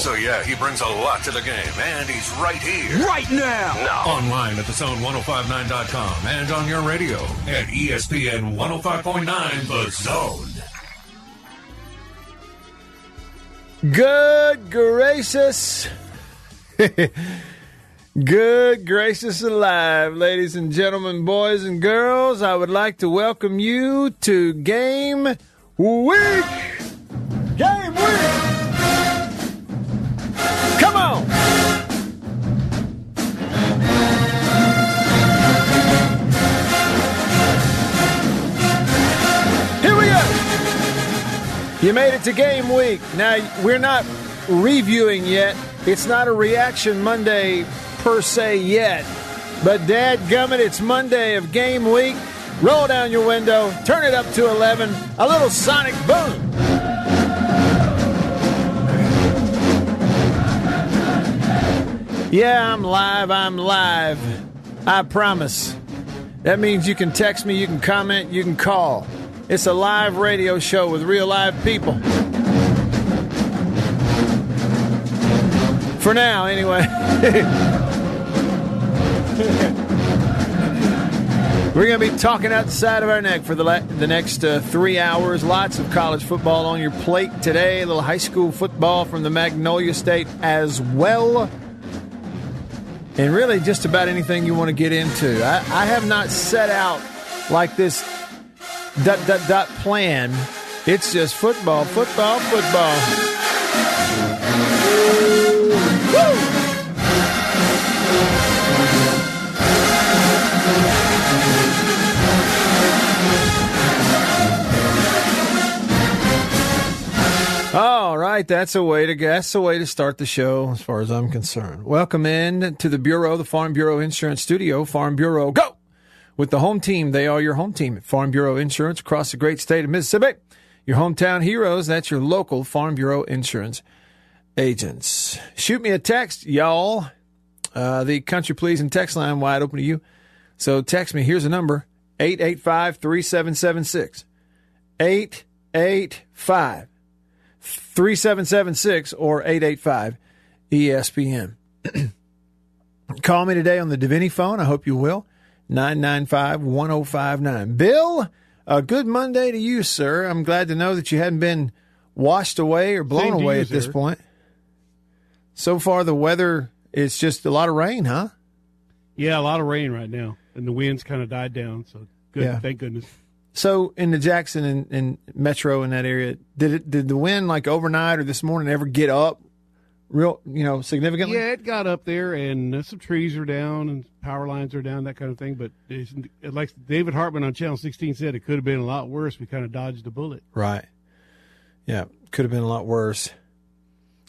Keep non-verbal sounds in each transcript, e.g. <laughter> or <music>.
So yeah, he brings a lot to the game, and he's right here. Right now. Now. Online at thezone1059.com and on your radio at ESPN 105.9 The Zone. Good gracious. <laughs> Good gracious alive, ladies and gentlemen, boys and girls. I would like to welcome you to Game Week. Game Week. You made it to game week. Now, we're not reviewing yet. It's not a reaction Monday per se yet. But, Dad Gummit, it's Monday of game week. Roll down your window, turn it up to 11, a little sonic boom. Yeah, I'm live. I'm live. I promise. That means you can text me, you can comment, you can call. It's a live radio show with real live people. For now, anyway. <laughs> We're going to be talking outside of our neck for the, la- the next uh, three hours. Lots of college football on your plate today. A little high school football from the Magnolia State as well. And really, just about anything you want to get into. I, I have not set out like this dot dot dot plan. It's just football, football, football. Woo! All right, that's a way to that's a way to start the show, as far as I'm concerned. Welcome in to the Bureau, the Farm Bureau Insurance Studio. Farm Bureau, go with the home team. They are your home team at Farm Bureau Insurance across the great state of Mississippi. Your hometown heroes. That's your local Farm Bureau Insurance agents. Shoot me a text, y'all. Uh, the country please and text line wide open to you. So text me. Here's a number: eight eight five three seven seven six. Eight eight five. 3776 or 885 ESPN. <clears throat> Call me today on the Davini phone. I hope you will. 995 1059. Bill, a good Monday to you, sir. I'm glad to know that you hadn't been washed away or blown away you, at this point. So far, the weather is just a lot of rain, huh? Yeah, a lot of rain right now, and the winds kind of died down. So good, Yeah. thank goodness. So in the Jackson and, and Metro in that area, did it did the wind like overnight or this morning ever get up real you know significantly? Yeah, it got up there, and uh, some trees are down, and power lines are down, that kind of thing. But it's, like David Hartman on Channel 16 said, it could have been a lot worse. We kind of dodged a bullet. Right. Yeah, could have been a lot worse.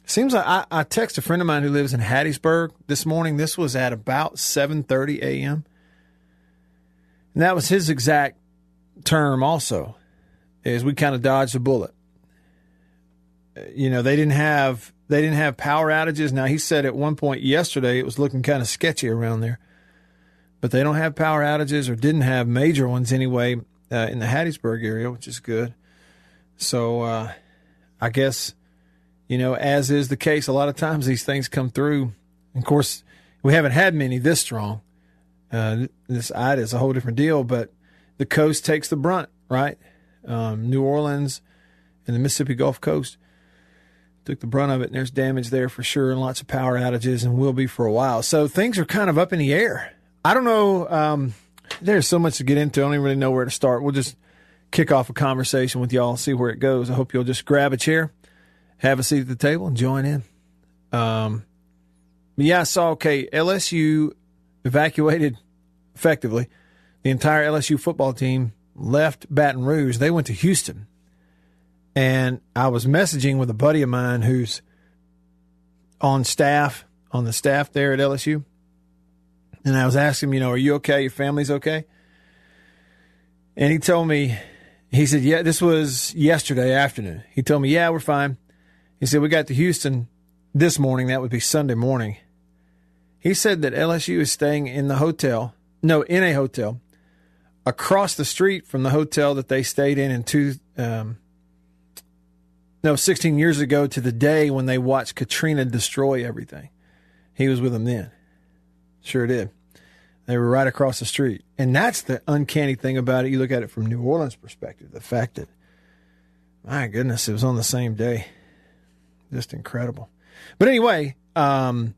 Seems like I, I text a friend of mine who lives in Hattiesburg this morning. This was at about seven thirty a.m. And that was his exact term. Also, is we kind of dodged a bullet. Uh, You know, they didn't have they didn't have power outages. Now he said at one point yesterday it was looking kind of sketchy around there, but they don't have power outages or didn't have major ones anyway uh, in the Hattiesburg area, which is good. So uh, I guess, you know, as is the case, a lot of times these things come through. Of course, we haven't had many this strong. Uh, this Ida is a whole different deal, but the coast takes the brunt, right? Um, New Orleans and the Mississippi Gulf Coast took the brunt of it, and there's damage there for sure, and lots of power outages, and will be for a while. So things are kind of up in the air. I don't know. Um, there's so much to get into. I don't even really know where to start. We'll just kick off a conversation with y'all, see where it goes. I hope you'll just grab a chair, have a seat at the table, and join in. Um, yeah, I saw, okay, LSU evacuated effectively. The entire LSU football team left Baton Rouge. They went to Houston. And I was messaging with a buddy of mine who's on staff, on the staff there at LSU. And I was asking him, you know, are you okay? Your family's okay? And he told me, he said, yeah, this was yesterday afternoon. He told me, yeah, we're fine. He said, we got to Houston this morning. That would be Sunday morning. He said that LSU is staying in the hotel, no, in a hotel across the street from the hotel that they stayed in in two, um, no, 16 years ago to the day when they watched Katrina destroy everything. He was with them then. Sure did. They were right across the street. And that's the uncanny thing about it. You look at it from New Orleans' perspective, the fact that, my goodness, it was on the same day. Just incredible. But anyway, um,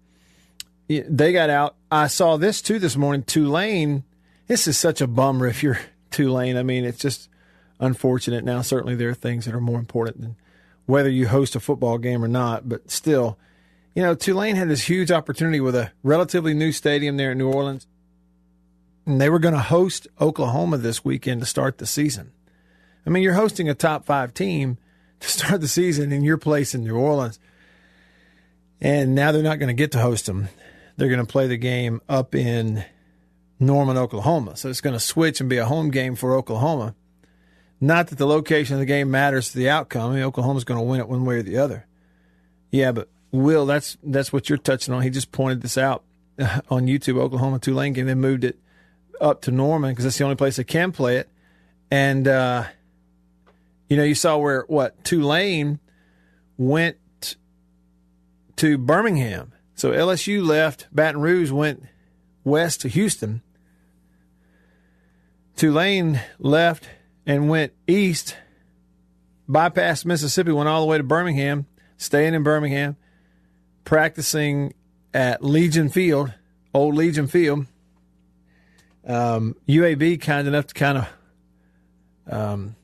they got out. I saw this too this morning. Tulane, this is such a bummer if you're <laughs> Tulane. I mean, it's just unfortunate. Now, certainly there are things that are more important than whether you host a football game or not, but still, you know, Tulane had this huge opportunity with a relatively new stadium there in New Orleans. And they were going to host Oklahoma this weekend to start the season. I mean, you're hosting a top five team to start the season in your place in New Orleans. And now they're not going to get to host them. They're going to play the game up in Norman, Oklahoma. So it's going to switch and be a home game for Oklahoma. Not that the location of the game matters to the outcome. I mean, Oklahoma's going to win it one way or the other. Yeah, but Will, that's that's what you're touching on. He just pointed this out on YouTube. Oklahoma Tulane game. They moved it up to Norman because that's the only place they can play it. And uh, you know, you saw where what Tulane went to Birmingham. So LSU left Baton Rouge, went west to Houston. Tulane left and went east, bypassed Mississippi, went all the way to Birmingham, staying in Birmingham, practicing at Legion Field, old Legion Field. Um, UAB kind enough to kind of um,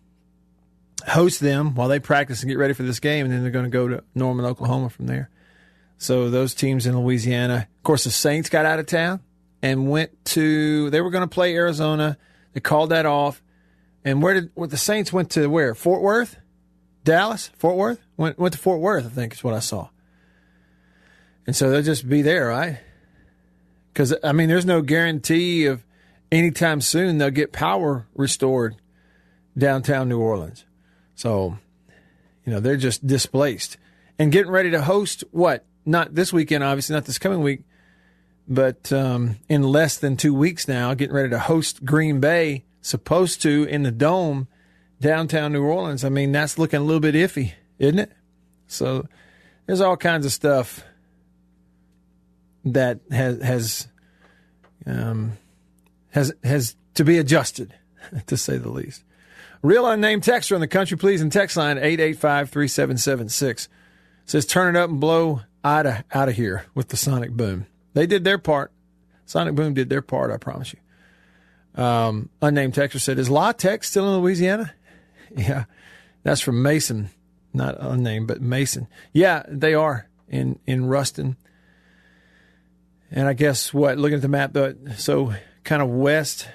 host them while they practice and get ready for this game, and then they're going to go to Norman, Oklahoma from there. So those teams in Louisiana, of course, the Saints got out of town and went to. They were going to play Arizona. They called that off. And where did what the Saints went to? Where Fort Worth, Dallas, Fort Worth went went to Fort Worth. I think is what I saw. And so they'll just be there, right? Because I mean, there's no guarantee of anytime soon they'll get power restored downtown New Orleans. So, you know, they're just displaced and getting ready to host what? Not this weekend, obviously, not this coming week, but um, in less than two weeks now, getting ready to host Green Bay supposed to in the dome downtown New Orleans. I mean, that's looking a little bit iffy, isn't it? So there's all kinds of stuff that has has um, has has to be adjusted, <laughs> to say the least. Real unnamed texter in the country, please, and text line 885-3776 says turn it up and blow Ida out of here with the sonic boom. They did their part. Sonic Boom did their part, I promise you. Um, unnamed texter said, "Is La Tech still in Louisiana?" <laughs> Yeah, that's from Mason, not unnamed, but Mason. Yeah, they are in in Ruston. And I guess what? Looking at the map, though so kind of west,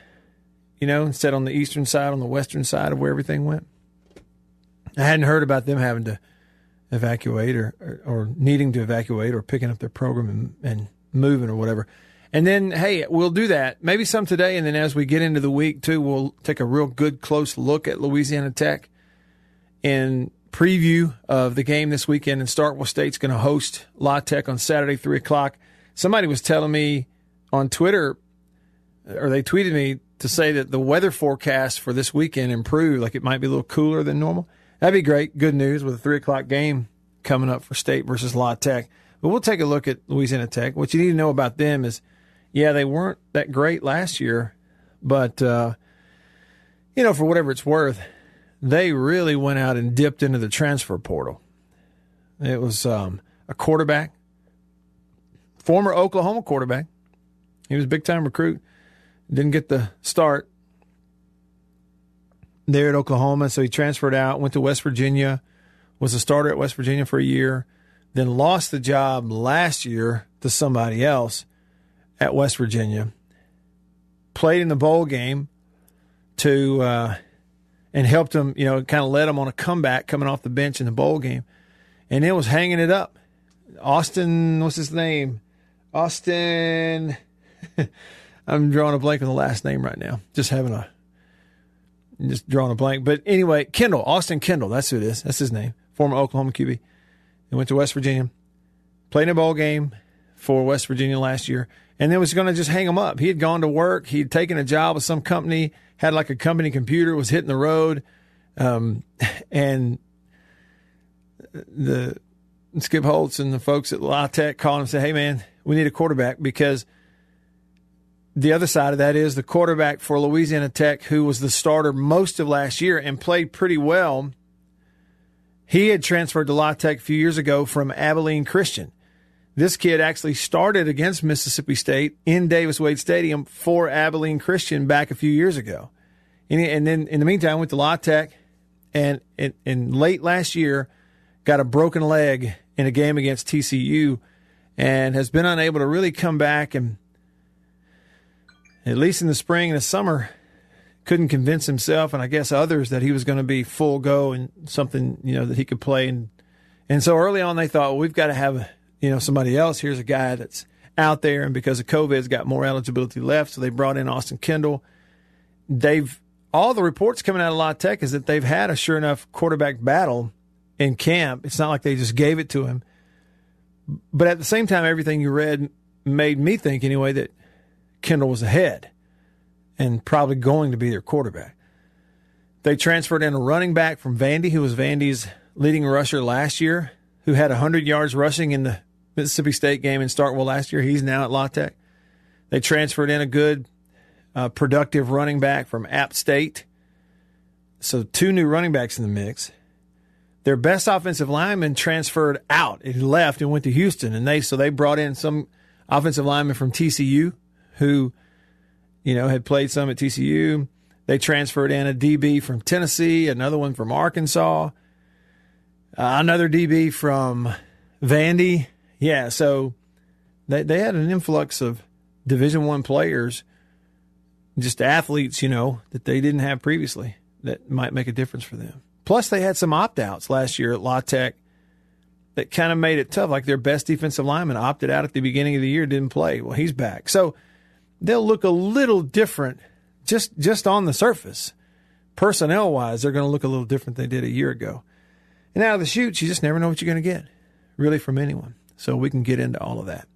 you know, instead on the eastern side, on the western side of where everything went. I hadn't heard about them having to evacuate or, or, or needing to evacuate or picking up their program and, and moving or whatever. And then, hey, we'll do that. Maybe some today. And then as we get into the week, too, we'll take a real good, close look at Louisiana Tech in preview of the game this weekend. And Starkville State's going to host La Tech on Saturday, 3 o'clock. Somebody was telling me on Twitter, or they tweeted me to say that the weather forecast for this weekend improved, like it might be a little cooler than normal. That'd be great. Good news with a 3 o'clock game coming up for State versus La Tech. But we'll take a look at Louisiana Tech. What you need to know about them is – yeah, they weren't that great last year, but uh, you know, for whatever it's worth, they really went out and dipped into the transfer portal. It was um, a quarterback, former Oklahoma quarterback. He was a big time recruit. Didn't get the start there at Oklahoma, so he transferred out, went to West Virginia, was a starter at West Virginia for a year, then lost the job last year to somebody else at West Virginia, played in the bowl game to uh, and helped them, you know, kind of led them on a comeback coming off the bench in the bowl game, and then was hanging it up. Austin, what's his name? Austin. <laughs> I'm drawing a blank on the last name right now. Just having a just drawing a blank. But anyway, Kendall, Austin Kendall, that's who it is. That's his name. Former Oklahoma QB. He went to West Virginia, played in a bowl game for West Virginia last year, and then was going to just hang him up. He had gone to work. He'd taken a job with some company, had like a company computer, was hitting the road, um, <laughs> and the Skip Holtz and the folks at La Tech called him and said, "Hey, man, we need a quarterback because." The other side of that is the quarterback for Louisiana Tech, who was the starter most of last year and played pretty well. He had transferred to La Tech a few years ago from Abilene Christian. This kid actually started against Mississippi State in Davis Wade Stadium for Abilene Christian back a few years ago. And, and then in the meantime, went to La Tech and in, late last year got a broken leg in a game against TCU and has been unable to really come back and at least in the spring and the summer couldn't convince himself and I guess others that he was going to be full go and something you know that he could play and and so early on they thought well, we've got to have you know somebody else here's a guy that's out there and because of COVID's got more eligibility left so they brought in Austin Kendall. They've all the reports coming out of La Tech is that they've had a sure enough quarterback battle in camp. It's not like they just gave it to him. But at the same time everything you read made me think anyway that Kendall was ahead and probably going to be their quarterback. They transferred in a running back from Vandy, who was Vandy's leading rusher last year, who had 100 yards rushing in the Mississippi State game in Starkville last year. He's now at La Tech. They transferred in a good, uh, productive running back from App State. So two new running backs in the mix. Their best offensive lineman transferred out. He left and went to Houston, and they so they brought in some offensive lineman from TCU who you know, had played some at TCU. They transferred in a DB from Tennessee, another one from Arkansas, uh, another DB from Vandy. Yeah, so they they had an influx of Division One players, just athletes, you know, that they didn't have previously that might make a difference for them. Plus, they had some opt outs last year at La Tech that kind of made it tough. Like their best defensive lineman opted out at the beginning of the year, didn't play. Well, he's back. So they'll look a little different just just on the surface. Personnel wise, they're going to look a little different than they did a year ago. And out of the chute, you just never know what you're going to get, really, from anyone. So we can get into all of that.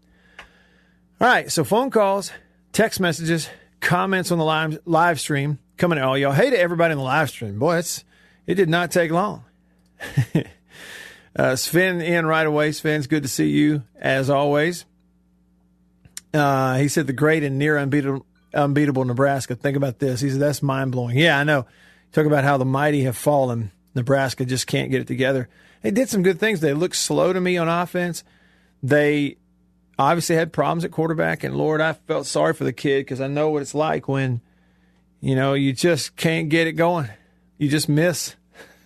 All right, so phone calls, text messages, comments on the live, live stream coming at all y'all. Hey to everybody in the live stream. Boy, it's, it did not take long. <laughs> uh, Sven in right away. Sven's good to see you as always. Uh, he said the great and near unbeatable, unbeatable Nebraska. Think about this. He said that's mind blowing. Yeah, I know. Talk about how the mighty have fallen. Nebraska just can't get it together. They did some good things. They looked slow to me on offense. They obviously had problems at quarterback, and Lord, I felt sorry for the kid because I know what it's like when you know you just can't get it going. You just miss.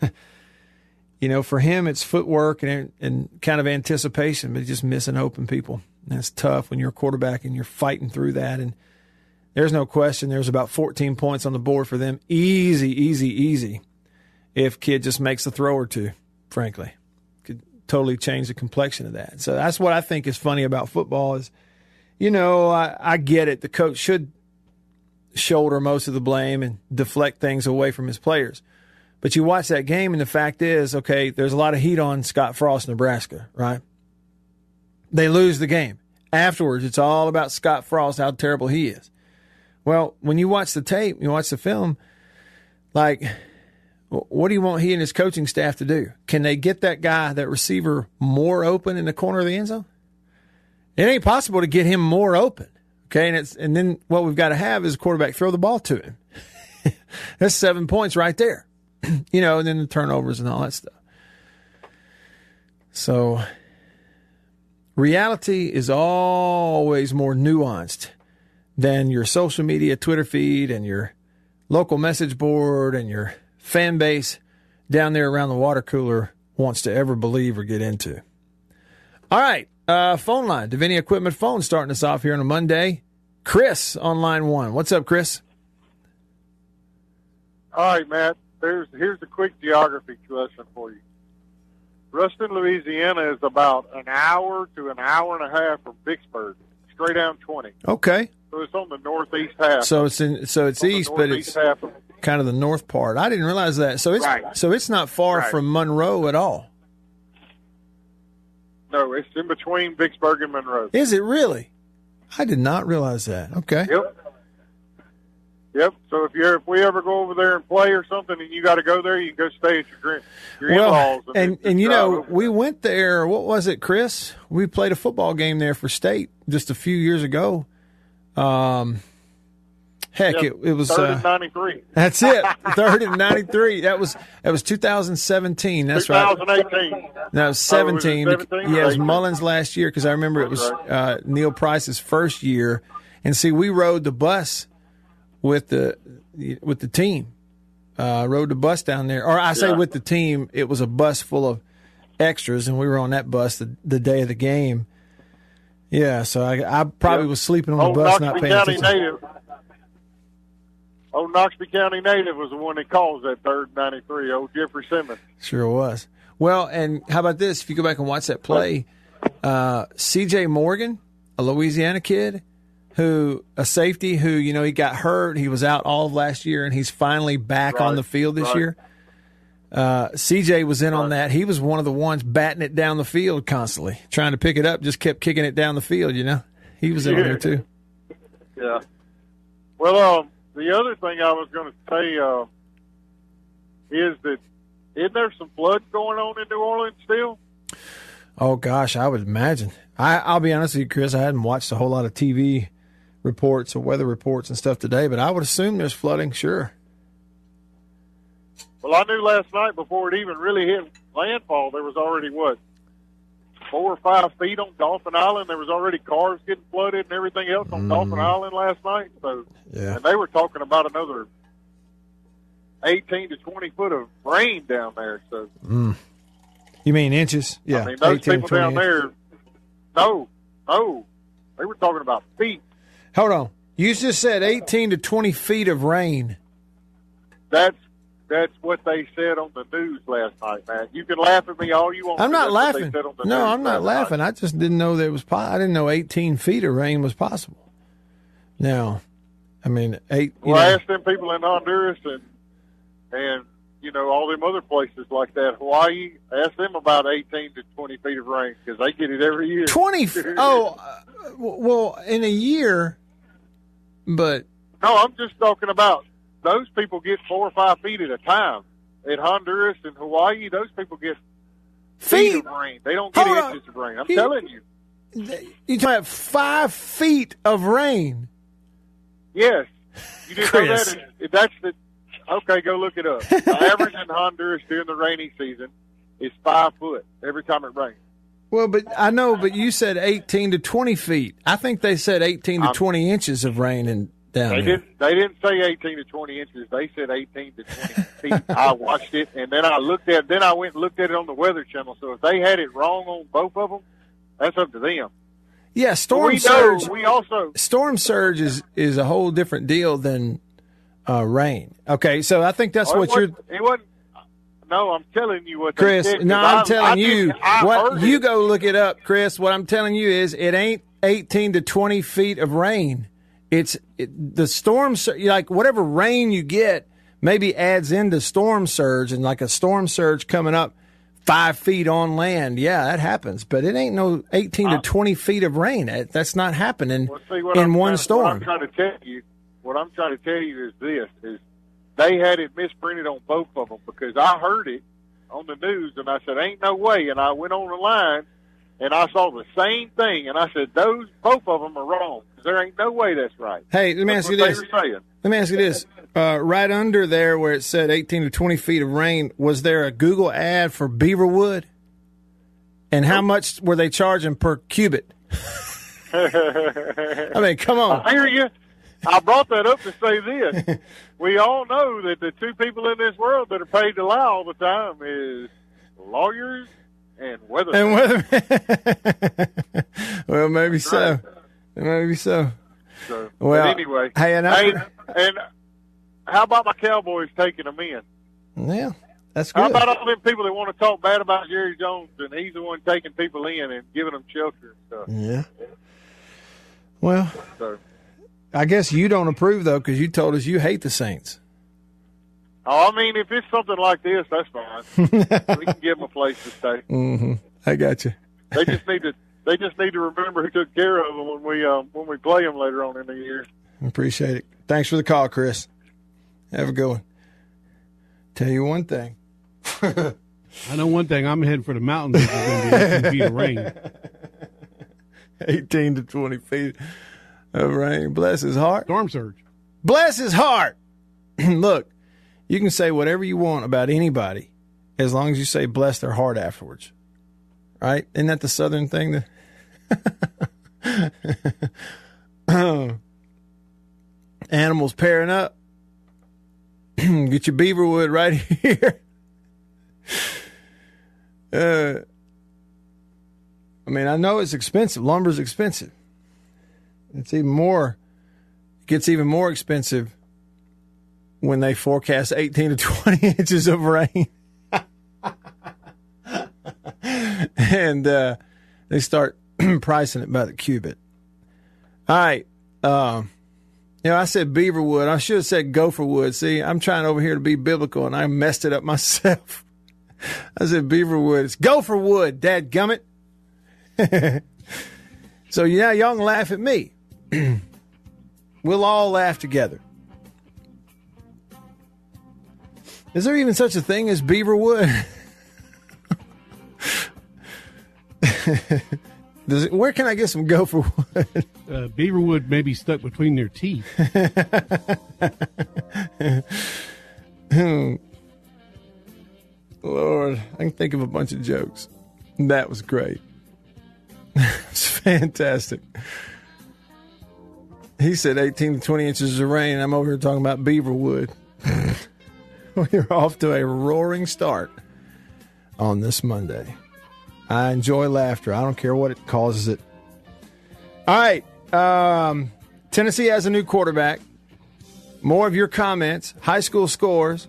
<laughs> you know, for him, it's footwork and and kind of anticipation, but just missing open people. That's tough when you're a quarterback and you're fighting through that. And there's no question there's about 14 points on the board for them. Easy, easy, easy. If kid just makes a throw or two, frankly, totally change the complexion of that. So that's what I think is funny about football is, you know, I, I get it. The coach should shoulder most of the blame and deflect things away from his players. But you watch that game, and the fact is, okay, there's a lot of heat on Scott Frost, Nebraska, right? they lose the game. Afterwards, it's all about Scott Frost, how terrible he is. Well, when you watch the tape, you watch the film, like, what do you want he and his coaching staff to do? Can they get that guy, that receiver, more open in the corner of the end zone? It ain't possible to get him more open. Okay, and it's and then what we've got to have is a quarterback throw the ball to him. <laughs> That's seven points right there. <clears throat> you know, and then the turnovers and all that stuff. So reality is always more nuanced than your social media Twitter feed and your local message board and your fan base down there around the water cooler wants to ever believe or get into. All right, uh, phone line, Davini Equipment phone starting us off here on a Monday. Chris on line one. What's up, Chris? All right, Matt. There's here's a quick geography question for you. Ruston, Louisiana is about an hour to an hour and a half from Vicksburg, straight down 20. Okay. So it's on the northeast half. So it's in so it's east, but it's of, kind of the north part. I didn't realize that. So it's right. so it's not far right. from Monroe at all. No, it's in between Vicksburg and Monroe. Is it really? I did not realize that. Okay. Yep. Yep. So if you if we ever go over there and play or something, and you got to go there, you can go stay at your drink, your well, and then and you know we went there. What was it, Chris? We played a football game there for state just a few years ago. Um, heck, Yep, it, it was. third Uh, ninety three. that's it. <laughs> Third and ninety three. That was that was 2017. That's right. 2018. No, it was Oh, was it 17. 17 yeah, it was Mullen's last year because I remember it was right. uh, Neil Price's first year. And see, we rode the bus with the with the team. Uh, rode the bus down there, or I say Yeah. with the team. It was a bus full of extras, and we were on that bus the, the day of the game. Yeah, so I, I probably was sleeping on the Old bus, not paying County attention. native. Old Noxubee County native was the one that caused that third ninety three. Old Jeffery Simmons. Sure was. Well, and how about this? If you go back and watch that play, uh, C.J. Morgan, a Louisiana kid, who a safety who you know he got hurt, he was out all of last year, and he's finally back on the field this right. year. Uh, CJ was in on that. He was one of the ones batting it down the field constantly, trying to pick it up. Just kept kicking it down the field. You know, he was in Yeah. there too. Yeah. Well, um, the other thing I was going to say uh, is that isn't there some flood going on in New Orleans still? Oh gosh, I would imagine. I, I'll be honest with you, Chris. I hadn't watched a whole lot of TV reports or weather reports and stuff today, but I would assume there's flooding. Sure. Well, I knew last night before it even really hit landfall, there was already what four or five feet on Dauphin Island. There was already cars getting flooded and everything else on Dauphin mm. Island last night. So, Yeah. and they were talking about another eighteen to twenty foot of rain down there. So, mm. You mean inches? Yeah. I mean, those 18, people down inches. there, no, no, they were talking about feet. Hold on. You just said 18 to 20 feet of rain. That's that's what they said on the news last night, man. You can laugh at me all you want. I'm not laughing. said on the No, I'm not last night. laughing. I just didn't know there was. Po- I didn't know 18 feet of rain was possible. Now, I mean, eight. Well, I asked them people in Honduras and and you know all them other places like that, Hawaii. Ask them about eighteen to twenty feet of rain because they get it every year. 20. <laughs> Oh, uh, well, in a year, but No, I'm just talking about those people get four or five feet at a time. In Honduras and Hawaii, those people get feet, feet. of rain. They don't get Hold on. inches of rain. I'm You- telling you. You talking about five feet of rain? Yes. You didn't Chris. know that? If That's the okay. Go look it up. The <laughs> average in Honduras during the rainy season is five foot every time it rains. Well, but I know, but you said 18 to 20 feet. I think they said 18 to Um, 20 inches of rain in down They here. didn't. They didn't say eighteen to twenty inches. They said eighteen to twenty feet. I watched it, and then I looked at. Then I went and looked at it on the Weather Channel. So if they had it wrong on both of them, that's up to them. Yeah, storm we surge. know. We also. storm surge is is a whole different deal than uh, rain. Okay, so I think that's Oh, what you're, It wasn't. No, I'm telling you what. Chris. No, I- I'm telling I you I what you it. go look it up, Chris. What I'm telling you is it ain't 18 to 20 feet of rain. It's it, the storm like whatever rain you get maybe adds into storm surge and like a storm surge coming up five feet on land. Yeah, that happens, but it ain't no 18 to uh, 20 feet of rain. That- That's not happening Well, see, in I'm one trying- What I'm storm. trying to tell you, what I'm trying to tell you is this: is they had it misprinted on both of them because I heard it on the news and I said, "Ain't no way," and I went on the line and I saw the same thing and I said, "Those both of them are wrong. There ain't no way that's right." Hey, let me That's ask you this. They were saying. Let me ask you this. Uh, right under there where it said 18 to 20 feet of rain, was there a Google ad for Beaverwood? And how much were they charging per cubit? <laughs> I mean, come on. I hear you. I brought that up to say this. we all know that the two people in this world that are paid to lie all the time is lawyers and weather. And whether, <laughs> well, maybe so. Maybe so. So, Well, anyway, hey, and I- and how about my Cowboys taking them in? Yeah, that's How good. about all them people that want to talk bad about Jerry Jones and he's the one taking people in and giving them shelter and stuff? Yeah. Well, So, I guess you don't approve though, because you told us you hate the Saints. oh, I mean, if it's something like this, that's fine. <laughs> we can give them a place to stay. Mm-hmm. I got you. They just need to. They just need to remember who took care of them when we um, when we play them later on in the year. Appreciate it. Thanks for the call, Chris. Have a good one. Tell you one thing. <laughs> I know one thing. I'm heading for the mountains. It's going to be 18 feet of rain. <laughs> 18 to 20 feet of rain. Bless his heart. Storm surge. Bless his heart. <clears throat> Look, you can say whatever you want about anybody as long as you say bless their heart afterwards. Right? Isn't that the southern thing? That <laughs> Animals pairing up. <clears throat> Get your beaver wood right <laughs> here. Uh, I mean, I know it's expensive. Lumber's expensive. It's even more. It gets even more expensive when they forecast 18 to 20 <laughs> inches of rain. and uh, they start <clears throat> pricing it by the cubit. All right. Um, you know, I said beaverwood. I should have said gopherwood. See, I'm trying over here to be biblical, and I messed it up <laughs> myself. I said beaverwood. It's gopherwood, dad gummit. <laughs> so yeah, y'all can laugh at me. <clears throat> we'll all laugh together. Is there even such a thing as beaverwood? <laughs> Does it, where can I get some gopher wood? Uh, beaverwood may be stuck between their teeth. <laughs> Lord, I can think of a bunch of jokes. That was great. <laughs> it's fantastic. He said 18 to 20 inches of rain. I'm over here talking about beaverwood. <laughs> We're off to a roaring start on this Monday. I enjoy laughter. I don't care what it causes it. All right. Um, Tennessee has a new quarterback. More of your comments, high school scores.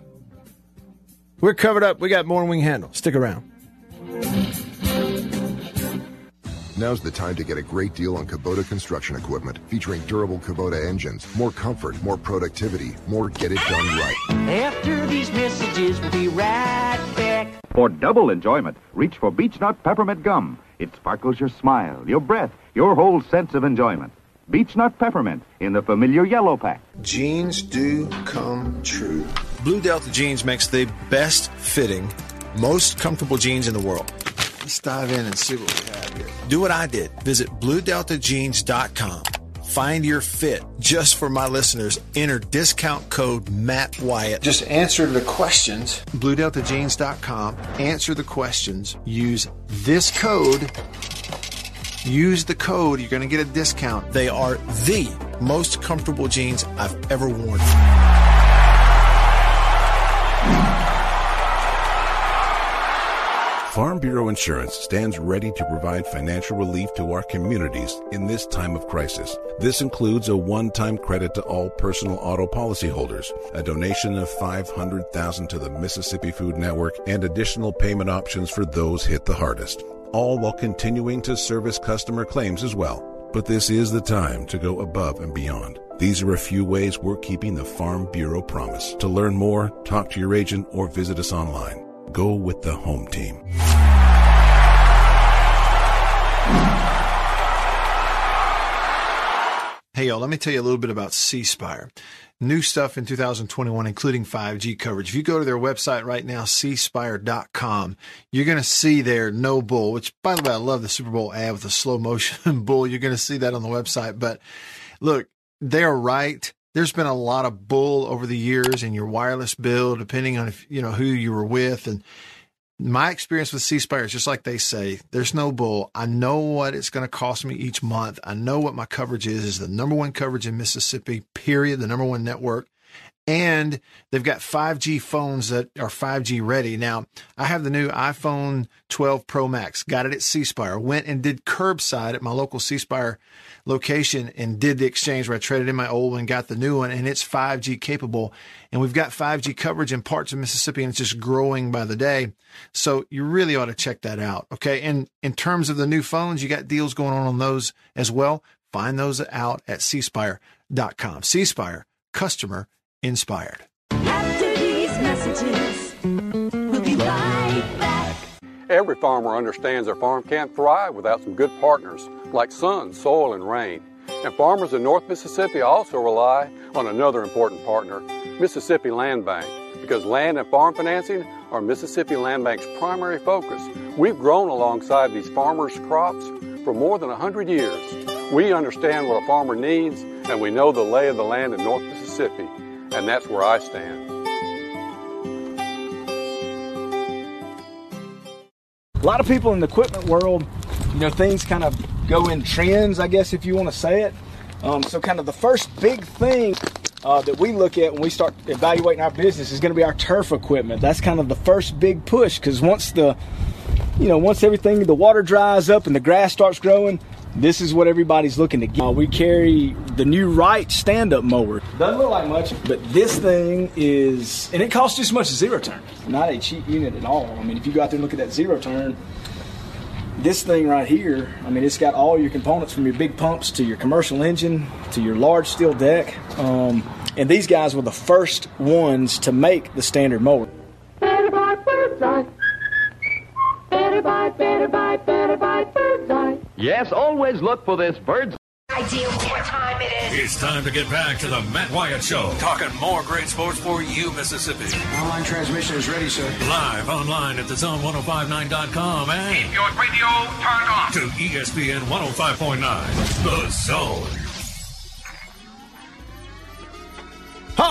We're covered up. We got more than we can handle. Stick around. Now's the time to get a great deal on Kubota construction equipment featuring durable Kubota engines, more comfort, more productivity, more get it done right. After these messages, we'll be right back. For double enjoyment, reach for Beech Nut Peppermint Gum. It sparkles your smile, your breath, your whole sense of enjoyment. Beech Nut Peppermint in the familiar yellow pack. Jeans do come true. Blue Delta Jeans makes the best fitting, most comfortable jeans in the world. Let's dive in and see what we have here. Do what I did. Visit BlueDeltaJeans.com. Find your fit. Just for my listeners, enter discount code Matt Wyatt. Just answer the questions. BlueDeltaJeans.com. Answer the questions. Use this code. Use the code. You're going to get a discount. They are the most comfortable jeans I've ever worn. Farm Bureau Insurance stands ready to provide financial relief to our communities in this time of crisis. This includes a one-time credit to all personal auto policyholders, a donation of 500,000 to the Mississippi Food Network, and additional payment options for those hit the hardest, all while continuing to service customer claims as well. But this is the time to go above and beyond. These are a few ways we're keeping the Farm Bureau promise. To learn more, talk to your agent or visit us online. Go with the home team. Hey, y'all, let me tell you a little bit about C Spire. New stuff in 2021, including 5G coverage. If you go to their website right now, cspire.com, you're going to see their no bull, which, by the way, I love the Super Bowl ad with the slow motion <laughs> bull. You're going to see that on the website. But look, they're right. There's been a lot of bull over the years in your wireless bill, depending on if, you know, who you were with. And my experience with C Spire is just like they say, there's no bull. I know what it's going to cost me each month. I know what my coverage is, is the number one coverage in Mississippi, period, the number one network. And they've got 5G phones that are 5G ready. Now, I have the new iPhone 12 Pro Max, got it at C Spire, went and did curbside at my local C Spire location and did the exchange where I traded in my old one, got the new one, and it's 5G capable. And we've got 5G coverage in parts of Mississippi, and it's just growing by the day. So you really ought to check that out. Okay. And in terms of the new phones, you got deals going on on those as well. Find those out at cspire.com. C Spire, customer inspired. After these messages, we'll be right back. Every farmer understands their farm can't thrive without some good partners like sun, soil, and rain. And farmers in North Mississippi also rely on another important partner, Mississippi Land Bank, because land and farm financing are Mississippi Land Bank's primary focus. We've grown alongside these farmers' crops for more than 100 years. We understand what a farmer needs, and we know the lay of the land in North Mississippi, and that's where I stand. A lot of people in the equipment world, you know, things kind of go in trends, I guess, if you want to say it. Um, so, kind of the first big thing uh, that we look at when we start evaluating our business is going to be our turf equipment. That's kind of the first big push because once the, you know, once everything, the water dries up and the grass starts growing, this is what everybody's looking to get. Uh, we carry the new Wright stand-up mower. Doesn't look like much, but this thing is, and it costs just as much as zero turn. Not a cheap unit at all. I mean, if you go out there and look at that zero turn, this thing right here, I mean, it's got all your components from your big pumps to your commercial engine to your large steel deck. Um, and these guys were the first ones to make the standard mower. Better buy. Better buy, better buy, bird's eye. Yes, always look for this bird's Idea what time it is. It's time to get back to the Matt Wyatt Show. Talking more great sports for you, Mississippi. Online transmission is ready, sir. Live online at thezone1059.com and Keep your radio turned on. to ESPN 105.9. The Zone.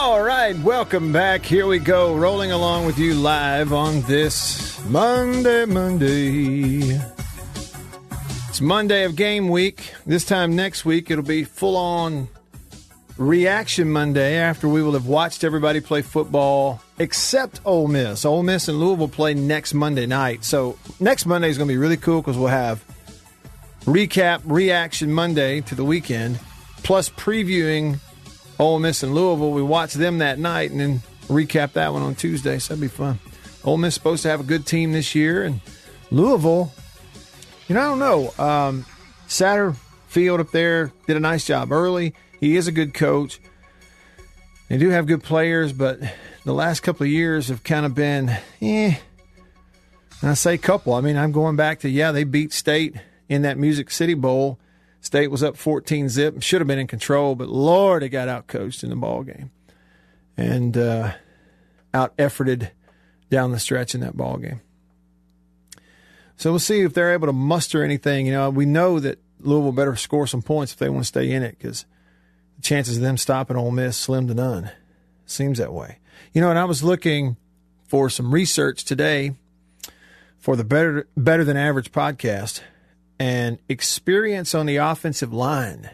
All right, welcome back. Here we go, rolling along with you live on this Monday, Monday. It's Monday of game week. This time next week, it'll be full on reaction Monday after we will have watched everybody play football except Ole Miss. Ole Miss and Louisville play next Monday night. So next Monday is going to be really cool because we'll have recap reaction Monday to the weekend, plus previewing Ole Miss and Louisville. We watch them that night and then recap that one on Tuesday. So that'd be fun. Ole Miss supposed to have a good team this year, and Louisville, you know, I don't know. Um, Satterfield up there did a nice job early. He is a good coach. They do have good players, but the last couple of years have kind of been, eh. And I say couple. I mean, I'm going back to yeah, they beat State in that Music City Bowl. State was up 14 zip, should have been in control, but Lord, they got out coached in the ball game, and uh, out efforted down the stretch in that ball game. So we'll see if they're able to muster anything. You know, we know that Louisville better score some points if they want to stay in it because the chances of them stopping Ole Miss slim to none. Seems that way. You know, and I was looking for some research today for the better better than average podcast and experience on the offensive line.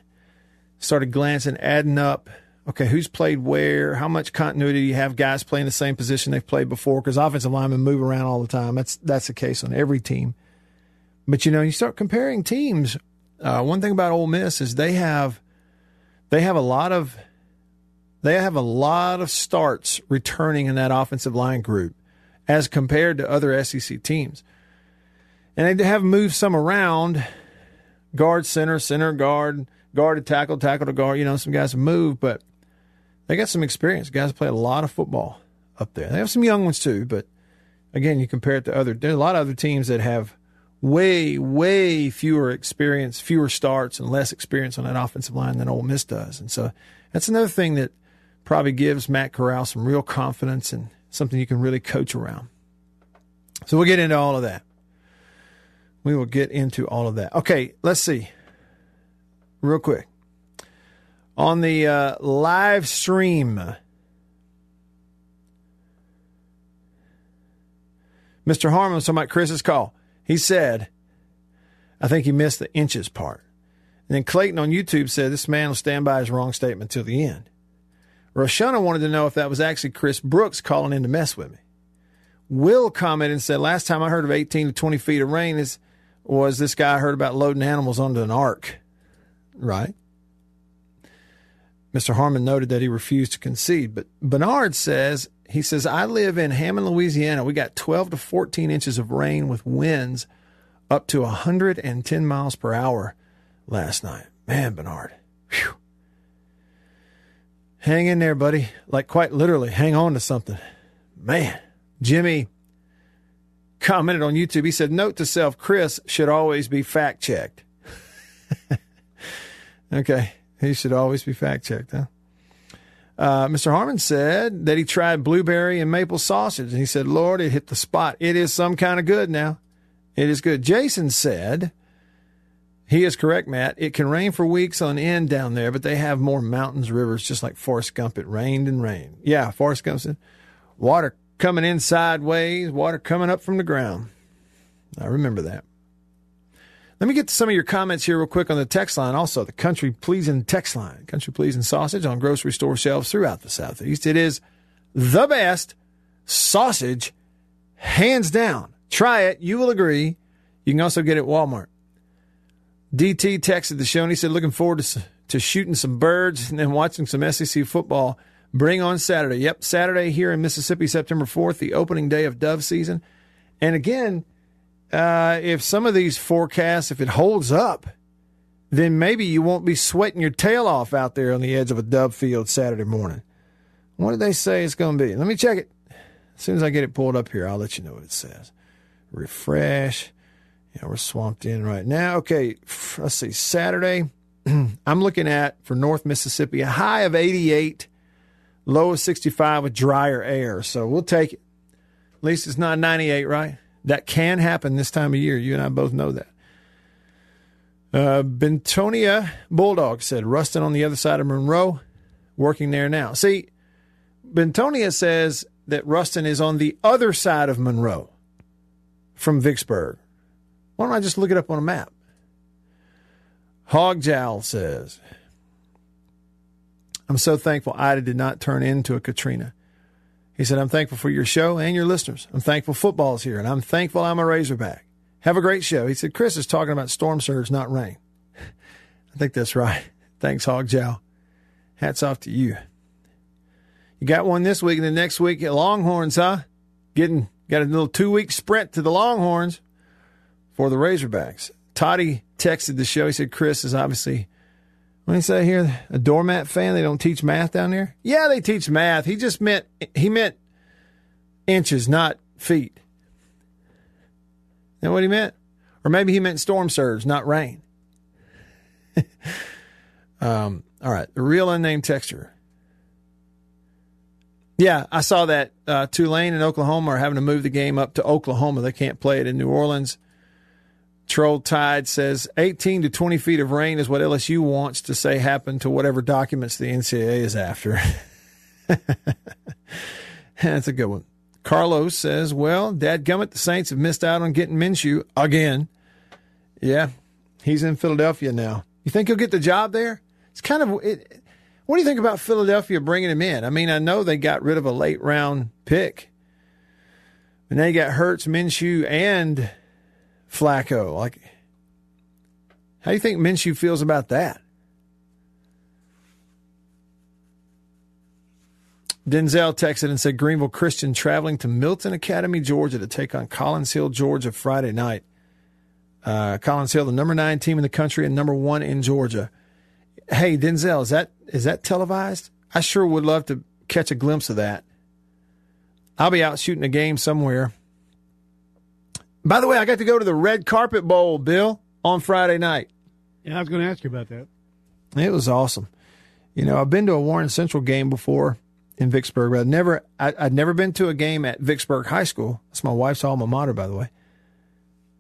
Started glancing, adding up. Okay, who's played where? How much continuity do you have? Guys playing the same position they've played before because offensive linemen move around all the time. That's that's the case on every team. But you know, you start comparing teams. Uh, one thing about Ole Miss is they have they have a lot of they have a lot of starts returning in that offensive line group as compared to other SEC teams. And they have moved some around guard, center, center, guard, guard to tackle, tackle to guard. You know, some guys have moved, but they got some experience. Guys play a lot of football up there. They have some young ones too, but again, you compare it to other, there's a lot of other teams that have way, way fewer experience, fewer starts, and less experience on that offensive line than Ole Miss does. And so that's another thing that probably gives Matt Corral some real confidence and something you can really coach around. So we'll get into all of that. We will get into all of that. Okay, let's see. Real quick. On the uh, live stream, Mr. Harmon talking about Chris's call. He said, I think he missed the inches part. And then Clayton on YouTube said, This man will stand by his wrong statement till the end. Roshana wanted to know if that was actually Chris Brooks calling in to mess with me. Will commented and said, Last time I heard of 18 to 20 feet of rain is was this guy heard about loading animals onto an ark. Right. Mr. Harmon noted that he refused to concede, but Bernard says, he says, I live in Hammond, Louisiana. We got 12 to 14 inches of rain with winds up to 110 miles per hour last night. Man, Bernard. Whew. Hang in there, buddy. Like quite literally, hang on to something. Man. Jimmy commented on YouTube. He said, Note to self, Chris should always be fact checked. <laughs> Okay. He should always be fact checked, huh? Uh, Mr. Harmon said that he tried blueberry and maple sausage, and he said, Lord, it hit the spot. It is some kind of good now. It is good. Jason said, he is correct, Matt. It can rain for weeks on end down there, but they have more mountains, rivers, just like Forrest Gump. It rained and rained. Yeah, Forrest Gump said, water coming in sideways, water coming up from the ground. I remember that. Let me get to some of your comments here real quick on the text line. Also, the country pleasing text line, country pleasing sausage on grocery store shelves throughout the Southeast. It is the best sausage, hands down. Try it. You will agree. You can also get it at Walmart. DT texted the show and he said, looking forward to, to shooting some birds and then watching some SEC football. Bring on Saturday. Yep, Saturday here in Mississippi, September 4th, the opening day of dove season. And again, uh, if some of these forecasts, if it holds up, then maybe you won't be sweating your tail off out there on the edge of a dove field Saturday morning. What did they say it's going to be? Let me check it. As soon as I get it pulled up here, I'll let you know what it says. Refresh. Yeah, we're swamped in right now. Okay, let's see. Saturday, <clears throat> I'm looking at for North Mississippi a high of 88, low of 65 with drier air. So we'll take it. At least it's not 98, right? That can happen this time of year. You and I both know that. Uh, Bentonia Bulldog said, Ruston on the other side of Monroe, working there now. See, Bentonia says that Ruston is on the other side of Monroe from Vicksburg. Why don't I just look it up on a map? Hogjowl says, I'm so thankful Ida did not turn into a Katrina. He said, I'm thankful for your show and your listeners. I'm thankful football's here, and I'm thankful I'm a Razorback. Have a great show. He said, Chris is talking about storm surge, not rain. <laughs> I think that's right. <laughs> Thanks, Hog Jow. Hats off to you. You got one this week, and the next week at Longhorns, huh? Getting got a little two week sprint to the Longhorns for the Razorbacks. Toddy texted the show. He said, Chris is obviously what do you say here? A doormat fan? They don't teach math down there? Yeah, they teach math. He just meant he meant inches, not feet. That what he meant? Or maybe he meant storm surge, not rain. <laughs> um, all right. The real unnamed texture. Yeah, I saw that uh, Tulane and Oklahoma are having to move the game up to Oklahoma. They can't play it in New Orleans. Troll Tide says 18 to 20 feet of rain is what LSU wants to say happened to whatever documents the NCAA is after. <laughs> That's a good one. Carlos says, well, Dad Gummit, the Saints have missed out on getting Minshew again. Yeah, he's in Philadelphia now. You think he'll get the job there? It's kind of. It, what do you think about Philadelphia bringing him in? I mean, I know they got rid of a late round pick, and they got Hurts, Minshew, and Flacco. Like, how do you think Minshew feels about that? Denzel texted and said Greenville Christian traveling to Milton Academy, Georgia to take on Collins Hill, Georgia Friday night. Uh, Collins Hill, the number nine team in the country and number one in Georgia. Hey, Denzel, is that is that televised? I sure would love to catch a glimpse of that. I'll be out shooting a game somewhere. By the way, I got to go to the Red Carpet Bowl, Bill, on Friday night. Yeah, I was going to ask you about that. It was awesome. You know, I've been to a Warren Central game before in Vicksburg, but I'd never, I, would never been to a game at Vicksburg High School. That's my wife's alma mater, by the way.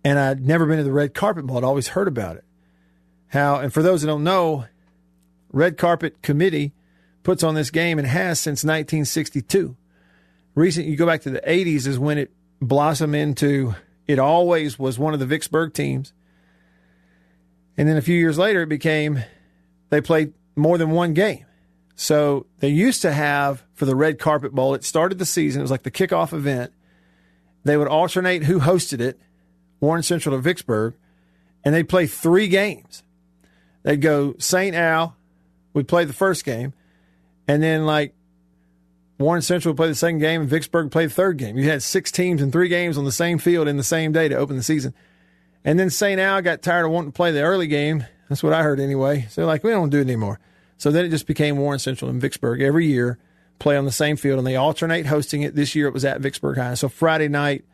And I'd never been to the Red Carpet Bowl. I'd always heard about it. How, and for those that don't know, Red Carpet Committee puts on this game and has since 1962. Recent, you go back to the 80s is when it blossomed into it always was one of the Vicksburg teams. And then a few years later, it became they played more than one game. So they used to have for the Red Carpet Bowl, it started the season, it was like the kickoff event. They would alternate who hosted it, Warren Central or Vicksburg, and they'd play three games. They'd go St. Al would play the first game, and then like Warren Central played the second game and Vicksburg played the third game. You had six teams and three games on the same field in the same day to open the season. And then St. Al got tired of wanting to play the early game. That's what I heard anyway. So like, we don't do it anymore. So then it just became Warren Central and Vicksburg every year play on the same field and they alternate hosting it. This year it was at Vicksburg High. So Friday night,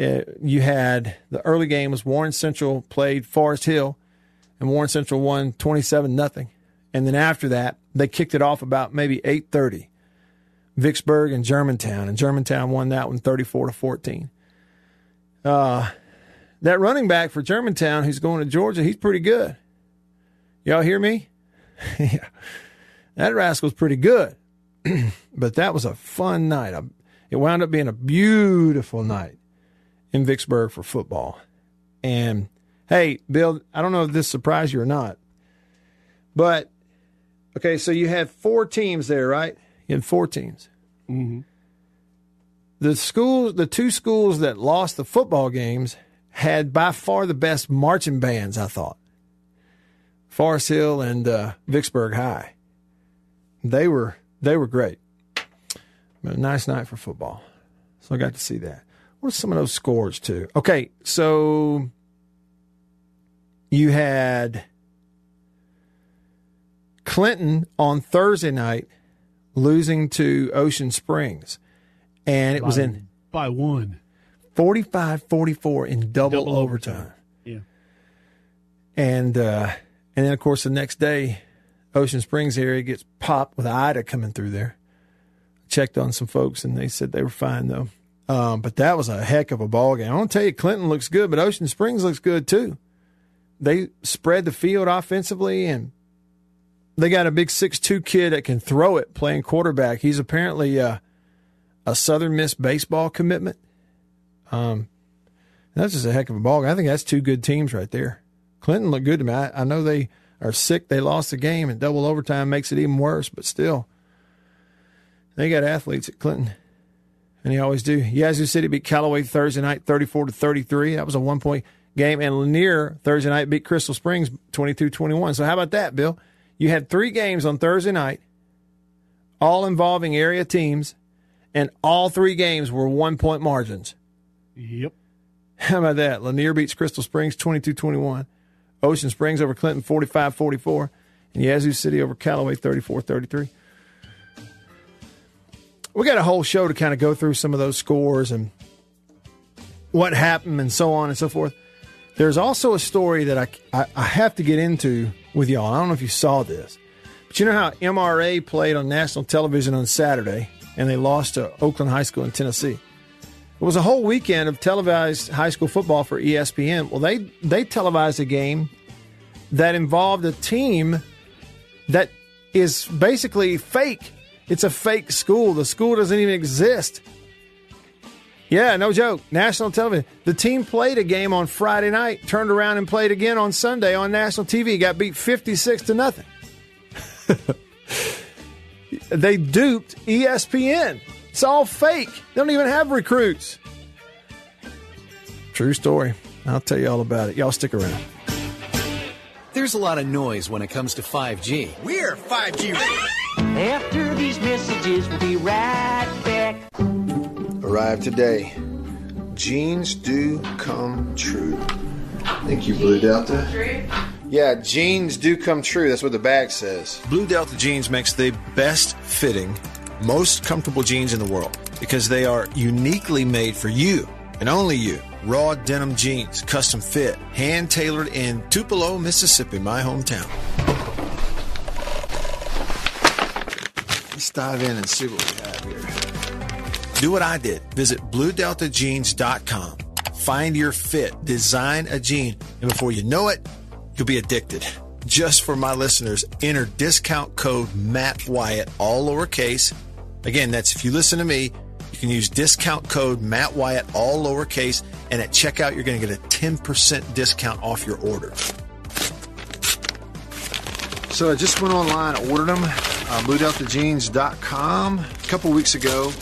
uh, you had the early game was Warren Central played Forest Hill and Warren Central won 27 nothing. And then after that, they kicked it off about maybe 8:30. Vicksburg and Germantown, and Germantown won that one 34 to 14. Uh, that running back for Germantown who's going to Georgia, he's pretty good. Y'all hear me? <laughs> yeah. That rascal's pretty good. <clears throat> but that was a fun night. It wound up being a beautiful night in Vicksburg for football. And hey, Bill, I don't know if this surprised you or not, but okay, so you had four teams there, right? Had four teams. Mm-hmm. The schools, the two schools that lost the football games had by far the best marching bands, I thought. Forest Hill and uh, Vicksburg High. They were they were great. But a nice night for football. So I got to see that. What are some of those scores too? Okay, so you had Clinton on Thursday night losing to Ocean Springs. And it by, was in by one. 45 44 in double, Double overtime. overtime. Yeah. And uh, and then of course the next day, Ocean Springs area gets popped with Ida coming through there. Checked on some folks and they said they were fine though. Um, but that was a heck of a ball game. I want to tell you, Clinton looks good, but Ocean Springs looks good too. They spread the field offensively and they got a big six-two kid that can throw it playing quarterback. He's apparently uh, a Southern Miss baseball commitment. Um, that's just a heck of a ball. I think that's two good teams right there. Clinton looked good to me. I, I know they are sick. They lost the game, and double overtime makes it even worse. But still, they got athletes at Clinton, and they always do. Yazoo City beat Callaway Thursday night, thirty-four to thirty-three. That was a one-point game, and Lanier Thursday night beat Crystal Springs 22-21. So how about that, Bill? You had three games on Thursday night, all involving area teams, and all three games were one-point margins. Yep. How about that? Lanier beats Crystal Springs 22 21. Ocean Springs over Clinton 45 44. And Yazoo City over Callaway 34 33. We got a whole show to kind of go through some of those scores and what happened and so on and so forth. There's also a story that I, I, I have to get into with y'all. I don't know if you saw this, but you know how MRA played on national television on Saturday and they lost to Oakland High School in Tennessee? It was a whole weekend of televised high school football for ESPN. Well, they they televised a game that involved a team that is basically fake. It's a fake school. The school doesn't even exist. Yeah, no joke. National television. The team played a game on Friday night, turned around and played again on Sunday on national TV. Got beat 56 to nothing. <laughs> they duped ESPN. It's all fake. They don't even have recruits. True story. I'll tell you all about it. Y'all stick around. There's a lot of noise when it comes to 5G. We're 5G ready. After these messages, we'll be right back. Arrived today. Jeans do come true. Thank you, Blue Delta. Yeah, jeans do come true. That's what the bag says. Blue Delta jeans makes the best fitting, most comfortable jeans in the world because they are uniquely made for you and only you. Raw denim jeans, custom fit, hand tailored in Tupelo, Mississippi, my hometown. Let's dive in and see what we have here. Do what I did. Visit BlueDeltaJeans.com. Find your fit, design a jean, and before you know it, you'll be addicted. Just for my listeners, enter discount code Matt Wyatt, all lowercase. Again, that's if you listen to me, you can use discount code Matt Wyatt, all lowercase, and at checkout, you're going to get a 10% discount off your order. So I just went online, ordered them, uh, BlueDeltaJeans.com a couple weeks ago.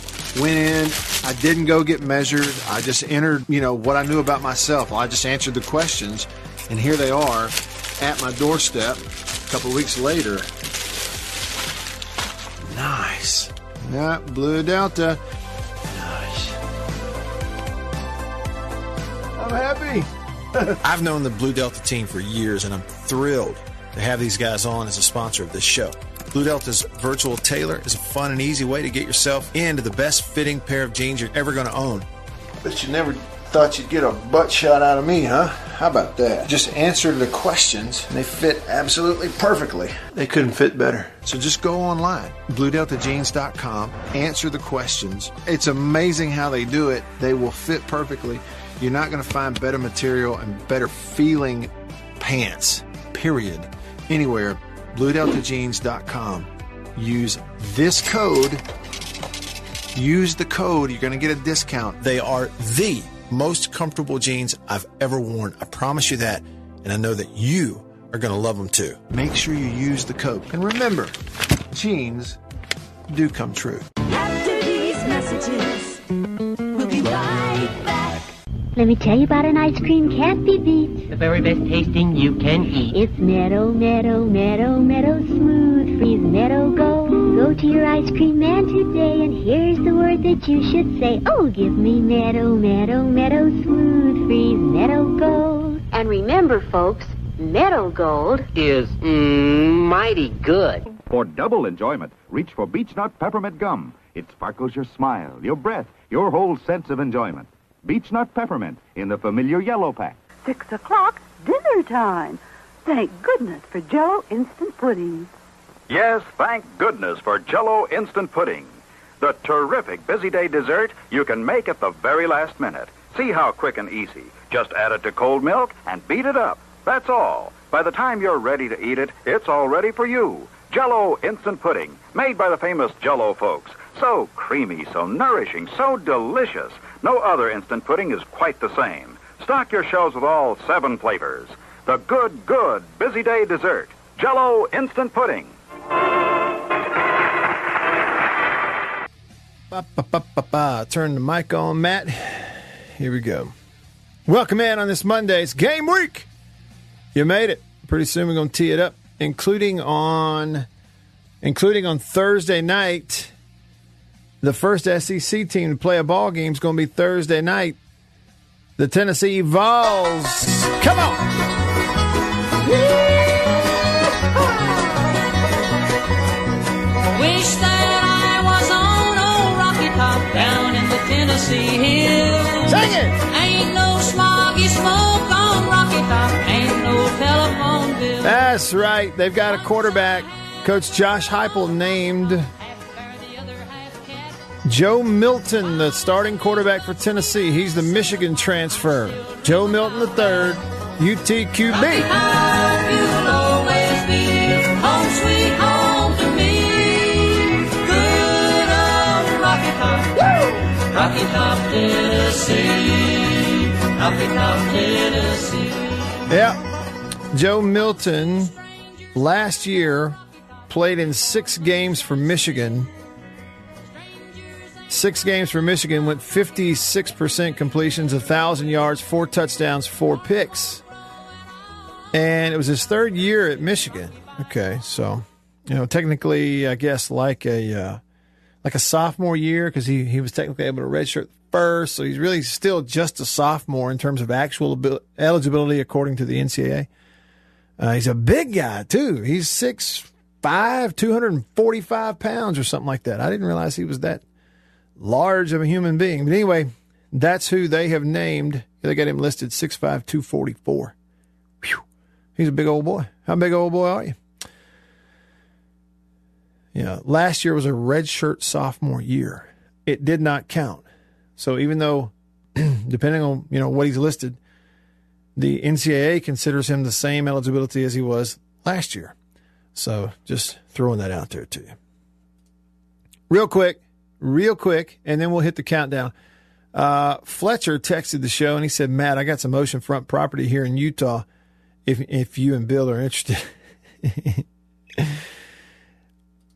Went in, I didn't go get measured. I just entered, you know, what I knew about myself. I just answered the questions, and here they are at my doorstep a couple weeks later. Nice. Yeah, Blue Delta. Nice. I'm happy. <laughs> I've known the Blue Delta team for years, and I'm thrilled to have these guys on as a sponsor of this show. Blue Delta's virtual tailor is a fun and easy way to get yourself into the best fitting pair of jeans you're ever going to own. But you never Thought you'd get a butt shot out of me, huh? How about that? Just answer the questions, and they fit absolutely perfectly. They couldn't fit better. So just go online, bluedeltajeans.com, answer the questions. It's amazing how they do it. They will fit perfectly. You're not going to find better material and better feeling pants, period, anywhere. BlueDeltaJeans.com. Use this code. Use the code. You're going to get a discount. They are the most comfortable jeans I've ever worn. I promise you that. And I know that you are going to love them too. Make sure you use the code. And remember, jeans do come true. After these messages, Let me tell you about an ice cream can't be beat. The very best tasting you can eat. It's Meadow, Meadow, Meadow, Meadow Smooth Freeze Meadow Gold. Go to your ice cream man today and here's the word that you should say. Oh, give me Meadow, Meadow, Meadow Smooth Freeze Meadow Gold. And remember, folks, Meadow Gold Is mm, mighty good. For double enjoyment, reach for Beech Nut Peppermint Gum. It sparkles your smile, your breath, your whole sense of enjoyment. Beech Nut Peppermint in the familiar yellow pack. Six o'clock, dinner time. Thank goodness for Jello instant pudding. Yes, thank goodness for Jello Instant Pudding. The terrific busy day dessert you can make at the very last minute. See how quick and easy. Just add it to cold milk and beat it up. That's all. By the time you're ready to eat it, it's all ready for you. Jello Instant Pudding, made by the famous Jello folks. So creamy, so nourishing, so delicious. No other instant pudding is quite the same. Stock your shelves with all seven flavors. The good, good busy day dessert. Jello Instant Pudding. Ba, ba, ba. Turn the mic on, Matt. Here we go. Welcome in on this Monday. It's game week. You made it. Pretty soon we're going to tee it up, including on, including on Thursday night. The first SEC team to play a ball game is going to be Thursday night. The Tennessee Vols. Come on. Wish that I was on old Rocky Top down in the Tennessee hills. Sing it! Ain't no smoggy smoke on Rocky Top. Ain't no telephone bill. That's right. They've got a quarterback. Coach Josh Heupel named Joe Milton the starting quarterback for Tennessee. He's the Michigan transfer. Joe Milton III, UTQB. You'll always be home sweet home to me. Good old Rocky Top. Rocky Top, Tennessee. Rocky Top, Tennessee. Yeah. Joe Milton last year played in six games for Michigan. Six games for Michigan went 56% completions, 1,000 yards, four touchdowns, four picks. And it was his third year at Michigan. Okay, so, you know, technically, I guess like a uh, like a sophomore year because he, he was technically able to redshirt first. So he's really still just a sophomore in terms of actual eligibility according to the NCAA. Uh, he's a big guy, too. He's 6'5, 245 pounds or something like that. I didn't realize he was that large of a human being. But anyway, that's who they have named. They got him listed 6'5, 244. Whew. He's a big old boy. How big old boy are you? Yeah, last year was a redshirt sophomore year. It did not count. So even though, <clears throat> depending on you know what he's listed, the NCAA considers him the same eligibility as he was last year. So just throwing that out there to you. Real quick, real quick, and then we'll hit the countdown. Uh, Fletcher texted the show and he said, "Matt, I got some oceanfront property here in Utah. If if you and Bill are interested." <laughs>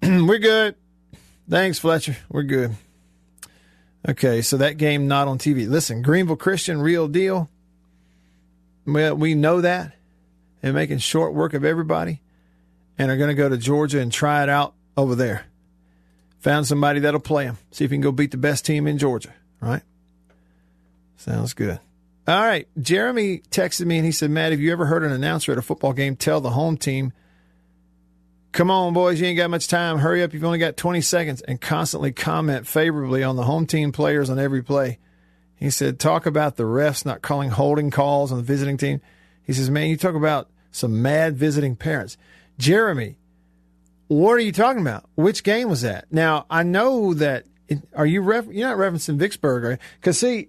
We're good. Thanks, Fletcher. We're good. Okay, so that game not on TV. Listen, Greenville Christian, real deal. Well, we know that. They're making short work of everybody and are going to go to Georgia and try it out over there. Found somebody that'll play him. See if he can go beat the best team in Georgia, right? Sounds good. All right. Jeremy texted me and he said, Matt, have you ever heard an announcer at a football game tell the home team, come on, boys, you ain't got much time. Hurry up. You've only got 20 seconds and constantly comment favorably on the home team players on every play. He said, talk about the refs not calling holding calls on the visiting team. He says, man, you talk about some mad visiting parents. Jeremy, what are you talking about? Which game was that? Now, I know that, are you, ref, you're not referencing Vicksburg. Because, see,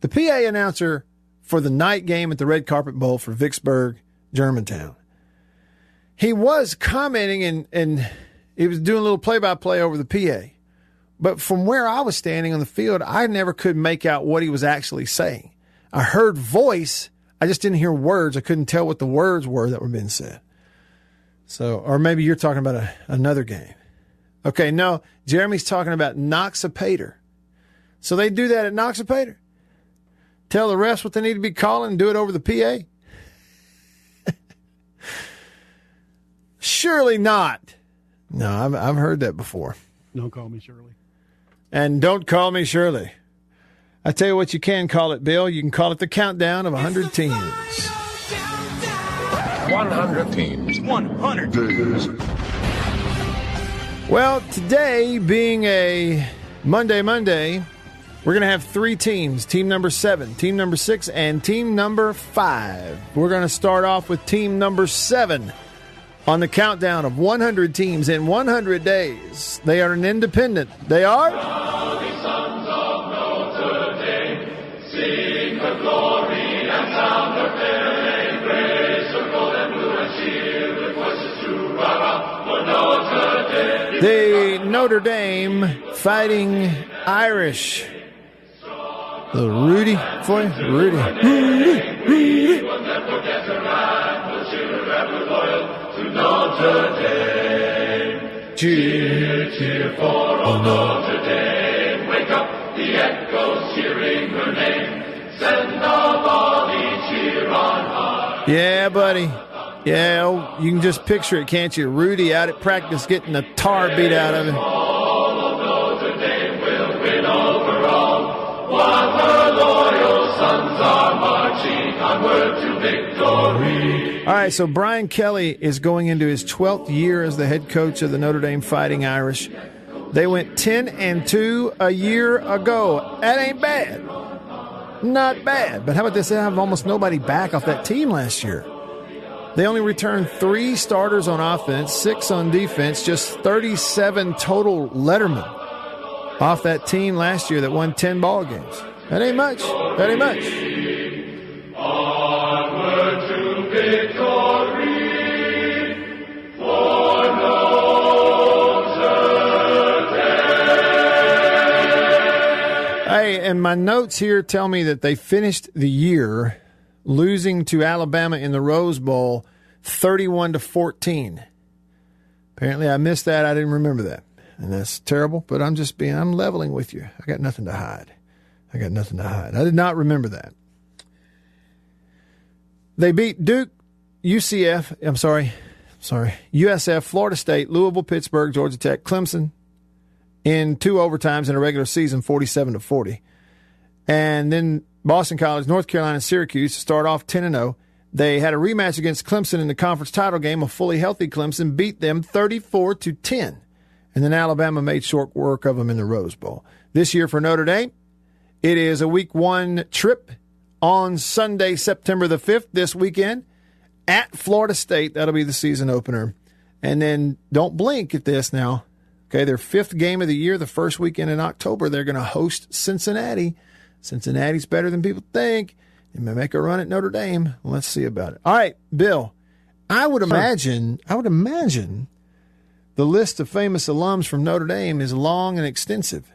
the PA announcer for the night game at the Red Carpet Bowl for Vicksburg, Germantown, he was commenting and, and he was doing a little play by play over the PA. But from where I was standing on the field, I never could make out what he was actually saying. I heard voice, I just didn't hear words. I couldn't tell what the words were that were being said. So, or maybe you're talking about a, another game. Okay, no, Jeremy's talking about Noxapater. So they do that at Noxapater. Tell the refs what they need to be calling and do it over the PA. <laughs> Surely not. No, I've, I've heard that before. Don't call me Shirley. And don't call me Shirley. I tell you what, you can call it, Bill. You can call it the countdown of 100 teams. 100 teams. 100 days. Well, today being a Monday, Monday, we're going to have three teams team number seven, team number six, and team number five. We're going to start off with team number seven on the countdown of 100 teams in 100 days. They are an independent. They are. The Notre Dame Fighting Irish. The Rudy for you. Rudy. Rudy. Rudy. Cheer, cheer for old Notre Dame. Wake up the echoes cheering her name. Send volley cheer on high. Yeah, buddy. Yeah, you can just picture it, can't you? Rudy out at practice getting the tar beat out of him. All right, so Brian Kelly is going into his 12th year as the head coach of the Notre Dame Fighting Irish. They went 10 and 2 a year ago. That ain't bad. Not bad. But how about this? They have almost nobody back off that team last year. They only returned three starters on offense, six on defense, just 37 total Letterman off that team last year that won 10 ball games. That ain't much. That ain't much. Hey, and my notes here tell me that they finished the year losing to Alabama in the Rose Bowl 31 to 14. Apparently I missed that. I didn't remember that. And that's terrible, but I'm just being I'm leveling with you. I got nothing to hide. I got nothing to hide. I did not remember that. They beat Duke, UCF, I'm sorry, sorry, USF, Florida State, Louisville, Pittsburgh, Georgia Tech, Clemson in two overtimes in a regular season, 47 to 40. And then Boston College, North Carolina, Syracuse to start off 10 and 0. They had a rematch against Clemson in the conference title game. A fully healthy Clemson beat them 34 to 10. And then Alabama made short work of them in the Rose Bowl. This year for Notre Dame, it is a week one trip on Sunday, September the 5th, this weekend at Florida State. That'll be the season opener. And then don't blink at this now. Okay, their fifth game of the year, the first weekend in October, they're going to host Cincinnati. Cincinnati's better than people think. They may make a run at Notre Dame. Let's see about it. All right, Bill. I would imagine. I would imagine the list of famous alums from Notre Dame is long and extensive.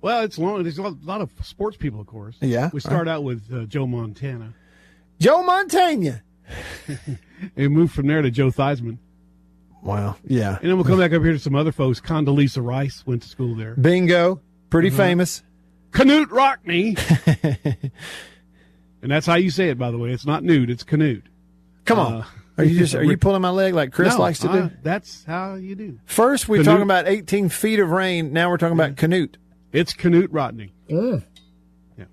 Well, it's long. There's a lot, lot of sports people, of course. Yeah, We start out with uh, Joe Montana. Joe Montana. <laughs> and move from there to Joe Theismann. Wow. Yeah. And then we'll come back up here to some other folks. Condoleezza Rice went to school there. Bingo. Pretty Uh-huh. famous. Canute Rockne. <laughs> and that's how you say it, by the way. It's not nude, it's Canute. Come on. Uh, are you just are you <laughs> pulling my leg like Chris No, likes to do? I- that's how you do. First, we're Canute. talking about 18 feet of rain. Now we're talking about Canute. It's Canute Rodney. Mm. Yeah.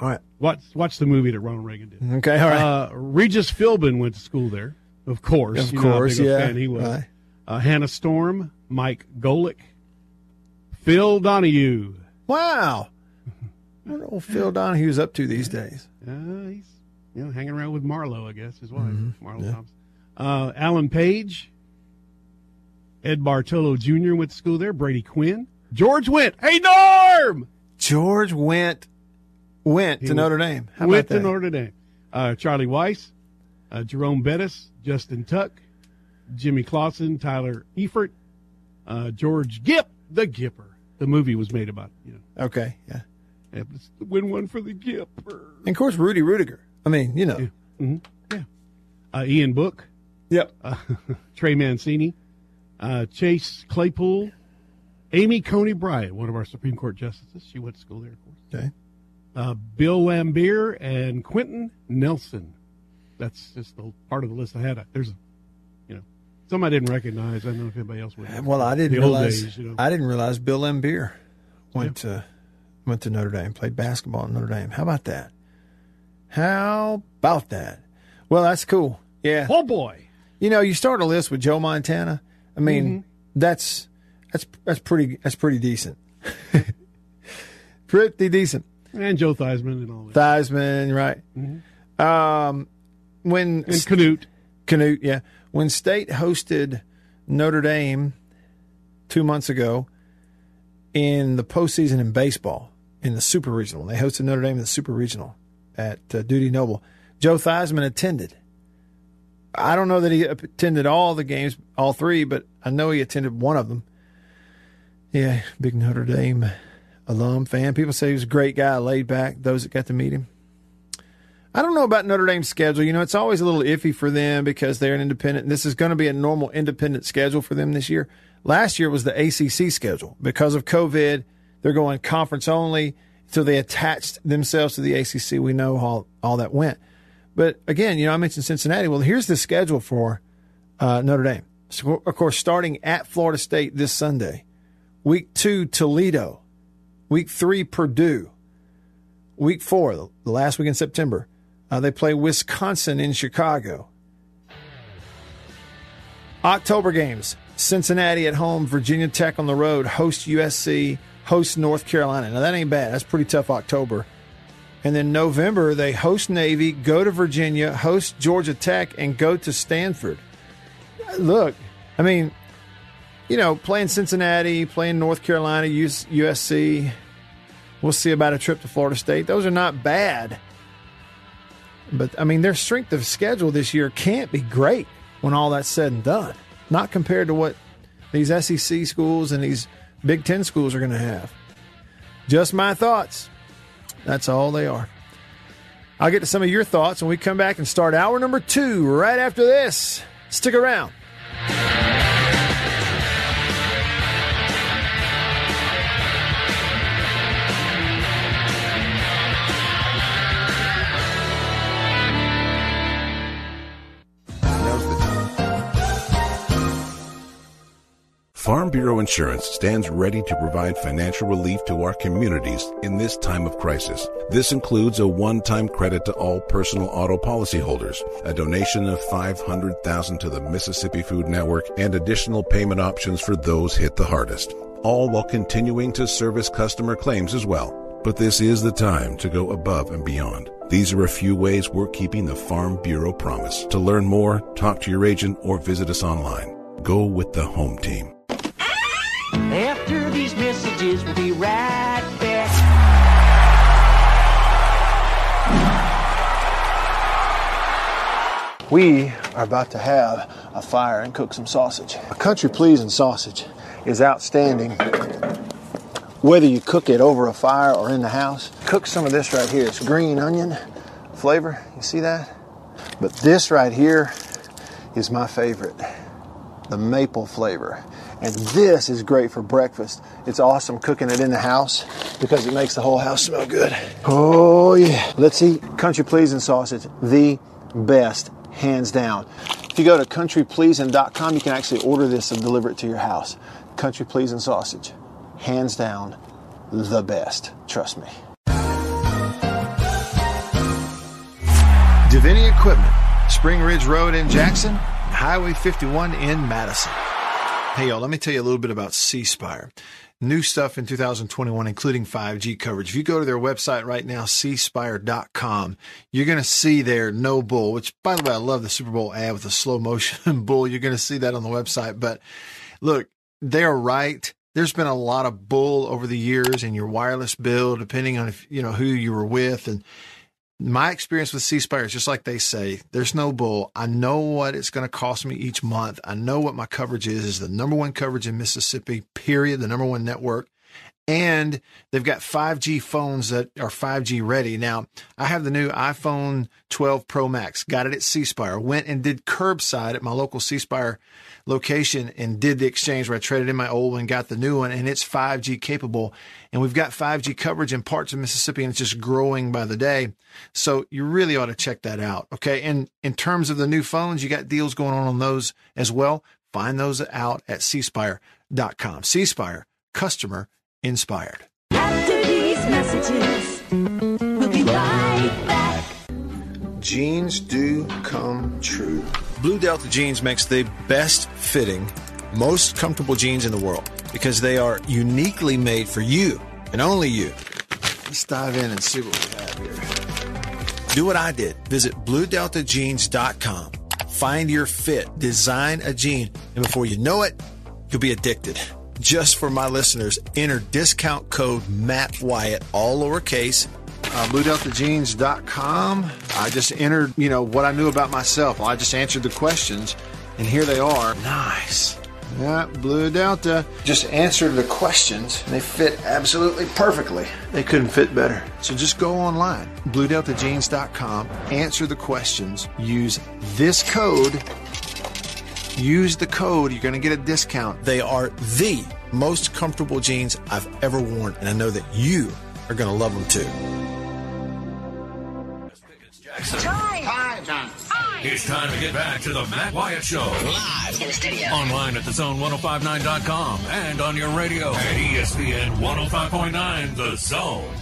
All right. Watch watch the movie that Ronald Reagan did. Okay, all right. Uh, Regis Philbin went to school there, of course. Of You know how course, big a yeah. fan he was. Right. Uh, Hannah Storm, Mike Golic, Phil Donahue, Wow. I wonder what Phil Donahue's up to these days. Uh, he's you know hanging around with Marlo, I guess, his wife, Mhm. Marlo Yeah. Thompson. Uh, Alan Page, Ed Bartolo Jr. went to school there. Brady Quinn, George went. Hey Norm, George went went He to went- Notre Dame. How went to? Notre Dame. Uh, Charlie Weis, uh, Jerome Bettis, Justin Tuck, Jimmy Clausen, Tyler Eifert, uh, George Gipp, the Gipper. The movie was made about you know. Okay, yeah. Yeah, it's the win one for the Gipper. And of course, Rudy Ruettiger. I mean, you know. hmm Yeah. Uh, Ian Book. Yep. Uh, <laughs> Trey Mancini. Uh, Chase Claypool. Amy Coney Barrett, one of our Supreme Court justices. She went to school there, of course. Okay. Uh, Bill Laimbeer and Quenton Nelson. That's just the part of the list I had. There's, a, you know, some I didn't recognize. I don't know if anybody else would. Well, I didn't realize. days, you know. I didn't realize Bill Laimbeer went to went to Notre Dame, played basketball at Notre Dame. How about that? How about that? Well, that's cool. Yeah. Oh boy. You know, you start a list with Joe Montana. I mean, Mm-hmm. that's that's that's pretty that's pretty decent. <laughs> pretty decent. And Joe Theismann and all that. Theismann, right? Um, when And Canute. Canute, yeah. When State hosted Notre Dame two months ago in the postseason in baseball in the Super Regional, they hosted Notre Dame in the Super Regional at uh, Dudy Noble. Joe Theismann attended. I don't know that he attended all the games, all three, but I know he attended one of them. Yeah, big Notre Dame alum fan. People say he was a great guy, laid back. Those that got to meet him. I don't know about Notre Dame's schedule. You know, it's always a little iffy for them because they're an independent. This is going to be a normal independent schedule for them this year. Last year was the ACC schedule. Because of COVID, they're going conference only. So they attached themselves to the ACC. We know how all that went. But again, you know, I mentioned Cincinnati. Well, here's the schedule for uh, Notre Dame. So, of course, starting at Florida State this Sunday. Week two, Toledo. Week three, Purdue. Week four, the last week in September, uh, they play Wisconsin in Chicago. October games Cincinnati at home, Virginia Tech on the road, host USC, host North Carolina. Now, that ain't bad. That's pretty tough October. And then November, they host Navy, go to Virginia, host Georgia Tech, and go to Stanford. Look, I mean, you know, playing Cincinnati, playing North Carolina, US, USC. We'll see about a trip to Florida State. Those are not bad. But, I mean, their strength of schedule this year can't be great when all that's said and done. Not compared to what these SEC schools and these Big Ten schools are going to have. Just my thoughts. That's all they are. I'll get to some of your thoughts when we come back and start hour number two right after this. Stick around. Bureau Insurance stands ready to provide financial relief to our communities in this time of crisis. This includes a one-time credit to all personal auto policyholders, a donation of 500,000 to the Mississippi Food Network, and additional payment options for those hit the hardest, all while continuing to service customer claims as well. But this is the time to go above and beyond. These are a few ways we're keeping the Farm Bureau promise. To learn more, talk to your agent or visit us online. Go with the home team. We are about to have a fire and cook some sausage. A country pleasing sausage is outstanding. Whether you cook it over a fire or in the house, cook some of this right here. It's green onion flavor. You see that? But this right here is my favorite the maple flavor. And this is great for breakfast. It's awesome cooking it in the house because it makes the whole house smell good. Oh, yeah. Let's eat country pleasing sausage, the best, hands down. If you go to countrypleasing.com, you can actually order this and deliver it to your house. Country pleasing sausage, hands down, the best. Trust me. Divini Equipment, Spring Ridge Road in Jackson, Highway 51 in Madison. Hey, y'all, let me tell you a little bit about C Spire. New stuff in 2021, including 5G coverage. If you go to their website right now, cspire.com, you're going to see their no bull, which, by the way, I love the Super Bowl ad with the slow motion <laughs> bull. You're going to see that on the website. But look, they're right. There's been a lot of bull over the years in your wireless bill, depending on if, you know, who you were with. And my experience with C Spire is just like they say, there's no bull. I know what it's going to cost me each month. I know what my coverage is, is the number one coverage in Mississippi, period, the number one network. And they've got 5G phones that are 5G ready. Now, I have the new iPhone 12 Pro Max, got it at C Spire, went and did curbside at my local C Spire location and did the exchange where I traded in my old one, got the new one, and it's 5G capable. And we've got 5G coverage in parts of Mississippi and it's just growing by the day. So you really ought to check that out. Okay. And in terms of the new phones, you got deals going on on those as well. Find those out at cspire.com. C Spire, customer inspired. After these messages, we'll be right back. Jeans do come true. Blue Delta Jeans makes the best fitting, most comfortable jeans in the world because they are uniquely made for you and only you. Let's dive in and see what we have here. Do what I did. Visit bluedeltajeans.com. Find your fit, design a jean, and before you know it, you'll be addicted. Just for my listeners, enter discount code Matt Wyatt, all lowercase, uh, BlueDeltaJeans.com. I just entered, you know, what I knew about myself. I just answered the questions, and here they are. Nice. Yeah, Blue Delta just answered the questions, and they fit absolutely perfectly. They couldn't fit better. So just go online, BlueDeltaJeans.com, answer the questions, use this code. Use the code, you're going to get a discount. They are the most comfortable jeans I've ever worn, and I know that you are going to love them too. Hi, John. It's time to get back to the Matt Wyatt Show. Live in the studio. Online at thezone1059.com and on your radio at ESPN 105.9 The Zone.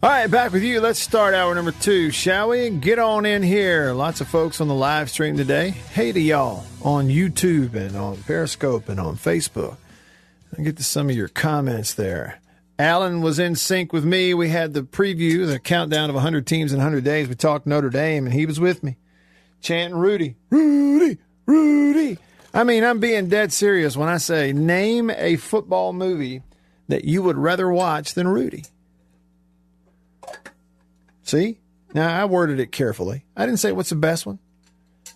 All right, back with you. Let's start hour number two, shall we? Get on in here. Lots of folks on the live stream today. Hey to y'all on YouTube and on Periscope and on Facebook. I'll get to some of your comments there. Alan was in sync with me. We had the preview, the countdown of 100 teams in 100 days. We talked Notre Dame, and he was with me, chanting Rudy, Rudy, Rudy. I mean, I'm being dead serious when I say name a football movie that you would rather watch than Rudy. See? Now, I worded it carefully. I didn't say what's the best one.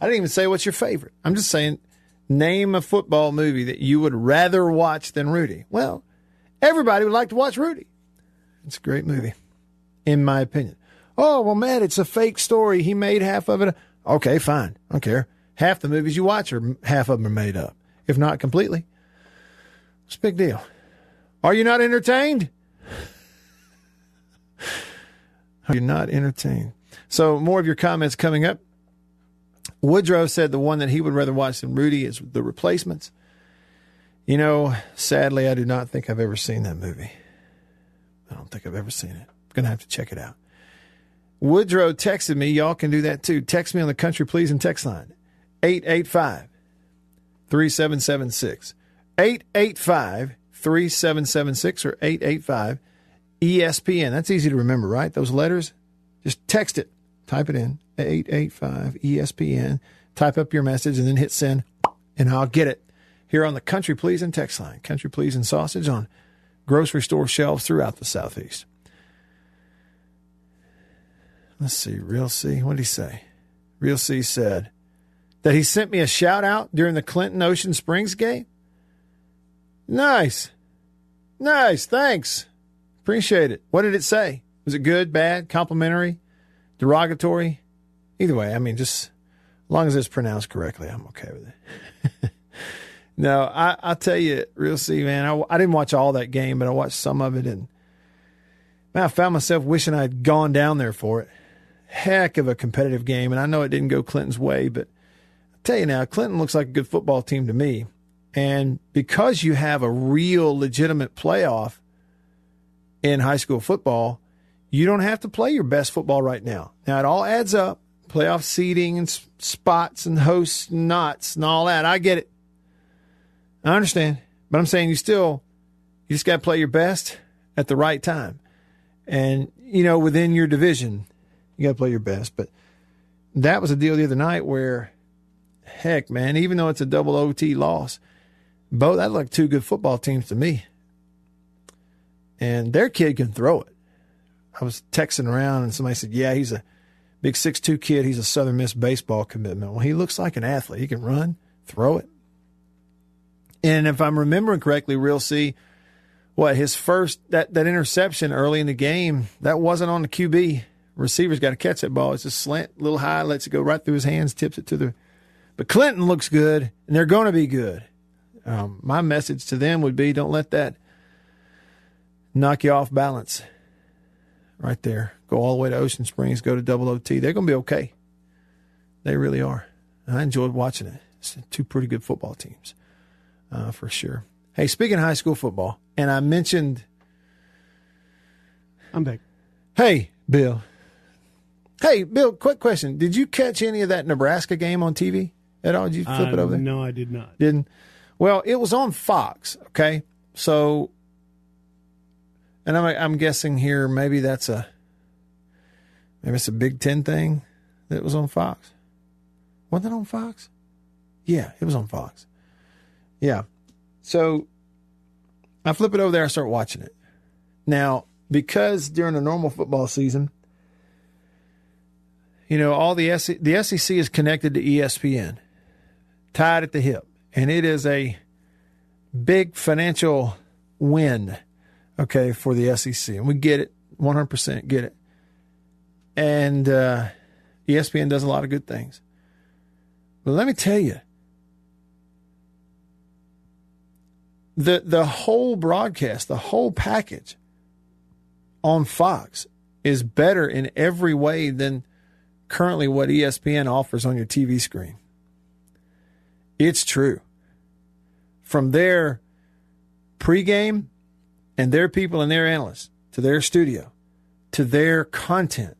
I didn't even say what's your favorite. I'm just saying name a football movie that you would rather watch than Rudy. Well, everybody would like to watch Rudy. It's a great movie, in my opinion. Oh, well, Matt, it's a fake story. He made half of it. Okay, fine. I don't care. Half the movies you watch are half of them are made up, if not completely. It's a big deal. Are you not entertained? <laughs> Are you not entertained? So, more of your comments coming up. Woodrow said the one that he would rather watch than Rudy is The Replacements. You know, sadly, I do not think I've ever seen that movie. I don't think I've ever seen it. I'm going to have to check it out. Woodrow texted me. Y'all can do that too. Text me on the Country Pleasing text line 885 3776. 885 3776 or 885 ESPN. That's easy to remember, right? Those letters. Just text it. Type it in 885 ESPN. Type up your message and then hit send, and I'll get it here on the Country Pleasing text line. Country Pleasing sausage on grocery store shelves throughout the Southeast. Let's see. Real C. What did he say? Real C said that he sent me a shout out during the Clinton Ocean Springs game. Nice. Nice. Thanks. Appreciate it. What did it say? Was it good, bad, complimentary, derogatory? Either way, I mean, just as long as it's pronounced correctly, I'm okay with it. <laughs> no, I, I'll tell you, Real C, man, I, I didn't watch all that game, but I watched some of it, and man, I found myself wishing I'd gone down there for it. Heck of a competitive game, and I know it didn't go Clinton's way, but I'll tell you now, Clinton looks like a good football team to me. And because you have a real legitimate playoff in high school football, you don't have to play your best football right now. Now, it all adds up playoff seeding and spots and hosts and knots and all that. I get it. I understand, but I'm saying you still you just got to play your best at the right time, and you know within your division, you got to play your best. But that was a deal the other night where, heck, man, even though it's a double OT loss, both that looked two good football teams to me, and their kid can throw it. I was texting around and somebody said, "Yeah, he's a big six two kid. He's a Southern Miss baseball commitment." Well, he looks like an athlete. He can run, throw it. And if I'm remembering correctly, Real C, what his first that that interception early in the game that wasn't on the QB. Receiver's got to catch that ball. It's a slant, a little high, lets it go right through his hands, tips it to the. But Clinton looks good, and they're going to be good. Um, my message to them would be: don't let that knock you off balance. Right there, go all the way to Ocean Springs, go to Double OT. They're going to be okay. They really are. I enjoyed watching it. It's two pretty good football teams, uh, for sure. Hey, speaking of high school football, and I mentioned. I'm back. Hey, Bill. Hey, Bill, quick question. Did you catch any of that Nebraska game on TV at all? Did you flip Uh, it over there? No, I did not. Didn't? Well, it was on Fox, okay? So, and I'm, I'm guessing here maybe that's a, maybe it's a Big Ten thing that was on Fox. Wasn't it on Fox? Yeah, it was on Fox. Yeah. So I flip it over there, I start watching it. Now, because during a normal football season, you know, all the SEC, the SEC is connected to ESPN, tied at the hip, and it is a big financial win, okay, for the SEC, and we get it, one hundred percent get it. And uh, ESPN does a lot of good things, but let me tell you, the the whole broadcast, the whole package on Fox is better in every way than currently what ESPN offers on your TV screen. It's true. From their pregame and their people and their analysts to their studio to their content,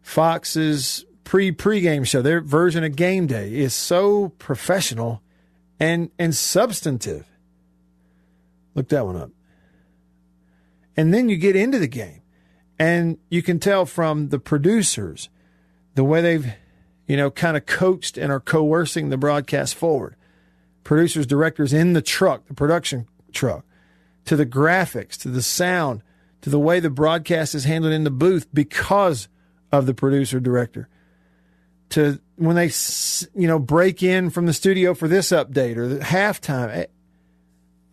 Fox's pre pregame show, their version of Game Day is so professional and and substantive. Look that one up. And then you get into the game, and you can tell from the producers the way they've, you know, kind of coached and are coercing the broadcast forward. Producers, directors in the truck, the production truck, to the graphics, to the sound, to the way the broadcast is handled in the booth because of the producer director. To when they, you know, break in from the studio for this update or the halftime.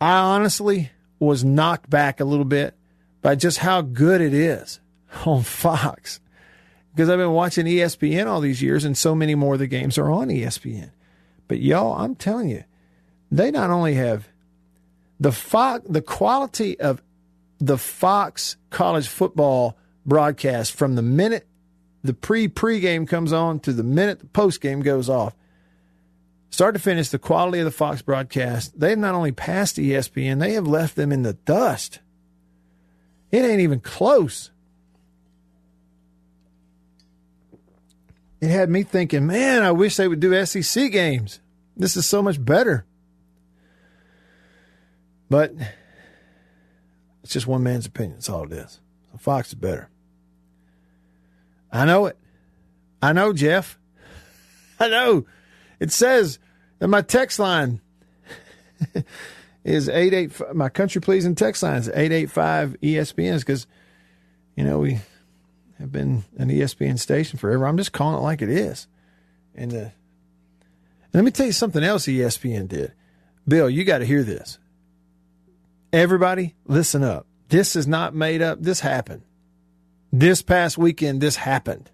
I honestly was knocked back a little bit by just how good it is <laughs> on Fox because I've been watching ESPN all these years, and so many more of the games are on ESPN. But y'all, I'm telling you, they not only have the Fox, the quality of the Fox college football broadcast from the minute the pre pregame comes on to the minute the postgame goes off. Start to finish, the quality of the Fox broadcast, they've not only passed ESPN, they have left them in the dust. It ain't even close. It had me thinking, man, I wish they would do SEC games. This is so much better. But it's just one man's opinion. That's all it is. Fox is better. I know it. I know, Jeff. <laughs> I know. It says that my text line is 88 my country pleasing text line is 885 ESPNs because you know we have been an ESPN station forever. I'm just calling it like it is. And uh, let me tell you something else ESPN did. Bill, you got to hear this. Everybody, listen up. This is not made up. This happened. This past weekend, this happened.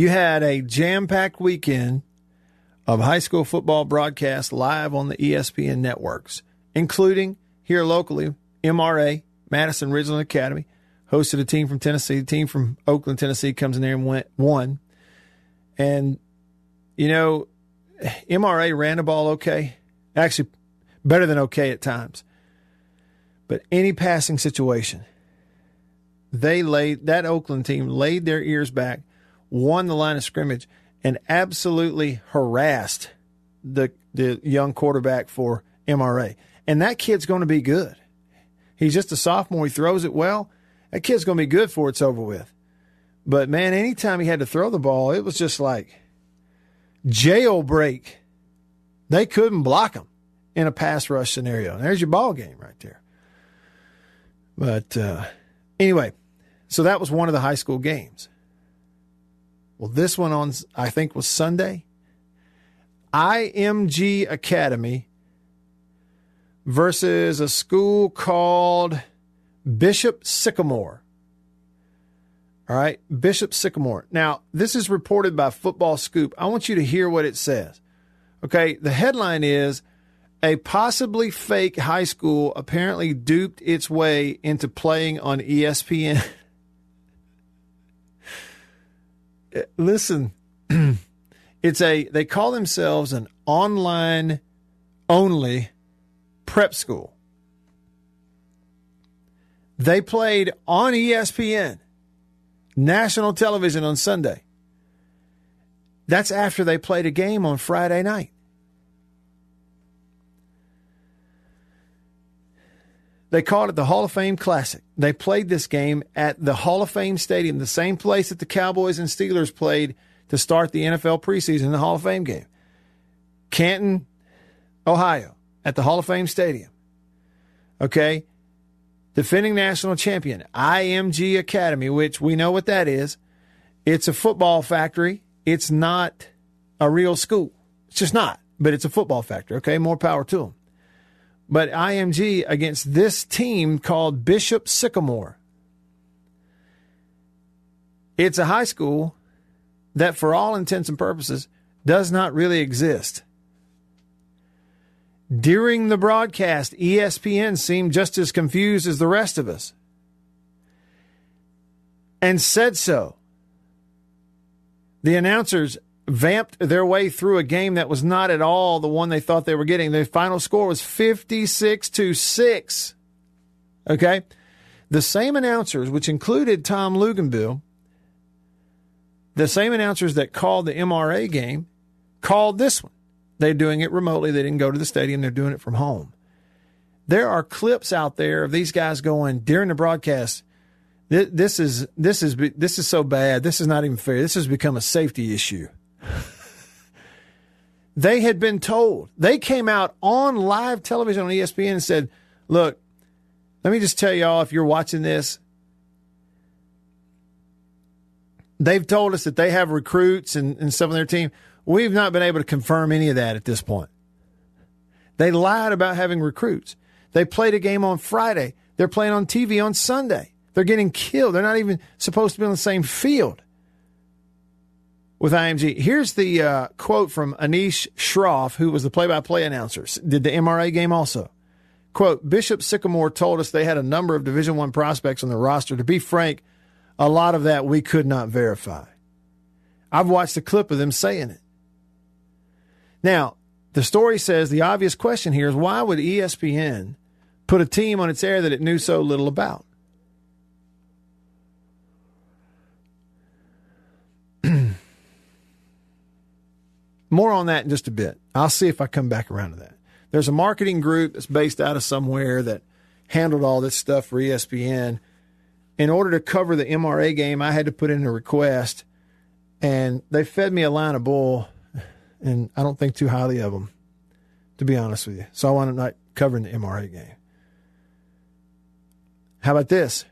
You had a jam packed weekend of high school football broadcasts live on the ESPN networks, including here locally, MRA, Madison Ridgeland Academy, hosted a team from Tennessee. The team from Oakland, Tennessee comes in there and went, won. And, you know, MRA ran the ball okay. Actually, better than okay at times. But any passing situation, they laid that Oakland team laid their ears back, won the line of scrimmage, and absolutely harassed the the young quarterback for MRA, and that kid's going to be good. He's just a sophomore. He throws it well. That kid's going to be good before it's over with. But man, anytime he had to throw the ball, it was just like jailbreak. They couldn't block him in a pass rush scenario. And there's your ball game right there. But uh, anyway, so that was one of the high school games. Well, this one on I think was Sunday. IMG Academy versus a school called Bishop Sycamore. All right, Bishop Sycamore. Now, this is reported by Football Scoop. I want you to hear what it says. Okay, the headline is a possibly fake high school apparently duped its way into playing on ESPN. <laughs> Uh, listen, <clears throat> it's a they call themselves an online only prep school. They played on ESPN national television on Sunday. That's after they played a game on Friday night. They called it the Hall of Fame Classic. They played this game at the Hall of Fame Stadium, the same place that the Cowboys and Steelers played to start the NFL preseason, the Hall of Fame game. Canton, Ohio, at the Hall of Fame Stadium. Okay? defending national champion, IMG Academy, which we know what that is. It's a football factory. It's not a real school. It's just not, but it's a football factory. Okay, more power to them. But IMG against this team called Bishop Sycamore. It's a high school that, for all intents and purposes, does not really exist. During the broadcast, ESPN seemed just as confused as the rest of us and said so. The announcers vamped their way through a game that was not at all the one they thought they were getting. The final score was 56 to 6. Okay? The same announcers, which included Tom Luginbill, the same announcers that called the MRA game, called this one. They're doing it remotely. They didn't go to the stadium. They're doing it from home. There are clips out there of these guys going during the broadcast. This is this is this is so bad. This is not even fair. This has become a safety issue. <laughs> they had been told. They came out on live television on ESPN and said, "Look, let me just tell y'all if you're watching this, they've told us that they have recruits and, and stuff on their team. We've not been able to confirm any of that at this point. They lied about having recruits. They played a game on Friday. They're playing on TV on Sunday. They're getting killed. They're not even supposed to be on the same field with IMG. Here's the uh, quote from Anish Shroff, who was the play-by-play announcer, did the MRA game also. Quote, Bishop Sycamore told us they had a number of Division One prospects on the roster. To be frank, a lot of that we could not verify. I've watched a clip of them saying it. Now, the story says the obvious question here is why would ESPN put a team on its air that it knew so little about? More on that in just a bit. I'll see if I come back around to that. There's a marketing group that's based out of somewhere that handled all this stuff for ESPN. In order to cover the MRA game, I had to put in a request, and they fed me a line of bull and I don't think too highly of them, to be honest with you. So I want to not covering the MRA game. How about this?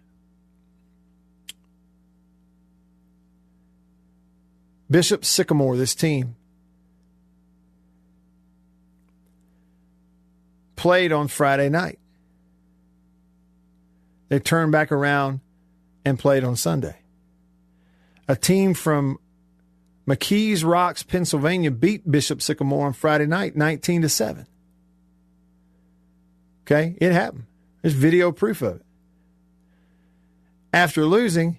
Bishop Sycamore, this team, played on Friday night. They turned back around and played on Sunday. A team from McKees Rocks, Pennsylvania beat Bishop Sycamore on Friday night, 19 to 7. Okay, it happened. There's video proof of it. After losing,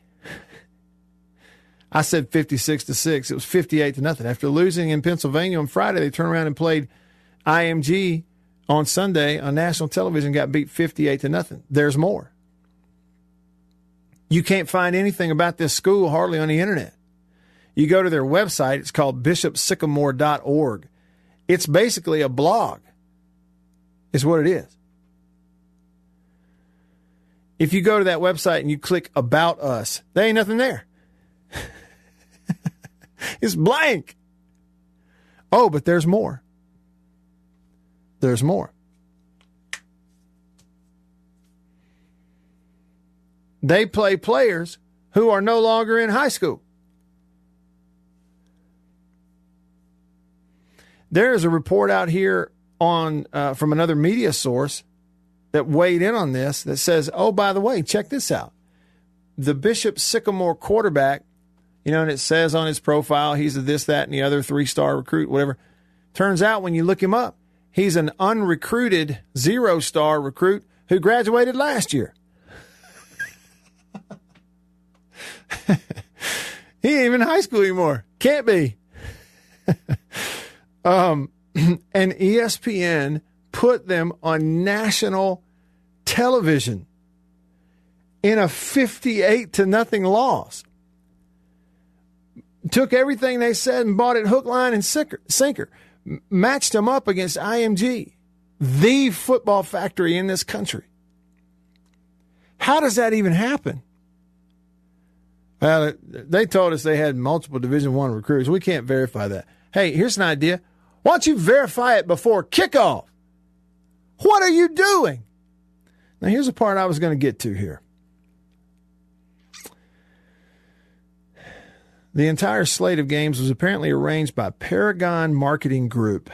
I said 56 to 6. It was 58 to nothing. After losing in Pennsylvania on Friday, they turned around and played IMG on Sunday on national television, got beat 58 to nothing. There's more. You can't find anything about this school hardly on the internet. You go to their website, it's called bishopsycamore.org, It's basically a blog, is what it is. If you go to that website and you click About Us, there ain't nothing there. <laughs> it's blank. Oh, but there's more. There's more. They play players who are no longer in high school. There is a report out here on uh, from another media source that weighed in on this that says, "Oh, by the way, check this out. The Bishop Sycamore quarterback, you know, and it says on his profile he's a this, that, and the other three-star recruit, whatever. Turns out when you look him up, he's an unrecruited zero-star recruit who graduated last year. <laughs> he ain't even high school anymore. Can't be. <laughs> um, <clears throat> and ESPN put them on national television in a 58 to nothing loss. Took everything they said and bought it hook, line, and sinker. Matched them up against IMG, the football factory in this country. How does that even happen? Well, they told us they had multiple Division One recruits. We can't verify that. Hey, here's an idea. Why don't you verify it before kickoff? What are you doing? Now, here's the part I was going to get to here. The entire slate of games was apparently arranged by Paragon Marketing Group.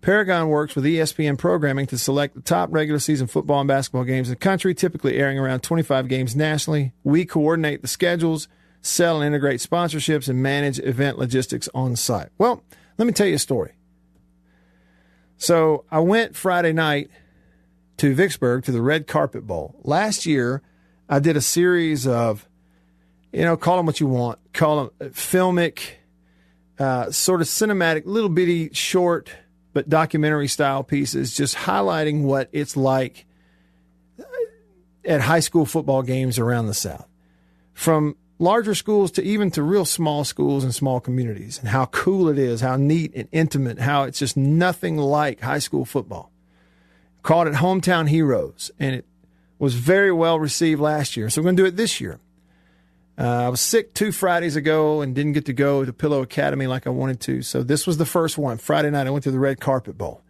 Paragon works with ESPN programming to select the top regular season football and basketball games in the country, typically airing around 25 games nationally. We coordinate the schedules, sell and integrate sponsorships, and manage event logistics on site. Well, let me tell you a story. So I went Friday night to Vicksburg to the Red Carpet Bowl. Last year, I did a series of, you know, call them what you want, call them filmic, uh, sort of cinematic, little bitty, short but documentary style pieces, just highlighting what it's like at high school football games around the South. From larger schools to even to real small schools and small communities, and how cool it is, how neat and intimate, how it's just nothing like high school football. Called it Hometown Heroes, and it was very well received last year. So we're going to do it this year. Uh, I was sick two Fridays ago and didn't get to go to Pillow Academy like I wanted to. So this was the first one. Friday night, I went to the Red Carpet Bowl.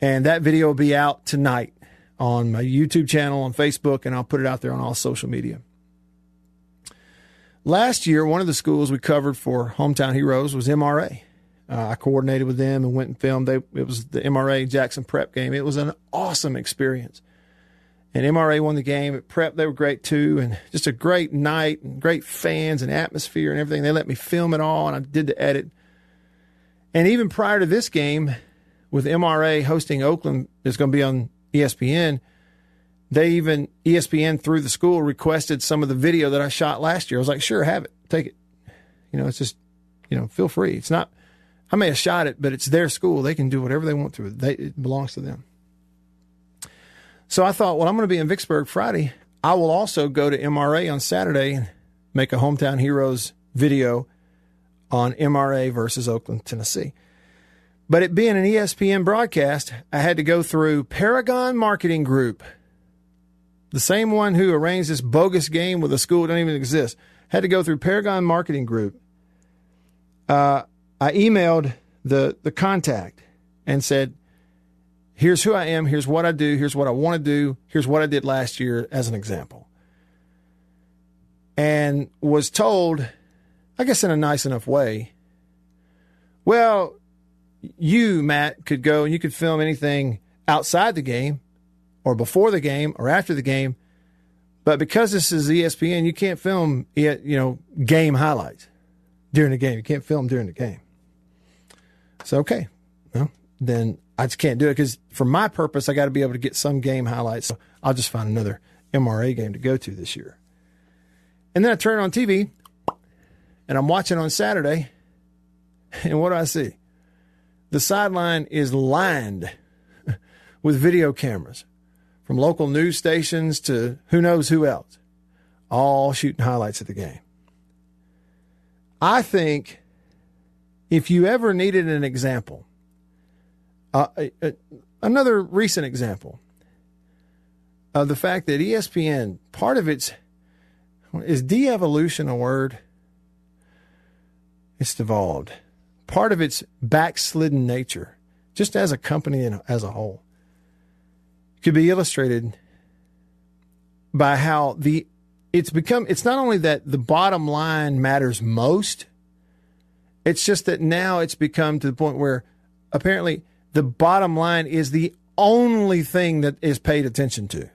And that video will be out tonight on my YouTube channel, on Facebook, and I'll put it out there on all social media. Last year, one of the schools we covered for Hometown Heroes was MRA. Uh, I coordinated with them and went and filmed. They, it was the MRA Jackson Prep game. It was an awesome experience and MRA won the game. At Prep, they were great too, and just a great night, and great fans and atmosphere and everything. They let me film it all, and I did the edit. And even prior to this game, with MRA hosting Oakland, it's going to be on ESPN. They even ESPN through the school requested some of the video that I shot last year. I was like, sure, have it, take it. You know, it's just, you know, feel free. It's not. I may have shot it, but it's their school. They can do whatever they want to. It. They, it belongs to them. So I thought, well, I'm going to be in Vicksburg Friday. I will also go to MRA on Saturday and make a Hometown Heroes video on MRA versus Oakland, Tennessee. But it being an ESPN broadcast, I had to go through Paragon Marketing Group, the same one who arranged this bogus game with a school that don't even exist. Had to go through Paragon Marketing Group. Uh, I emailed the the contact and said, here's who I am, here's what I do, here's what I want to do, here's what I did last year as an example. And was told, I guess in a nice enough way, well, you, Matt, could go and you could film anything outside the game or before the game or after the game. But because this is ESPN, you can't film, you know, game highlights during the game. You can't film during the game. So, okay. Well, then I just can't do it because for my purpose, I got to be able to get some game highlights. So I'll just find another MRA game to go to this year. And then I turn on TV and I'm watching on Saturday. <laughs> And what do I see? The sideline is lined <laughs> with video cameras from local news stations to who knows who else, all shooting highlights of the game. I think if you ever needed an example, uh, uh, another recent example of the fact that ESPN, part of its is de-evolution a word? It's devolved. Part of its backslidden nature, just as a company and as a whole, could be illustrated by how the it's become it's not only that the bottom line matters most it's just that now it's become to the point where apparently the bottom line is the only thing that is paid attention to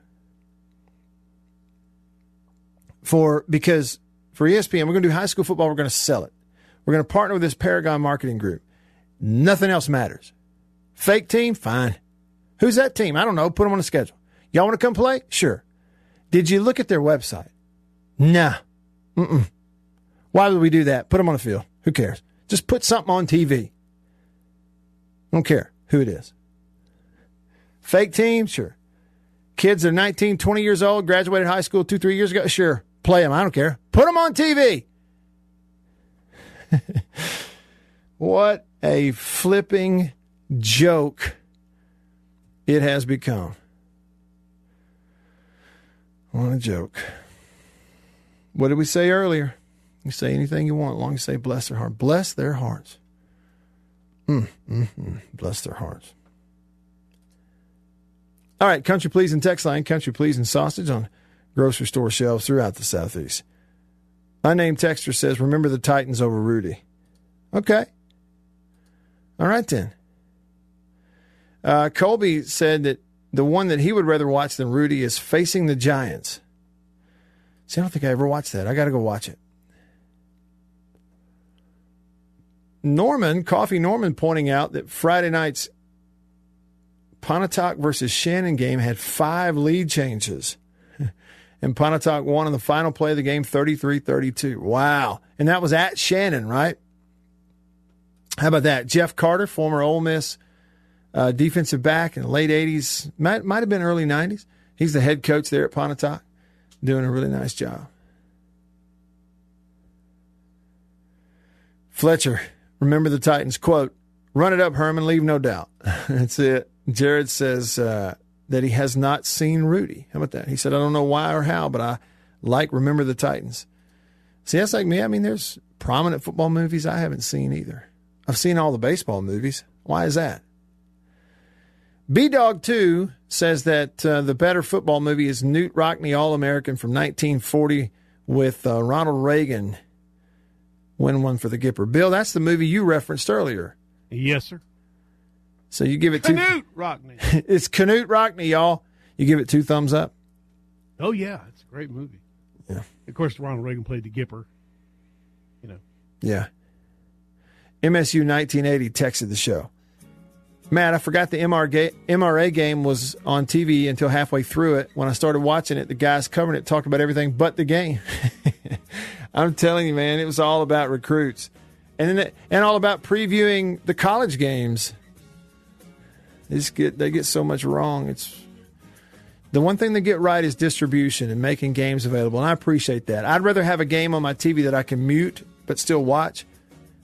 for because for ESPN we're going to do high school football we're going to sell it we're going to partner with this Paragon marketing group nothing else matters fake team fine who's that team I don't know put them on the schedule y'all want to come play sure did you look at their website Nah. Mm-mm. Why would we do that? Put them on the field. Who cares? Just put something on TV. Don't care who it is. Fake team? Sure. Kids that are 19, 20 years old, graduated high school two, three years ago? Sure. Play them. I don't care. Put them on TV. <laughs> what a flipping joke it has become. What a joke. What did we say earlier? You say anything you want, long as you say bless their heart. Bless their hearts. Mm, mm, mm. Bless their hearts. All right, country pleasing text line, country pleasing sausage on grocery store shelves throughout the southeast. Unnamed texter says, "Remember the Titans over Rudy." Okay. All right then. Uh, Colby said that the one that he would rather watch than Rudy is Facing the Giants. See, I don't think I ever watched that. I got to go watch it. Norman, Coffee Norman, pointing out that Friday night's Pontotoc versus Shannon game had five lead changes. <laughs> And Pontotoc won on the final play of the game 33 32. Wow. And that was at Shannon, right? How about that? Jeff Carter, former Ole Miss uh, defensive back in the late 80s, might, might have been early 90s. He's the head coach there at Pontotoc doing a really nice job. Fletcher, remember the Titans quote, run it up, Herman, leave no doubt. <laughs> That's it. Jared says uh, that he has not seen Rudy. How about that? He said, I don't know why or how, but I like Remember the Titans. See, that's like me. I mean, there's prominent football movies I haven't seen either. I've seen all the baseball movies. Why is that? B Dog 2 says that uh, the better football movie is Knute Rockne All American from 1940 with uh, Ronald Reagan win one for the Gipper. Bill, that's the movie you referenced earlier. Yes, sir. So you give it two. Knute Rockne. <laughs> it's Knute Rockne, y'all. You give it two thumbs up. Oh yeah, it's a great movie. Yeah. Of course, Ronald Reagan played the Gipper. You know. Yeah. MSU 1980 texted the show. Matt, I forgot the MRA game was on TV until halfway through it. When I started watching it, the guys covering it talked about everything but the game. <laughs> I'm telling you, man, it was all about recruits, and then and all about previewing the college games. They get they get so much wrong. It's the one thing they get right is distribution and making games available, and I appreciate that. I'd rather have a game on my TV that I can mute but still watch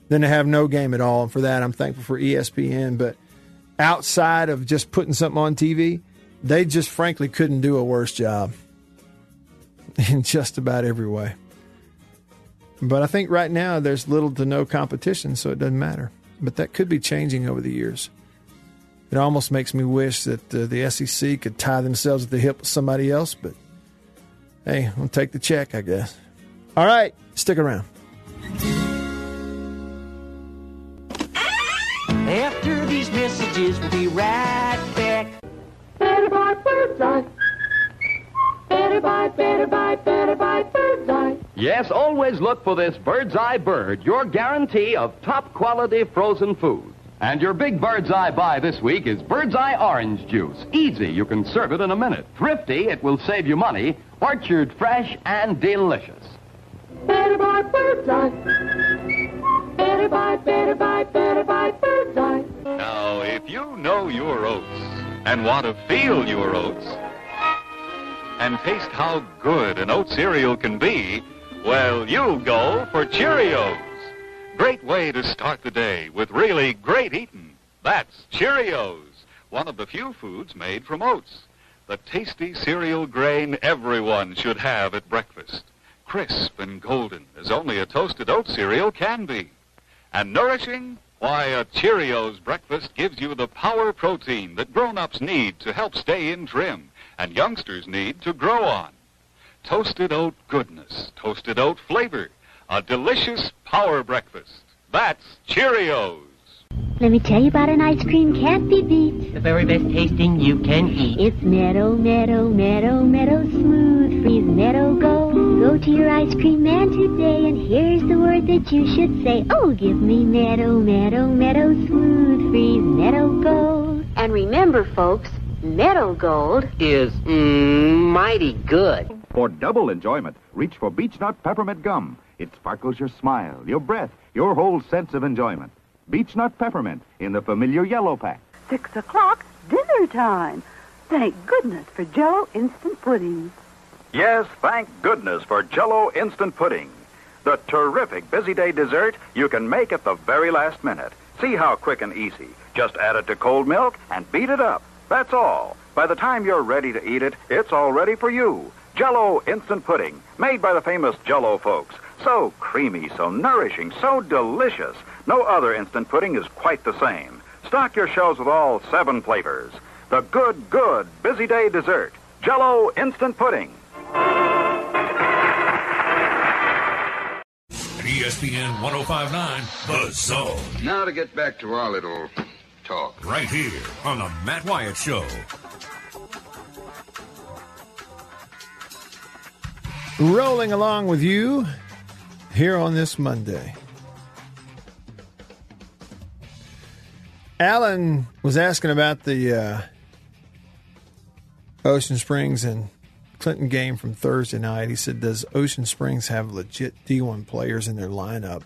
than to have no game at all. And for that, I'm thankful for ESPN. But outside of just putting something on TV, they just frankly couldn't do a worse job <laughs> in just about every way. But I think right now there's little to no competition, so it doesn't matter. But that could be changing over the years. It almost makes me wish that uh, the SEC could tie themselves at the hip with somebody else, but hey, I'll take the check, I guess. All right, stick around. After these messages, we'll be right back. Better buy bird's eye. Better buy, better buy, better buy bird's eye. Yes, always look for this Bird's Eye Bird, your guarantee of top quality frozen food. And your big Bird's Eye buy this week is Bird's Eye Orange Juice. Easy, you can serve it in a minute. Thrifty, it will save you money. Orchard fresh and delicious. Better buy bird's eye. Better buy, better buy, better buy bird's eye. Now, if you know your oats and want to feel your oats and taste how good an oat cereal can be, well, you'll go for Cheerios. great way to start the day with really great eating. That's Cheerios, one of the few foods made from oats. The tasty cereal grain everyone should have at breakfast. Crisp and golden as only a toasted oat cereal can be. And nourishing? Why, a Cheerios breakfast gives you the power protein that grown-ups need to help stay in trim and youngsters need to grow on. Toasted oat goodness, toasted oat flavor, a delicious power breakfast. That's Cheerios. Let me tell you about an ice cream can't be beat. The very best tasting you can eat. It's Meadow, Meadow, Meadow, Meadow Smooth Freeze Meadow Gold. Go to your ice cream man today and here's the word that you should say. Oh, give me Meadow, Meadow, Meadow Smooth Freeze Meadow Gold. And remember, folks, Meadow Gold Is mm, mighty good. For double enjoyment, reach for Beech Nut Peppermint Gum. It sparkles your smile, your breath, your whole sense of enjoyment. Beech Nut Peppermint in the familiar yellow pack. Six o'clock, dinner time. Thank goodness for Jello instant pudding. Yes, thank goodness for Jello instant pudding. The terrific busy day dessert you can make at the very last minute. See how quick and easy. Just add it to cold milk and beat it up. That's all. By the time you're ready to eat it, it's all ready for you. Jello instant pudding, made by the famous Jello folks. So creamy, so nourishing, so delicious. No other instant pudding is quite the same. Stock your shelves with all seven flavors. The good, good busy day dessert. Jello instant pudding. At ESPN 1059, The Zone. Now to get back to our little talk. Right here on The Matt Wyatt Show. Rolling along with you here on this Monday. Alan was asking about the uh, Ocean Springs and Clinton game from Thursday night. He said, Does Ocean Springs have legit D1 players in their lineup?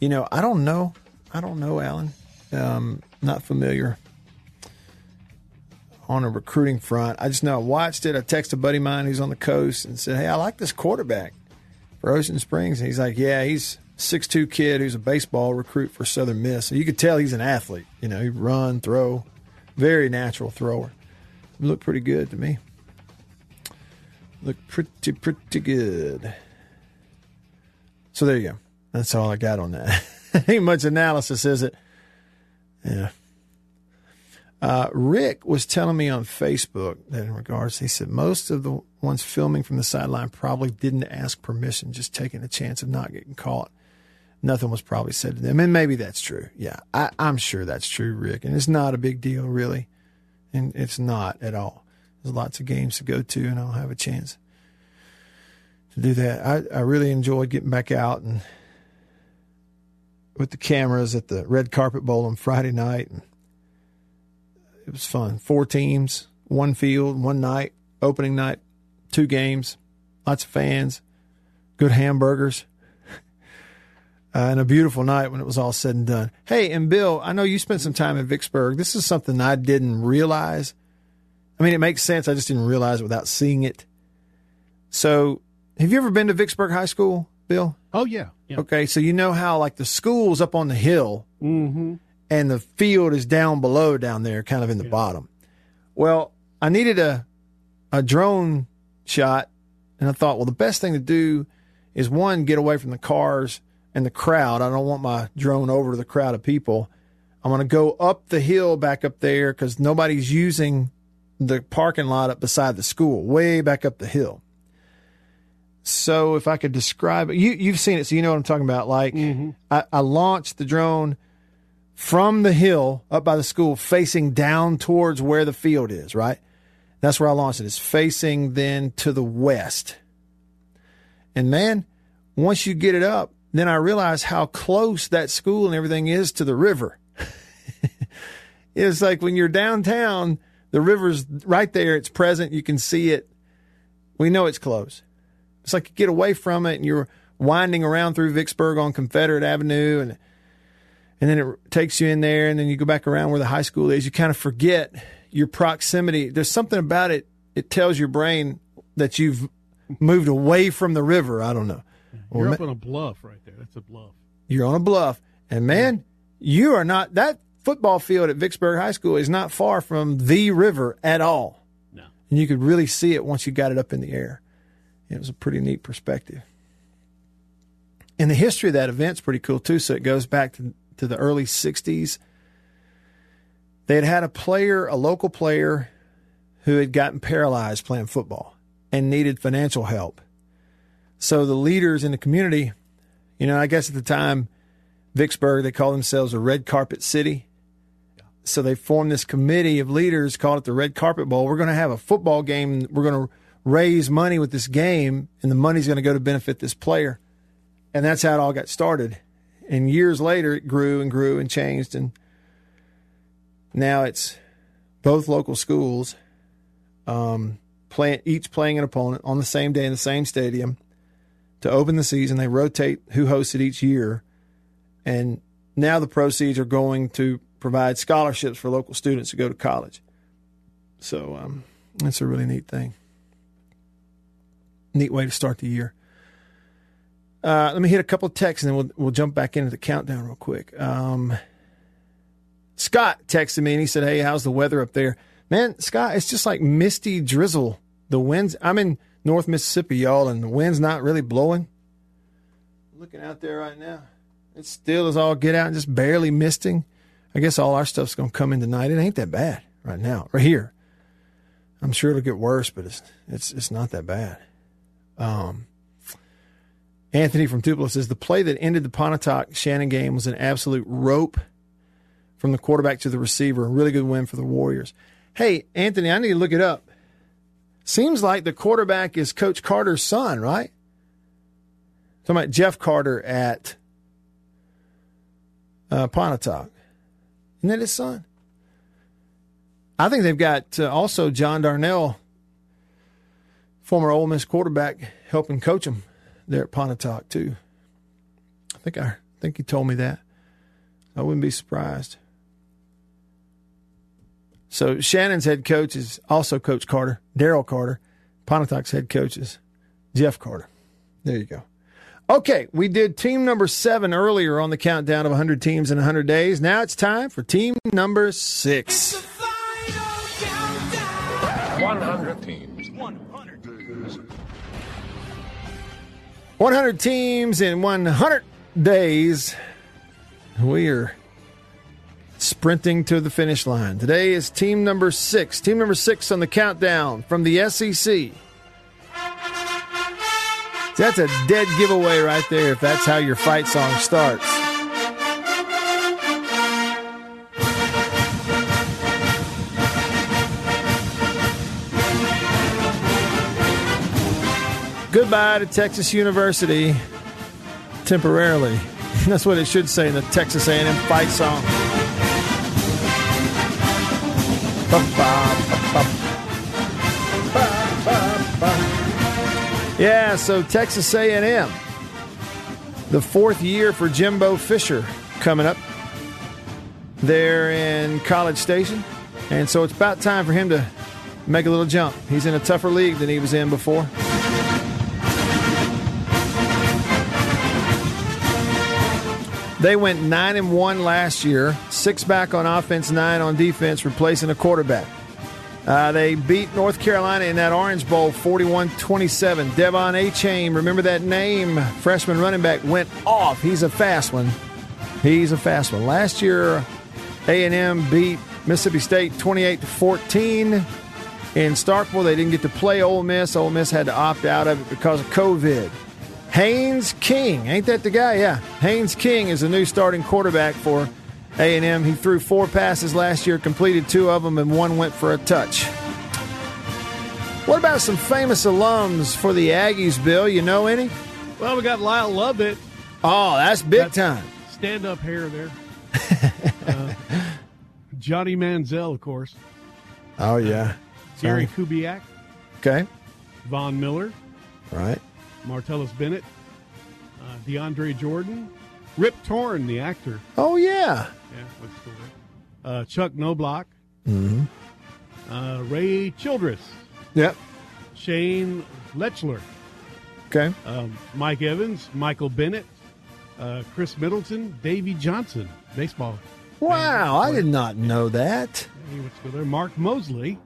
You know, I don't know. I don't know, Alan. Um, not familiar on a recruiting front. I just know I watched it. I texted a buddy of mine who's on the coast and said, Hey, I like this quarterback for Ocean Springs. And he's like, Yeah, he's six two kid who's a baseball recruit for Southern Miss. So you could tell he's an athlete. You know, he run, throw, very natural thrower. Looked pretty good to me. Looked pretty, pretty good. So there you go. That's all I got on that. <laughs> Ain't much analysis, is it? Yeah. Uh, Rick was telling me on Facebook that in regards, he said most of the ones filming from the sideline probably didn't ask permission, just taking a chance of not getting caught. Nothing was probably said to them. And maybe that's true. Yeah, I, I'm sure that's true, Rick. And it's not a big deal, really. And it's not at all. There's lots of games to go to, and I'll have a chance to do that. I, I really enjoyed getting back out and with the cameras at the red carpet bowl on Friday night. And it was fun. Four teams, one field, one night, opening night, two games, lots of fans, good hamburgers, <laughs> uh, and a beautiful night when it was all said and done. Hey, and Bill, I know you spent some time in Vicksburg. This is something I didn't realize. I mean, it makes sense. I just didn't realize it without seeing it. So, have you ever been to Vicksburg High School, Bill? Oh yeah. yeah. Okay, so you know how like the school's up on the hill Mm-hmm. And the field is down below down there, kind of in the bottom. Well, I needed a a drone shot, and I thought, well, the best thing to do is one get away from the cars and the crowd. I don't want my drone over to the crowd of people. I'm going to go up the hill back up there because nobody's using the parking lot up beside the school, way back up the hill. So if I could describe it, you you've seen it, so you know what I'm talking about. Like mm-hmm. I, I launched the drone from the hill up by the school, facing down towards where the field is. Right, that's where I launched it. It's facing then to the west. And man, once you get it up, then I realized how close that school and everything is to the river. <laughs> it's like when you're downtown, the river's right there. It's present. You can see it. We know it's close. It's like you get away from it and you're winding around through Vicksburg on Confederate Avenue and and then it takes you in there and then you go back around where the high school is. You kind of forget your proximity. There's something about it. It tells your brain that you've moved away from the river. I don't know. You're Or up on a bluff right there. That's a bluff. You're on a bluff, and man, you are not that football field at Vicksburg High School is not far from the river at all. No. And you could really see it once you got it up in the air. It was a pretty neat perspective. And the history of that event's pretty cool too. So it goes back to, to the early 60s. They had had a player, a local player, who had gotten paralyzed playing football and needed financial help. So the leaders in the community, you know, I guess at the time, Vicksburg, they call themselves a red carpet city. So they formed this committee of leaders, called it the Red Carpet Bowl. We're going to have a football game. We're going to raise money with this game, and the money's going to go to benefit this player. And that's how it all got started. And years later, it grew and grew and changed. And now it's both local schools um, play, each playing an opponent on the same day in the same stadium to open the season. They rotate who hosts it each year. And now the proceeds are going to provide scholarships for local students to go to college. So um, that's a really neat thing. Neat way to start the year. Uh, let me hit a couple of texts and then we'll, we'll jump back into the countdown real quick. Um, Scott texted me and he said, Hey, how's the weather up there? Man, Scott, it's just like misty drizzle. The winds, I'm in North Mississippi, y'all, and the wind's not really blowing. Looking out there right now. It's still as all get out and just barely misting. I guess all our stuff's to come in tonight. It ain't that bad right now, right here. I'm sure it'll get worse, but it's it's it's not that bad. Um, Anthony from Tupelo says the play that ended the Pontotoc Shannon game was an absolute rope from the quarterback to the receiver. A really good win for the Warriors. Hey, Anthony, I need to look it up. Seems like the quarterback is Coach Carter's son, right? Talking about Jeff Carter at uh, Pontotoc. Isn't that his son? I think they've got uh, also John Darnell, former Ole Miss quarterback, helping coach them there at Pontotoc too. I think I, I think he told me that. I wouldn't be surprised. So Shannon's head coach is also Coach Carter, Daryl Carter. Pontotoc's head coach is Jeff Carter. There you go. Okay, we did team number seven earlier on the countdown of 100 teams in 100 days. Now it's time for team number six. 100 teams. 100 teams in 100 days. We are sprinting to the finish line. Today is team number six. Team number six on the countdown from the SEC. That's a dead giveaway right there if that's how your fight song starts. Goodbye to Texas University temporarily. <laughs> That's what it should say in the Texas A&M fight song. Yeah, so Texas A&M, the fourth year for Jimbo Fisher coming up there in College Station, and so it's about time for him to make a little jump. He's in a tougher league than he was in before. They went nine and one last year, six back on offense, nine on defense, replacing a quarterback. Uh, they beat North Carolina in that Orange Bowl 41 27. Devon Achane, remember that name? Freshman running back went off. He's a fast one. He's a fast one. Last year, A&M beat Mississippi State 28 to 14 in Starkville. They didn't get to play Ole Miss. Ole Miss had to opt out of it because of COVID. Haynes King, ain't that the guy? Yeah, Haynes King is the new starting quarterback for A&M. He threw four passes last year, completed two of them, and one went for a touch. What about some famous alums for the Aggies, Bill? You know any? Well, we got Lyle Lovett. Oh, that's big time. Stand up hair there. <laughs> uh, Johnny Manziel, of course. Oh yeah, Gary Kubiak. Okay. Von Miller. Right. Martellus Bennett, uh, DeAndre Jordan, Rip Torn, the actor. Oh yeah, yeah, what's the uh, Chuck Knoblauch, mm-hmm. uh, Ray Childress, yep, Shane Lechler, okay, um, Mike Evans, Michael Bennett, uh, Khris Middleton, Davy Johnson, baseball. Wow, I did not know that. He went to school there. Mark Moseley,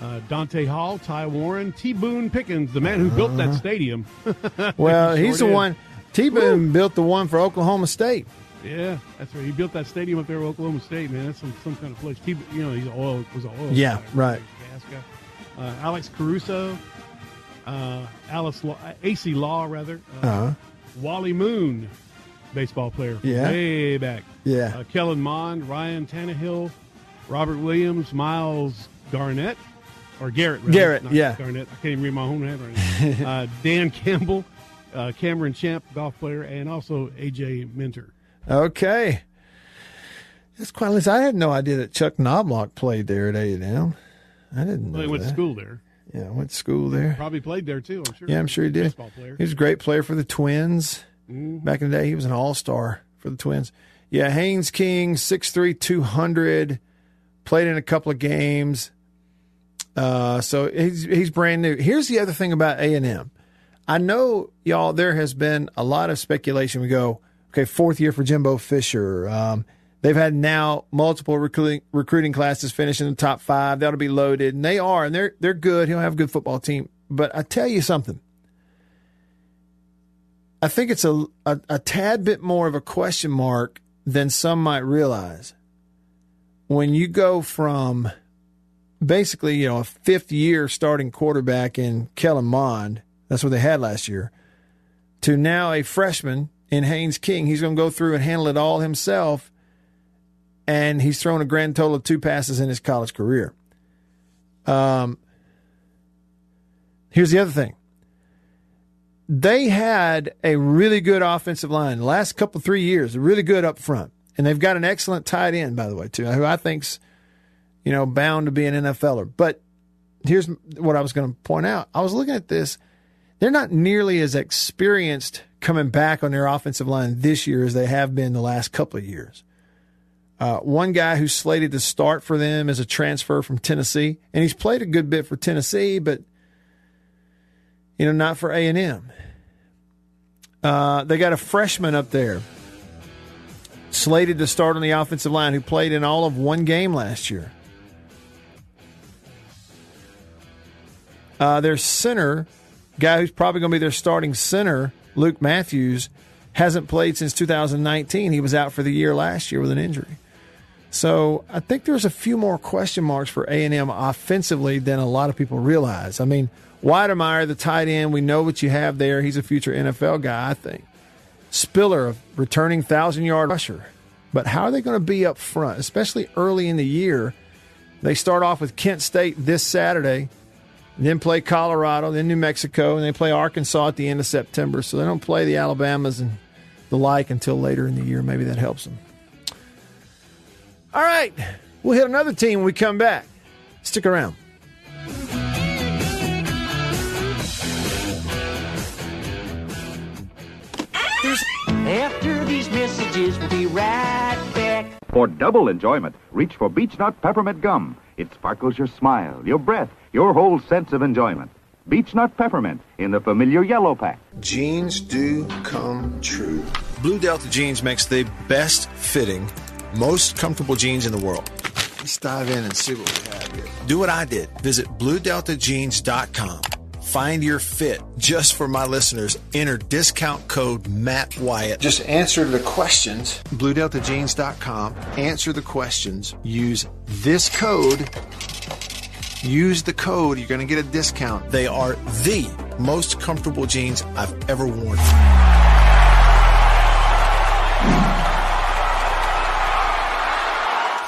uh, Dante Hall, Ty Warren, T. Boone Pickens, the man who built that Uh-huh. stadium. <laughs> Well, <laughs> he's the one. T Boone built the one for Oklahoma State. Yeah, that's right. He built that stadium up there, with Oklahoma State. Man, that's some, some kind of place. T, you know, he's oil was an oil. Yeah, guy, right. Gas guy. Uh, Alex Caruso, uh, Alice Law, uh, AC Law rather. Uh, Uh-huh. Wally Moon, baseball player. Yeah. way back. Yeah. Uh, Kellen Mond, Ryan Tannehill, Robert Williams, Myles Garrett, or Garrett. rather, Garrett, yeah. Garnett. I can't even read my own handwriting. <laughs> uh, Dan Campbell, uh, Cameron Champ, golf player, and also AJ Minter. Okay. That's quite a list. I had no idea that Chuck Knoblauch played there at A and M. I didn't know Well, he went that. to school there. Yeah, I went to school there. Probably played there too. I'm sure. Yeah, I'm sure he did. Baseball player. He was a great player for the Twins. Mhm. Back in the day, he was an all star for the Twins. Yeah, Haynes King, 6'3, 200, played in a couple of games. Uh, so he's he's brand new. Here's the other thing about A and M. I know y'all. There has been a lot of speculation. We go, okay, fourth year for Jimbo Fisher. Um, they've had now multiple recruiting recruiting classes finish in the top five. That'll be loaded, and they are, and they're they're good. He'll have a good football team. But I tell you something. I think it's a, a, a tad bit more of a question mark than some might realize. When you go from basically, you know, a fifth year starting quarterback in Kellen Mond, that's what they had last year, to now a freshman in Haynes King. He's going to go through and handle it all himself. And he's thrown a grand total of two passes in his college career. Um, here's the other thing they had a really good offensive line the last couple three years, really good up front, and they've got an excellent tight end, by the way, too, who I think's you know bound to be an NFLer. But here's what I was going to point out: I was looking at this; they're not nearly as experienced coming back on their offensive line this year as they have been the last couple of years. Uh, one guy who's slated to start for them is a transfer from Tennessee, and he's played a good bit for Tennessee, but you know, not for A and M. Uh, they got a freshman up there, slated to start on the offensive line, who played in all of one game last year. Uh, their center, guy who's probably going to be their starting center, Luke Matthews, hasn't played since 2019. He was out for the year last year with an injury. So I think there's a few more question marks for A and M offensively than a lot of people realize. I mean, Wydermyer, the tight end, we know what you have there. He's a future NFL guy, I think. Spiller, a returning thousand yard rusher. But how are they going to be up front, especially early in the year? They start off with Kent State this Saturday, then play Colorado, then New Mexico, and they play Arkansas at the end of September. So they don't play the Alabamas and the like until later in the year. Maybe that helps them. All right. We'll hit another team when we come back. Stick around. After these messages, we'll be right back. For double enjoyment, reach for Beech Nut Peppermint Gum. It sparkles your smile, your breath, your whole sense of enjoyment. Beechnut Peppermint in the familiar yellow pack. Jeans do come true. Blue Delta Jeans makes the best fitting, most comfortable jeans in the world. Let's dive in and see what we have here. Do what I did. Visit bluedeltajeans.com. Find your fit just for my listeners. Enter discount code Matt Wyatt. Just answer the questions. BlueDeltaJeans.com. Answer the questions. Use this code. Use the code. You're going to get a discount. They are the most comfortable jeans I've ever worn.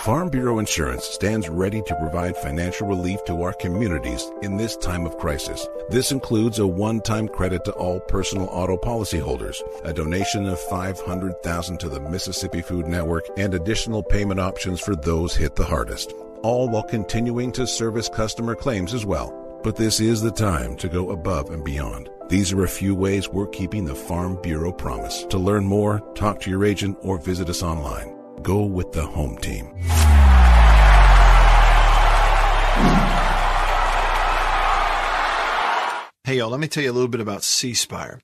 Farm Bureau Insurance stands ready to provide financial relief to our communities in this time of crisis. This includes a one-time credit to all personal auto policyholders, a donation of 500,000 to the Mississippi Food Network, and additional payment options for those hit the hardest. All while continuing to service customer claims as well. But this is the time to go above and beyond. These are a few ways we're keeping the Farm Bureau promise. To learn more, talk to your agent or visit us online. Go with the home team. Hey, y'all, let me tell you a little bit about C Spire.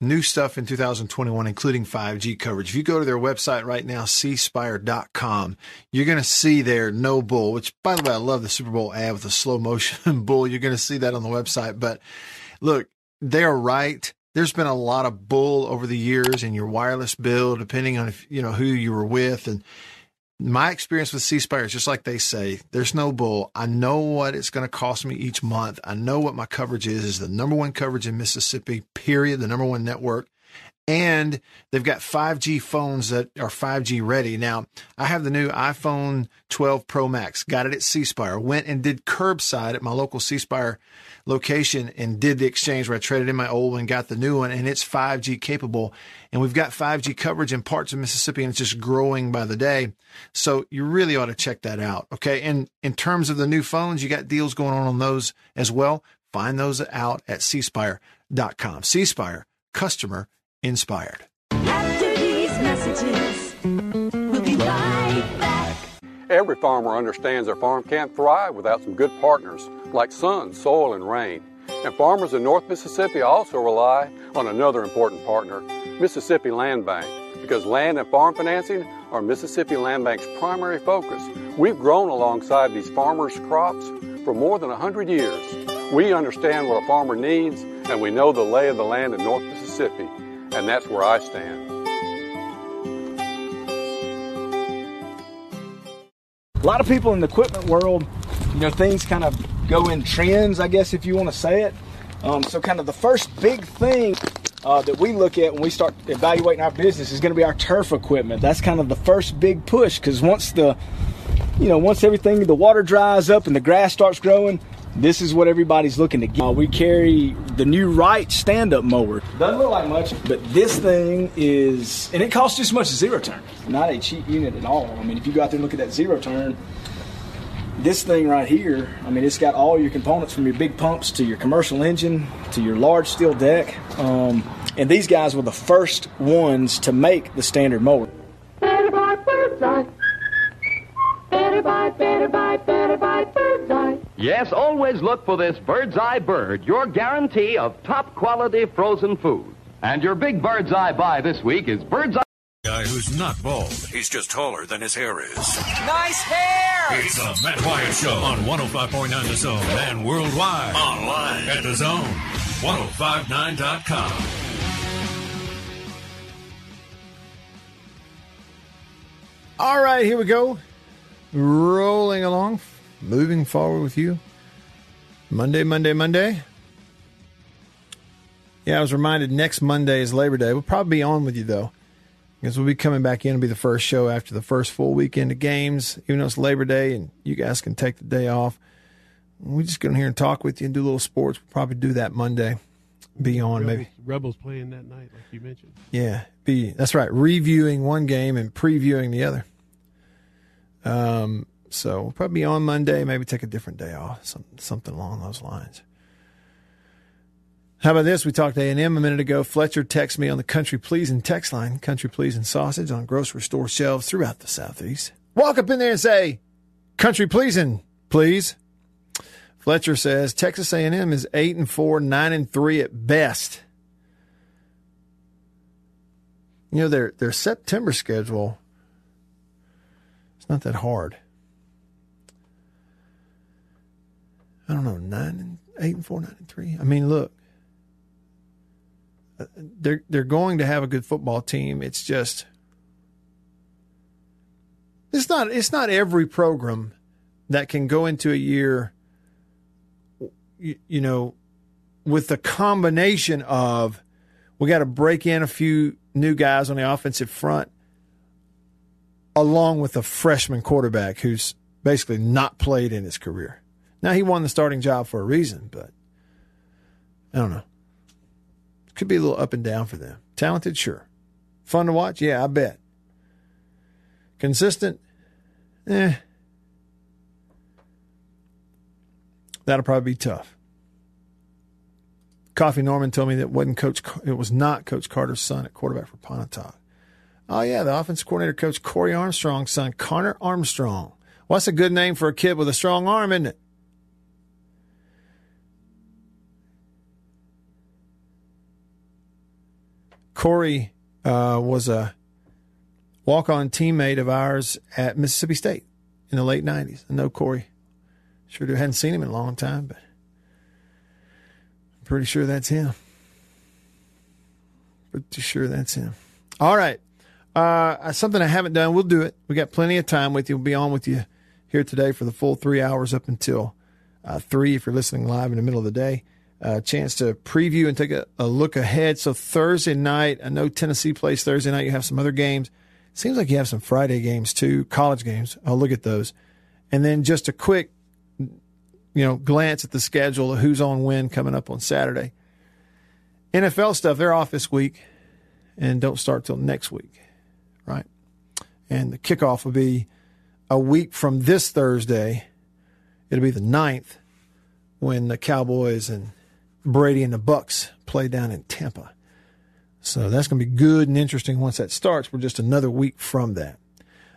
New stuff in 2021, including 5G coverage. If you go to their website right now, cspire.com, you're going to see their no bull, which, by the way, I love the Super Bowl ad with the slow motion <laughs> bull. You're going to see that on the website. But look, they're right. There's been a lot of bull over the years in your wireless bill, depending on if, you know, who you were with. And my experience with C Spire is just like they say, there's no bull. I know what it's going to cost me each month. I know what my coverage is, is the number one coverage in Mississippi, period, the number one network. And they've got 5G phones that are 5G ready. Now, I have the new iPhone 12 Pro Max, got it at C Spire, went and did curbside at my local C Spire location and did the exchange where I traded in my old one, got the new one, and it's 5G capable. And we've got 5G coverage in parts of Mississippi, and it's just growing by the day. So you really ought to check that out. Okay. And in terms of the new phones, you got deals going on on those as well. Find those out at cspire.com. Cspire, customer inspired. After these messages, we'll be right back. Every farmer understands their farm can't thrive without some good partners like sun, soil, and rain. And farmers in North Mississippi also rely on another important partner, Mississippi Land Bank, because land and farm financing are Mississippi Land Bank's primary focus. We've grown alongside these farmers' crops for more than 100 years. We understand what a farmer needs, and we know the lay of the land in North Mississippi, and that's where I stand. A lot of people in the equipment world, you know, things kind of go in trends, I guess, if you want to say it. Um, so, kind of the first big thing uh, that we look at when we start evaluating our business is going to be our turf equipment. That's kind of the first big push because once the, you know, once everything, the water dries up and the grass starts growing, this is what everybody's looking to get. Uh, we carry the new Wright stand-up mower. Doesn't look like much, but this thing is, and it costs just as much as zero turn. Not a cheap unit at all. I mean, if you go out there and look at that zero turn, this thing right here, I mean, it's got all your components from your big pumps to your commercial engine to your large steel deck. Um, and these guys were the first ones to make the standard mower. Better buy bird's eye. Better buy, better buy, better buy bird's eye. Yes, always look for this Bird's Eye Bird, your guarantee of top quality frozen food. And your big Bird's Eye buy this week is Bird's Eye. Guy who's not bald. He's just taller than his hair is. Nice hair! It's the Matt Wyatt Show on 105.9 The Zone and worldwide online at The Zone 1059.com. All right, here we go. Rolling along, moving forward with you. Monday, Monday, Monday. Yeah, I was reminded next Monday is Labor Day. We'll probably be on with you though, because we'll be coming back in It'll be the first show after the first full weekend of games. Even though it's Labor Day and you guys can take the day off, we just get in here and talk with you and do a little sports. We'll probably do that Monday. Be on Rebels, maybe. Rebels playing that night, like you mentioned. Yeah, be that's right. Reviewing one game and previewing the other. Um, so we'll probably be on Monday. Maybe take a different day off, some, something along those lines. How about this? We talked A&M a minute ago. Fletcher texted me on the Country Pleasing text line, Country Pleasing sausage on grocery store shelves throughout the Southeast. Walk up in there and say, Country Pleasing, please. Fletcher says Texas A&M is 8 and 4, 9 and 3 at best. You know, their their September schedule not that hard. I don't know, 9 and 8 and 4, 9 and 3. I mean, look. uh, They're they're going to have a good football team. It's just it's not it's not every program that can go into a year you, you know with the combination of we got to break in a few new guys on the offensive front along with a freshman quarterback who's basically not played in his career. Now he won the starting job for a reason, but I don't know. Could be a little up and down for them. Talented, sure. Fun to watch, yeah, I bet. Consistent, eh. That'll probably be tough. Coffee Norman told me that wasn't Coach. It was not Coach Carter's son at quarterback for Pontotoc. Oh yeah, the offense coordinator, Coach Corey Armstrong's son, Connor Armstrong. Well, that's a good name for a kid with a strong arm, isn't it? Corey uh, was a walk on teammate of ours at Mississippi State in the late 90s. I know Corey. Sure do. Hadn't seen him in a long time, but I'm pretty sure that's him. Pretty sure that's him. All right. Uh, something I haven't done. We'll do it. We got plenty of time with you. We'll be on with you here today for the full three hours up until uh, three if you're listening live in the middle of the day. A uh, chance to preview and take a, a, look ahead. So Thursday night, I know Tennessee plays Thursday night. You have some other games. Seems like you have some Friday games too, college games. I'll look at those, and then just a quick, you know, glance at the schedule of who's on when coming up on Saturday. NFL stuff, they're off this week, and don't start till next week, right? And the kickoff will be a week from this Thursday. It'll be the 9th when the Cowboys and Brady and the Bucks play down in Tampa. So that's going to be good and interesting once that starts. We're just another week from that.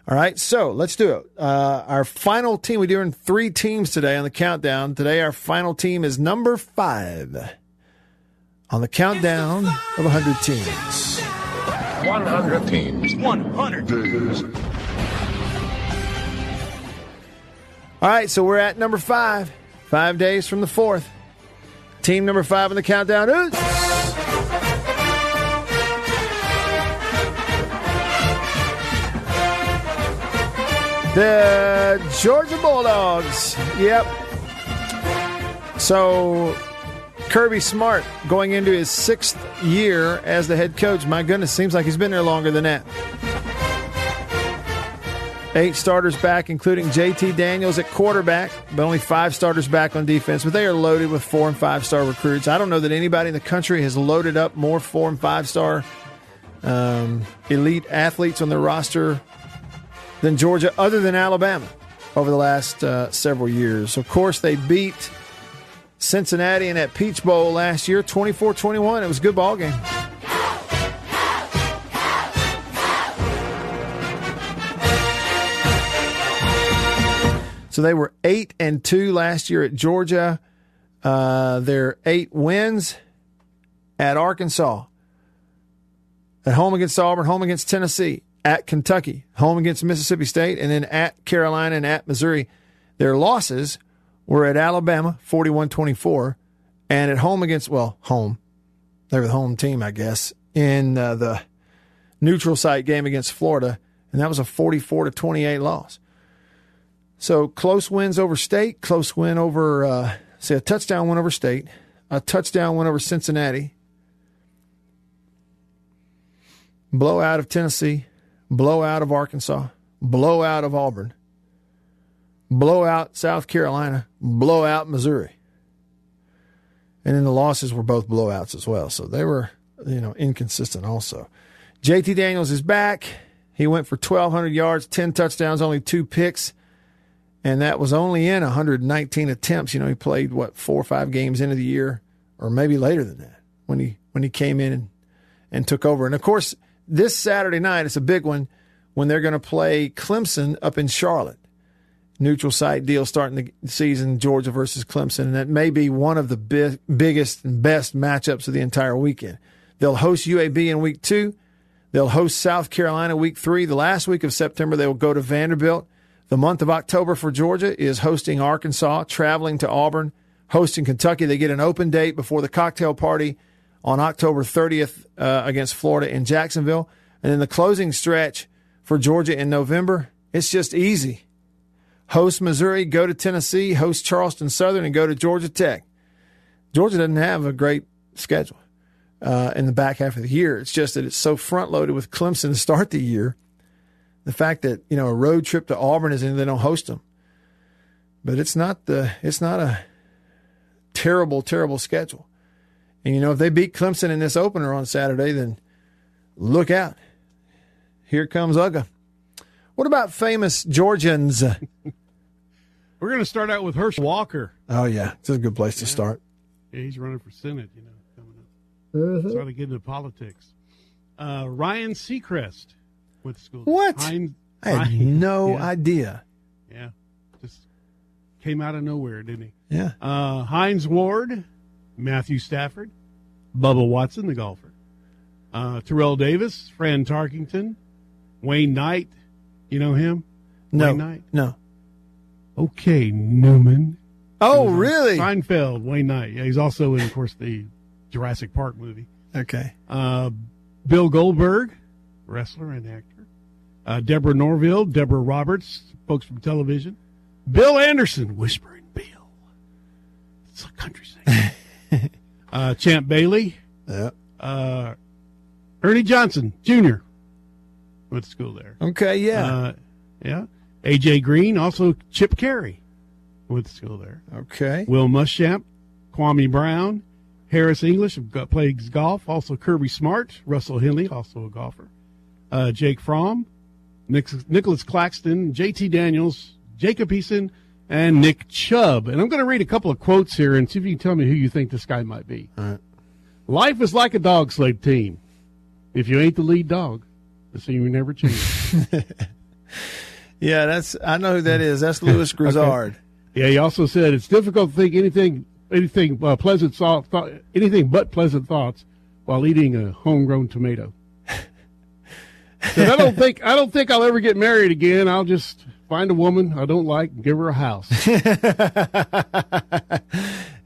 All right, so let's do it. Uh, our final team, we're doing three teams today on the countdown. Today, our final team is number five on the countdown of 100 teams. 100 teams. 100 days. All right, so we're at number five, five days from the fourth. Team number five on the countdown is. The Georgia Bulldogs. Yep. So Kirby Smart going into his sixth year as the head coach. My goodness, seems like he's been there longer than that. Eight starters back, including JT Daniels at quarterback, but only five starters back on defense. But they are loaded with four and five star recruits. I don't know that anybody in the country has loaded up more four and five star um, elite athletes on their roster than Georgia, other than Alabama, over the last uh, several years. Of course, they beat Cincinnati in that Peach Bowl last year, 24 21. It was a good ball game. So they were eight and two last year at Georgia. Uh, their eight wins at Arkansas, at home against Auburn, home against Tennessee, at Kentucky, home against Mississippi State, and then at Carolina and at Missouri. Their losses were at Alabama, 41 24, and at home against, well, home. They were the home team, I guess, in uh, the neutral site game against Florida, and that was a 44 to 28 loss. So close wins over State, close win over, uh, say, a touchdown win over State, a touchdown win over Cincinnati, blowout of Tennessee, blowout of Arkansas, blowout of Auburn, blowout South Carolina, blowout Missouri. And then the losses were both blowouts as well. So they were, you know, inconsistent also. JT Daniels is back. He went for 1,200 yards, 10 touchdowns, only two picks and that was only in 119 attempts. You know, he played what four or five games into the year, or maybe later than that when he when he came in and, and took over. And of course, this Saturday night it's a big one when they're going to play Clemson up in Charlotte. Neutral site deal starting the season, Georgia versus Clemson, and that may be one of the bi- biggest and best matchups of the entire weekend. They'll host UAB in week two. They'll host South Carolina week three. The last week of September, they will go to Vanderbilt. The month of October for Georgia is hosting Arkansas, traveling to Auburn, hosting Kentucky. They get an open date before the cocktail party on October 30th uh, against Florida in Jacksonville. And then the closing stretch for Georgia in November, it's just easy. Host Missouri, go to Tennessee, host Charleston Southern, and go to Georgia Tech. Georgia doesn't have a great schedule uh, in the back half of the year. It's just that it's so front loaded with Clemson to start the year the fact that you know a road trip to Auburn is in they don't host them. But it's not the it's not a terrible terrible schedule. And you know if they beat Clemson in this opener on Saturday, then look out. Here comes Uga. What about famous Georgians? <laughs> We're going to start out with Herschel Walker. Oh yeah, it's a good place to start. Yeah, he's running for Senate. You know, coming up. Uh-huh. Starting to get into politics. Uh, Ryan Seacrest went to school. What? Hines, I had Hines- no <laughs> yeah, idea. Yeah, just came out of nowhere, didn't he? Yeah. Uh, Hines Ward, Matthew Stafford, Bubba Watson, the golfer. Uh, Terrell Davis, Fran Tarkenton, Wayne Knight. You know him? No, Wayne Knight. no. Okay, Newman. Oh, He was on really? Seinfeld, Wayne Knight. Yeah, he's also in, of course, the Jurassic Park movie. Okay. Uh, Bill Goldberg, wrestler and actor. Uh, Deborah Norville, Deborah Roberts, folks from television. Bill Anderson, Whispering Bill. It's a country singer. <laughs> uh, Champ Bailey. Yeah. Uh, Ernie Johnson, Jr. Went to school there. Okay, yeah. Uh, yeah. AJ Green, also Chip Caray. Went to school there. Okay. Will Muschamp, Kwame Brown, Harris English plays golf. Also Kirby Smart, Russell Henley, also a golfer. Uh, Jake Fromm, Nick, Nicholas Claxton, JT Daniels, Jacob Eason, and Nick Chubb. And I'm going to read a couple of quotes here and see if you can tell me who you think this guy might be. All right. Life is like a dog sled team. If you ain't the lead dog, the team never changes. <laughs> Yeah, that's I know who that is. That's Lewis <laughs> Grizzard. Yeah, he also said it's difficult to think anything, anything uh, pleasant thought, thought, anything but pleasant thoughts while eating a homegrown tomato. <laughs> Said, I don't think I don't think I'll ever get married again. I'll just find a woman I don't like and give her a house. <laughs>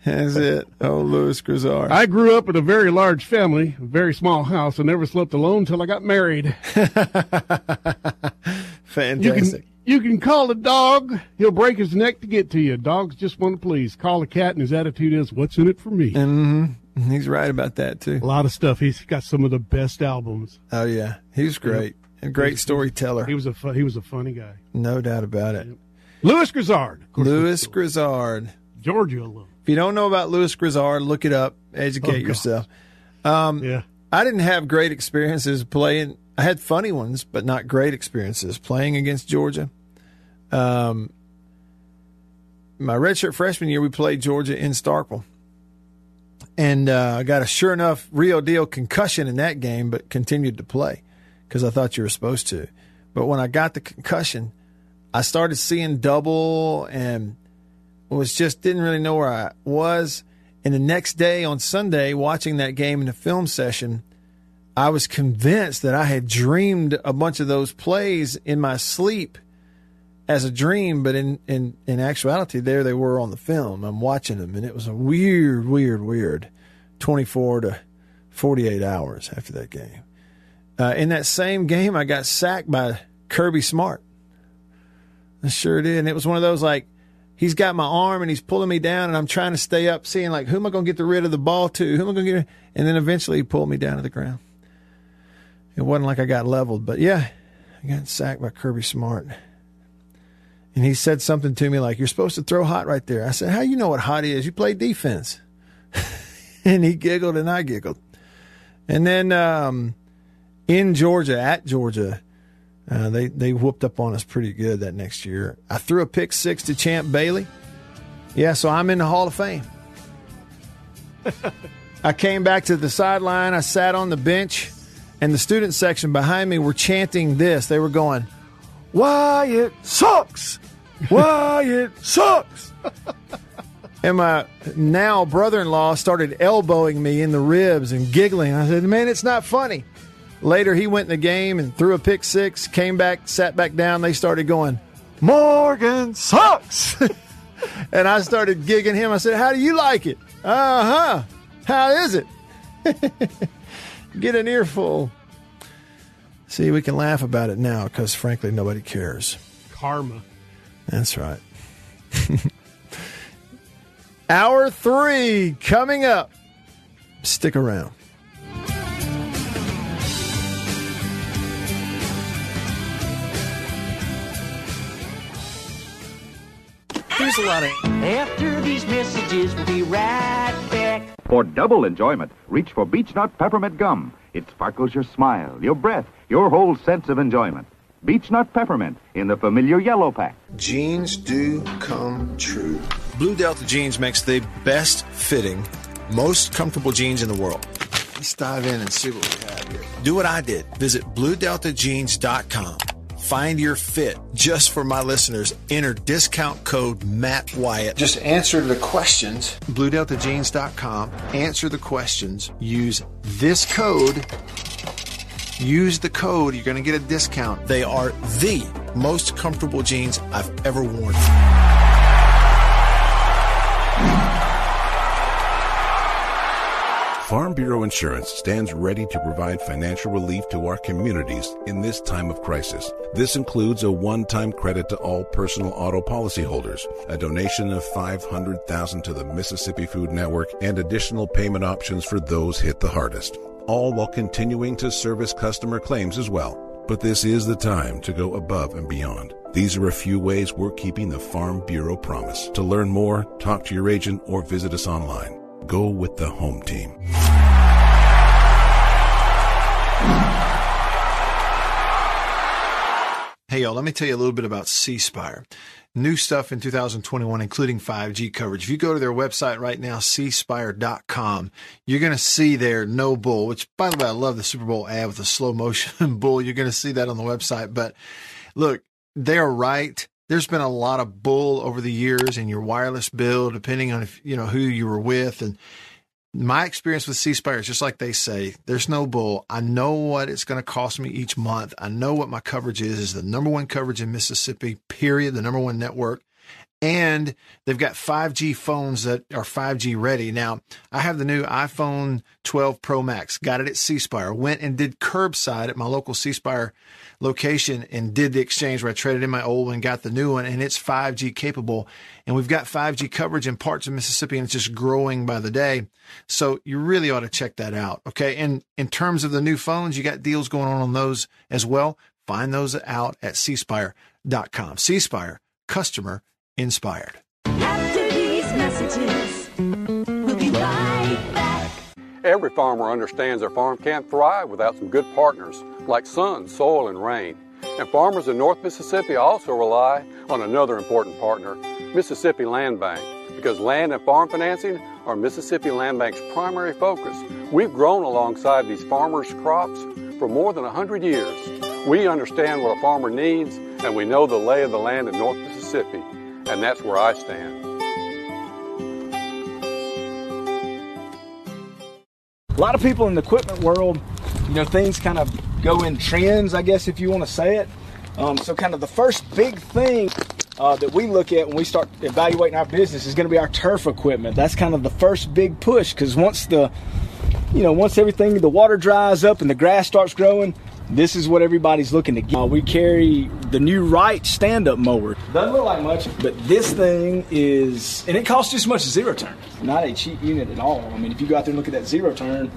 That's it. Oh, Lewis Grizzard. I grew up in a very large family, a very small house, and never slept alone until I got married. Fantastic. You can you can call a dog; he'll break his neck to get to you. Dogs just want to please. Call a cat, and his attitude is, "What's in it for me?" Mm-hmm. He's right about that too. A lot of stuff. He's got some of the best albums. Oh yeah, he was great. A great storyteller. He was a fu- he was a funny guy. No doubt about it. Lewis Grizzard, Lewis Grizzard. Georgia alum. If you don't know about Lewis Grizzard, look it up. Educate Oh, yourself. Um, Yeah. I didn't have great experiences playing. I had funny ones, but not great experiences playing against Georgia. Um, my redshirt freshman year, we played Georgia in Starkville, and uh, I got a sure enough real deal concussion in that game, but continued to play because I thought you were supposed to. But when I got the concussion, I started seeing double and was just didn't really know where I was. And the next day on Sunday, watching that game in the film session, I was convinced that I had dreamed a bunch of those plays in my sleep as a dream, but in, in, in actuality, there they were on the film. I'm watching them, and it was a weird, weird, weird 24 to 48 hours after that game. Uh, in that same game, I got sacked by Kirby Smart. I sure did. And it was one of those like, he's got my arm and he's pulling me down, and I'm trying to stay up, seeing like, who am I going to get the rid of the ball to? Who am I going to get? And then eventually he pulled me down to the ground. It wasn't like I got leveled, but yeah, I got sacked by Kirby Smart. And he said something to me like, You're supposed to throw hot right there. I said, How you know what hot is? You play defense. <laughs> and he giggled and I giggled. And then um, in Georgia, at Georgia, uh, they, they whooped up on us pretty good that next year. I threw a pick six to Champ Bailey. Yeah, so I'm in the Hall of Fame. <laughs> I came back to the sideline. I sat on the bench, and the student section behind me were chanting this. They were going, Wyatt sucks! Why <laughs> it sucks! And my now brother in law started elbowing me in the ribs and giggling. I said, Man, it's not funny. Later, he went in the game and threw a pick six, came back, sat back down. They started going, Morgan sucks! <laughs> and I started gigging him. I said, How do you like it? Uh huh. How is it? <laughs> Get an earful. See, we can laugh about it now because, frankly, nobody cares. Karma. That's right. <laughs> Hour three coming up. Stick around. There's a lot of. After these messages, we'll be right back. For double enjoyment, reach for Beech Nut Peppermint Gum. It sparkles your smile, your breath, your whole sense of enjoyment. Beech Nut Peppermint in the familiar yellow pack. Jeans do come true. Blue Delta Jeans makes the best fitting, most comfortable jeans in the world. Let's dive in and see what we have here. Do what I did. Visit BlueDeltaJeans.com. Find your fit just for my listeners. Enter discount code Matt Wyatt. Just answer the questions. BlueDeltaJeans.com. Answer the questions. Use this code Use the code, you're going to get a discount. They are the most comfortable jeans I've ever worn. Farm Bureau Insurance stands ready to provide financial relief to our communities in this time of crisis. This includes a one-time credit to all personal auto policyholders, a donation of 500,000 to the Mississippi Food Network, and additional payment options for those hit the hardest. All while continuing to service customer claims as well. But this is the time to go above and beyond. These are a few ways we're keeping the Farm Bureau promise. To learn more, talk to your agent or visit us online. Go with the home team. Hey, y'all, let me tell you a little bit about C Spire. New stuff in 2021, including 5G coverage. If you go to their website right now, cspire.com, you're going to see their no bull, which, by the way, I love the Super Bowl ad with the slow motion <laughs> bull. You're going to see that on the website. But look, they're right. There's been a lot of bull over the years in your wireless bill, depending on if, you know, who you were with. And my experience with C Spire is just like they say, there's no bull. I know what it's going to cost me each month. I know what my coverage is, is the number one coverage in Mississippi, period, the number one network. And they've got 5G phones that are 5G ready. Now, I have the new iPhone 12 Pro Max, got it at C Spire, went and did curbside at my local C Spire location and did the exchange where I traded in my old one, got the new one, and it's 5G capable. And we've got 5G coverage in parts of Mississippi, and it's just growing by the day. So you really ought to check that out. Okay. And in terms of the new phones, you got deals going on on those as well. Find those out at cspire.com. C Spire, customer inspired. After these messages, we'll be right back. Every farmer understands their farm can't thrive without some good partners like sun, soil, and rain. And farmers in North Mississippi also rely on another important partner, Mississippi Land Bank, because land and farm financing are Mississippi Land Bank's primary focus. We've grown alongside these farmers' crops for more than 100 years. We understand what a farmer needs, and we know the lay of the land in North Mississippi, and that's where I stand. A lot of people in the equipment world, you know, things kind of go in trends, I guess, if you want to say it. Um, so, kind of the first big thing uh, that we look at when we start evaluating our business is going to be our turf equipment. That's kind of the first big push because once the, you know, once everything, the water dries up and the grass starts growing, this is what everybody's looking to get. Uh, we carry the new Wright stand-up mower. Doesn't look like much, but this thing is, and it costs just as much as zero turn. Not a cheap unit at all. I mean, if you go out there and look at that zero turn,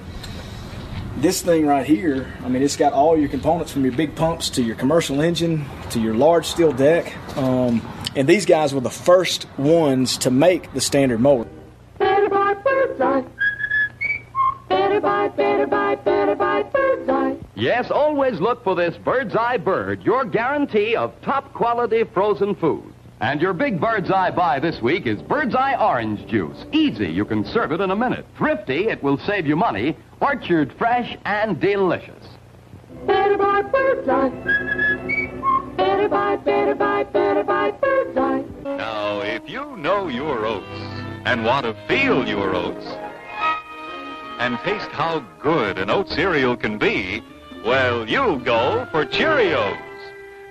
this thing right here, I mean, it's got all your components from your big pumps to your commercial engine to your large steel deck. Um, and these guys were the first ones to make the standard mower. Better buy bird's eye. Better buy, better buy, better buy bird's eye. Yes, always look for this Bird's Eye Bird, your guarantee of top quality frozen food. And your big Bird's Eye buy this week is Bird's Eye Orange Juice. Easy, you can serve it in a minute. Thrifty, it will save you money. Orchard fresh and delicious. Better buy bird's eye. Better buy, better buy, better buy bird's eye. Now, if you know your oats and want to feel your oats and taste how good an oat cereal can be, well, you'll go for Cheerios.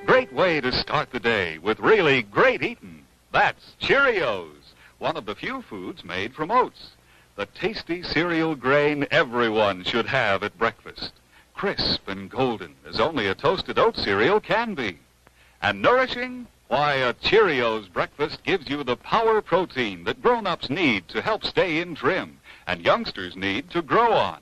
Great way to start the day with really great eating. That's Cheerios, one of the few foods made from oats. The tasty cereal grain everyone should have at breakfast. Crisp and golden as only a toasted oat cereal can be. And nourishing? Why, a Cheerios breakfast gives you the power protein that grown-ups need to help stay in trim and youngsters need to grow on.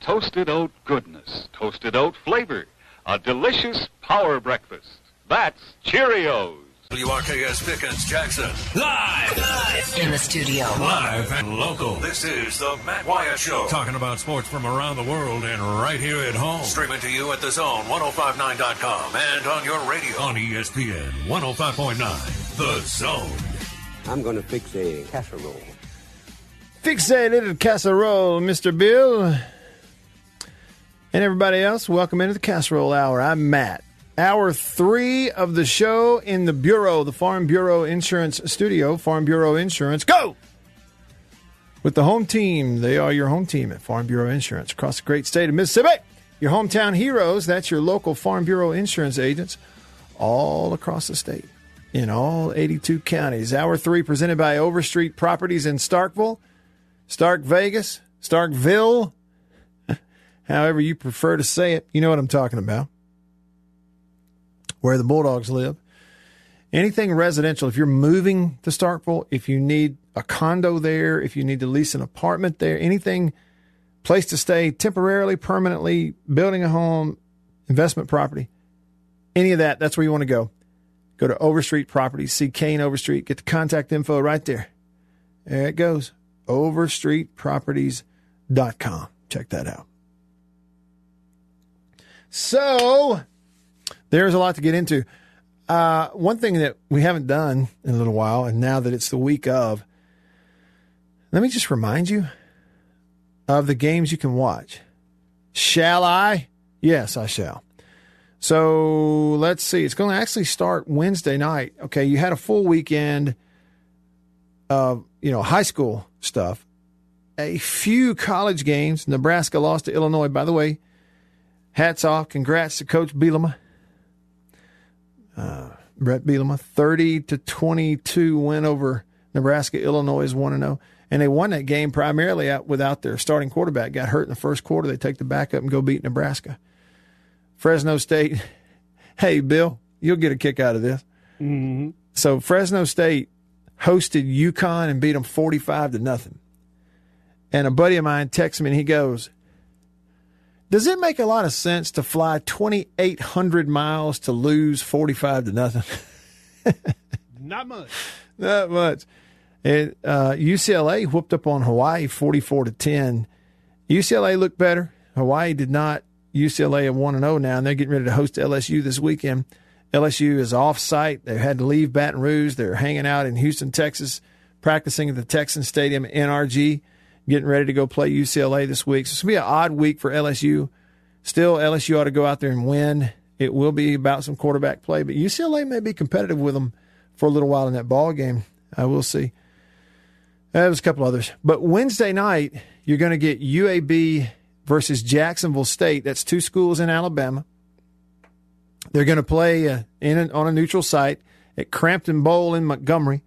Toasted oat goodness, toasted oat flavor, a delicious power breakfast. That's Cheerios. WRKS Pickens Jackson. Live! Live in the studio. Live and local. This is the Matt Wyatt Show. Talking about sports from around the world and right here at home. Streaming to you at the zone 1059.com and on your radio on ESPN 105.9. The Zone. I'm going to fix a casserole. Fix a little casserole, Mr. Bill. And everybody else, welcome into the casserole hour. I'm Matt. Hour three of the show in the Bureau, the Farm Bureau Insurance Studio. Farm Bureau Insurance, go! With the home team. They are your home team at Farm Bureau Insurance across the great state of Mississippi. your hometown heroes, that's your local Farm Bureau insurance agents all across the state in all 82 counties. Hour three presented by Overstreet Properties in Starkville, Stark Vegas, Starkville, <laughs> however you prefer to say it. You know what I'm talking about. Where the Bulldogs live. Anything residential, if you're moving to Starkville, if you need a condo there, if you need to lease an apartment there, anything, place to stay temporarily, permanently, building a home, investment property, any of that, that's where you want to go. Go to Overstreet Properties, see Kane Overstreet, get the contact info right there. There it goes. Overstreetproperties.com. Check that out. So, there's a lot to get into. Uh, one thing that we haven't done in a little while, and now that it's the week of, let me just remind you of the games you can watch. Shall I? Yes, I shall. So let's see. It's going to actually start Wednesday night. Okay, you had a full weekend of you know high school stuff. A few college games. Nebraska lost to Illinois. By the way, hats off. Congrats to Coach Bielema. Uh, Bret Bielema, thirty to twenty-two win over Nebraska. Illinois is one and zero, and they won that game primarily out without their starting quarterback. Got hurt in the first quarter. They take the backup and go beat Nebraska. Fresno State. <laughs> Hey, Bill, you'll get a kick out of this. Mm-hmm. So Fresno State hosted UConn and beat them 45 to nothing. And a buddy of mine texts me and he goes, Does it make a lot of sense to fly 2,800 miles to lose 45 to nothing? <laughs> Not much. Not much. It, uh, UCLA whooped up on Hawaii 44 to 10. UCLA looked better. Hawaii did not. UCLA at 1 0 now, and they're getting ready to host LSU this weekend. LSU is off site. They had to leave Baton Rouge. They're hanging out in Houston, Texas, practicing at the Texan Stadium NRG, getting ready to go play UCLA this week. So it's going to be an odd week for LSU. Still, LSU ought to go out there and win. It will be about some quarterback play, but UCLA may be competitive with them for a little while in that ball game. I will see. Uh, there was a couple others. But Wednesday night, you're going to get UAB versus Jacksonville State. That's two schools in Alabama. They're going to play uh, in an, on a neutral site at Crampton Bowl in Montgomery.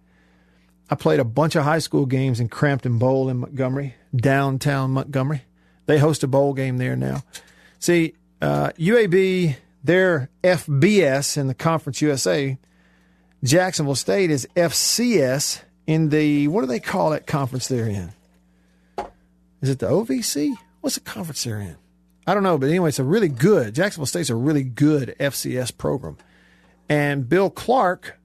I played a bunch of high school games in Crampton Bowl in Montgomery, downtown Montgomery. They host a bowl game there now. See, uh, UAB, they're FBS in the Conference USA. Jacksonville State is FCS in the, what do they call that conference they're in? Is it the OVC? What's the conference they're in? I don't know, but anyway, it's a really good, Jacksonville State's a really good FCS program. And Bill Clark,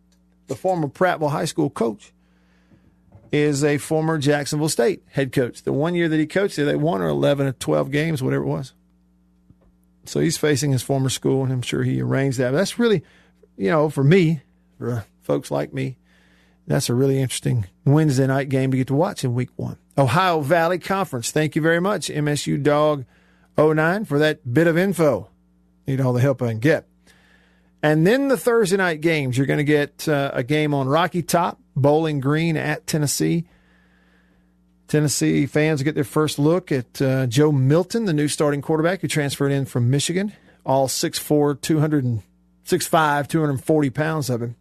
the former Prattville High School coach, is a former Jacksonville State head coach. The one year that he coached there, they won or 11 or 12 games, whatever it was. So he's facing his former school, and I'm sure he arranged that. But that's really, you know, for me, for uh, folks like me, that's a really interesting Wednesday night game to get to watch in week one. Ohio Valley Conference. Thank you very much, MSU Dog 09, for that bit of info. Need all the help I can get. And then the Thursday night games. You're going to get uh, a game on Rocky Top, Bowling Green at Tennessee. Tennessee fans get their first look at uh, Joe Milton, the new starting quarterback who transferred in from Michigan. All 6'4, 200, 6'5, 240 pounds of him.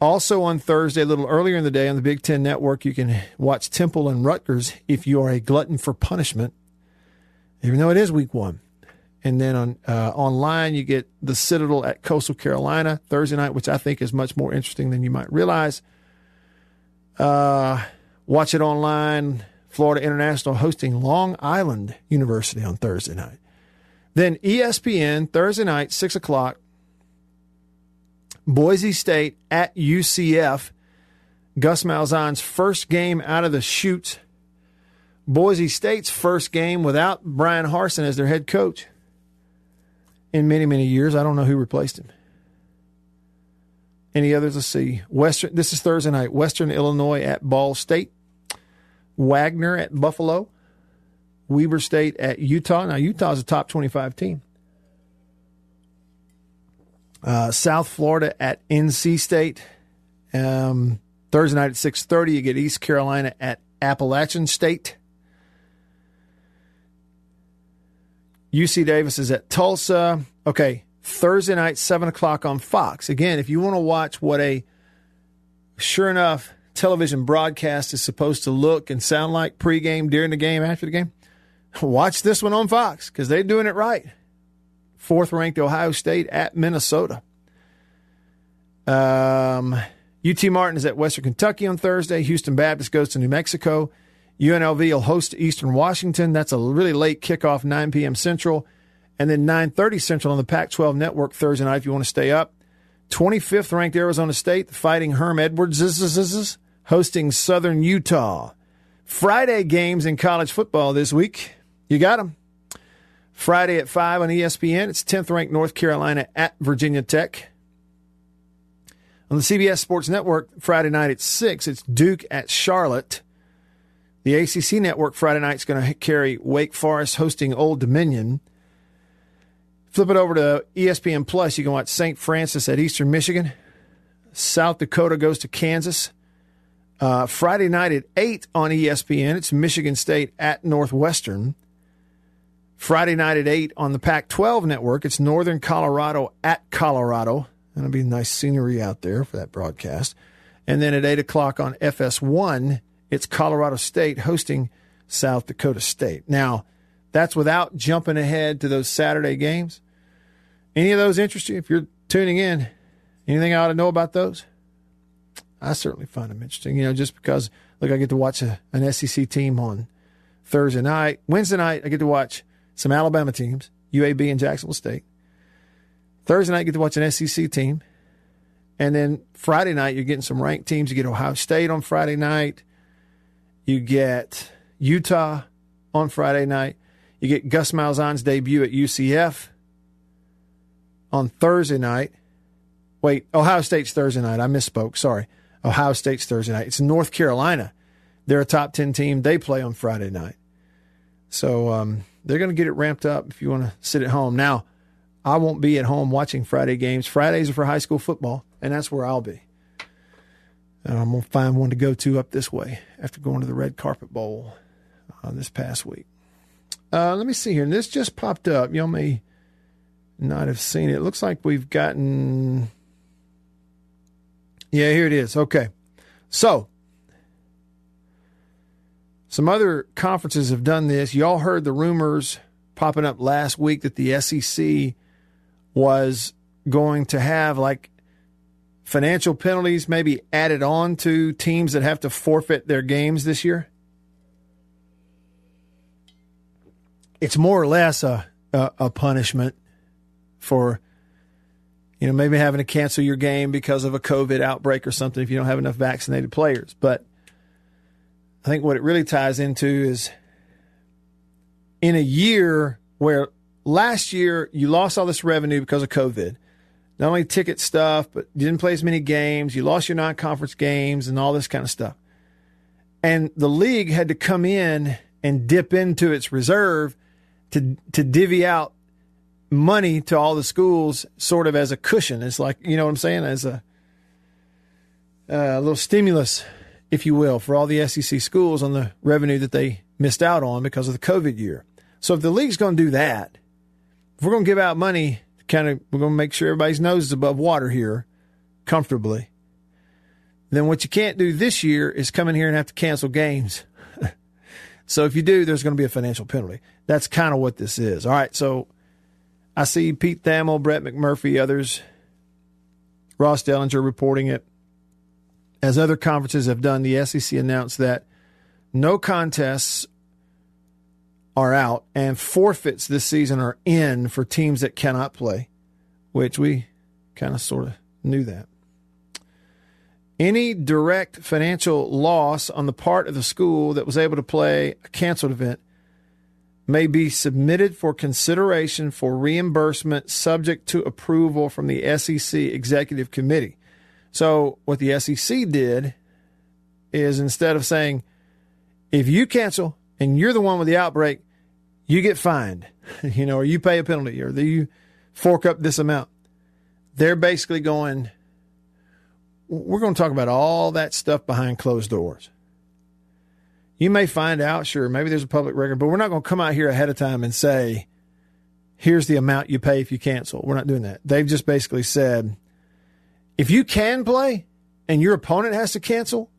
Also on Thursday, a little earlier in the day on the Big Ten Network, you can watch Temple and Rutgers if you are a glutton for punishment, even though it is week one. And then on uh, online, you get the Citadel at Coastal Carolina Thursday night, which I think is much more interesting than you might realize. Uh, watch it online. Florida International hosting Long Island University on Thursday night. Then ESPN Thursday night, six o'clock. Boise State at UCF. Gus Malzahn's first game out of the chute. Boise State's first game without Bryan Harsin as their head coach in many, many years. I don't know who replaced him. Any others? Let's see. Western. This is Thursday night. Western Illinois at Ball State. Wagner at Buffalo. Weber State at Utah. Now Utah's a top twenty-five team. Uh, South Florida at NC State. Um, Thursday night at six thirty, you get East Carolina at Appalachian State. UC Davis is at Tulsa. Okay, Thursday night, 7 o'clock on Fox. Again, if you want to watch what a sure enough television broadcast is supposed to look and sound like pregame, during the game, after the game, <laughs> watch this one on Fox because they're doing it right. Fourth ranked Ohio State at Minnesota. Um, UT Martin is at Western Kentucky on Thursday. Houston Baptist goes to New Mexico. UNLV will host Eastern Washington. That's a really late kickoff, 9 p.m. Central. And then 9.30 Central on the Pac-12 Network Thursday night if you want to stay up. 25th ranked Arizona State, Fighting Herm Edwards, hosting Southern Utah. Friday games in college football this week. You got them. Friday at 5 on ESPN, it's 10th ranked North Carolina at Virginia Tech. On the CBS Sports Network, Friday night at 6, it's Duke at Charlotte. The ACC Network Friday night is going to carry Wake Forest hosting Old Dominion. Flip it over to ESPN Plus. You can watch St. Francis at Eastern Michigan. South Dakota goes to Kansas. Uh, Friday night at 8 on ESPN, it's Michigan State at Northwestern. Friday night at 8 on the Pac 12 network, it's Northern Colorado at Colorado. That'll be nice scenery out there for that broadcast. And then at 8 o'clock on FS1, it's Colorado State hosting South Dakota State. Now, that's without jumping ahead to those Saturday games. Any of those interest you? If you're tuning in, anything I ought to know about those? I certainly find them interesting. You know, just because look, I get to watch a, an SEC team on Thursday night. Wednesday night, I get to watch some Alabama teams, UAB and Jacksonville State. Thursday night, you get to watch an SEC team. And then Friday night, you're getting some ranked teams. You get Ohio State on Friday night. You get Utah on Friday night. You get Gus Malzahn's debut at UCF on Thursday night. Wait, Ohio State's Thursday night. I misspoke. Sorry. Ohio State's Thursday night. It's North Carolina. They're a top 10 team. They play on Friday night. So um, they're going to get it ramped up if you want to sit at home. Now, I won't be at home watching Friday games. Fridays are for high school football, and that's where I'll be. And I'm going to find one to go to up this way after going to the Red Carpet Bowl uh, this past week. Uh, let me see here. And this just popped up. Y'all may not have seen it. It looks like we've gotten. Yeah, here it is. Okay. So, some other conferences have done this. Y'all heard the rumors popping up last week that the SEC was going to have like financial penalties maybe added on to teams that have to forfeit their games this year? It's more or less a, a, a punishment for you know maybe having to cancel your game because of a COVID outbreak or something if you don't have enough vaccinated players. But I think what it really ties into is in a year where last year you lost all this revenue because of COVID, not only ticket stuff, but you didn't play as many games, you lost your non conference games and all this kind of stuff. And the league had to come in and dip into its reserve to to divvy out money to all the schools sort of as a cushion. It's like, you know what I'm saying? As a, a little stimulus, if you will, for all the SEC schools on the revenue that they missed out on because of the COVID year. So if the league's going to do that, if we're going to give out money, kind of, we're going to make sure everybody's nose is above water here comfortably. Then what you can't do this year is come in here and have to cancel games. <laughs> so if you do, there's going to be a financial penalty. That's kind of what this is. All right. So I see Pete Thamel, Brett McMurphy, others, Ross Dellenger reporting it. As other conferences have done, the SEC announced that no contests are out and forfeits this season are in for teams that cannot play, which we kind of sort of knew that. Any direct financial loss on the part of the school that was able to play a canceled event may be submitted for consideration for reimbursement subject to approval from the SEC Executive Committee. So, what the SEC did is instead of saying, if you cancel and you're the one with the outbreak, you get fined, <laughs> you know, or you pay a penalty, or you fork up this amount. They're basically going, we're going to talk about all that stuff behind closed doors. You may find out, sure, maybe there's a public record, but we're not going to come out here ahead of time and say, here's the amount you pay if you cancel. We're not doing that. They've just basically said if you can play and your opponent has to cancel,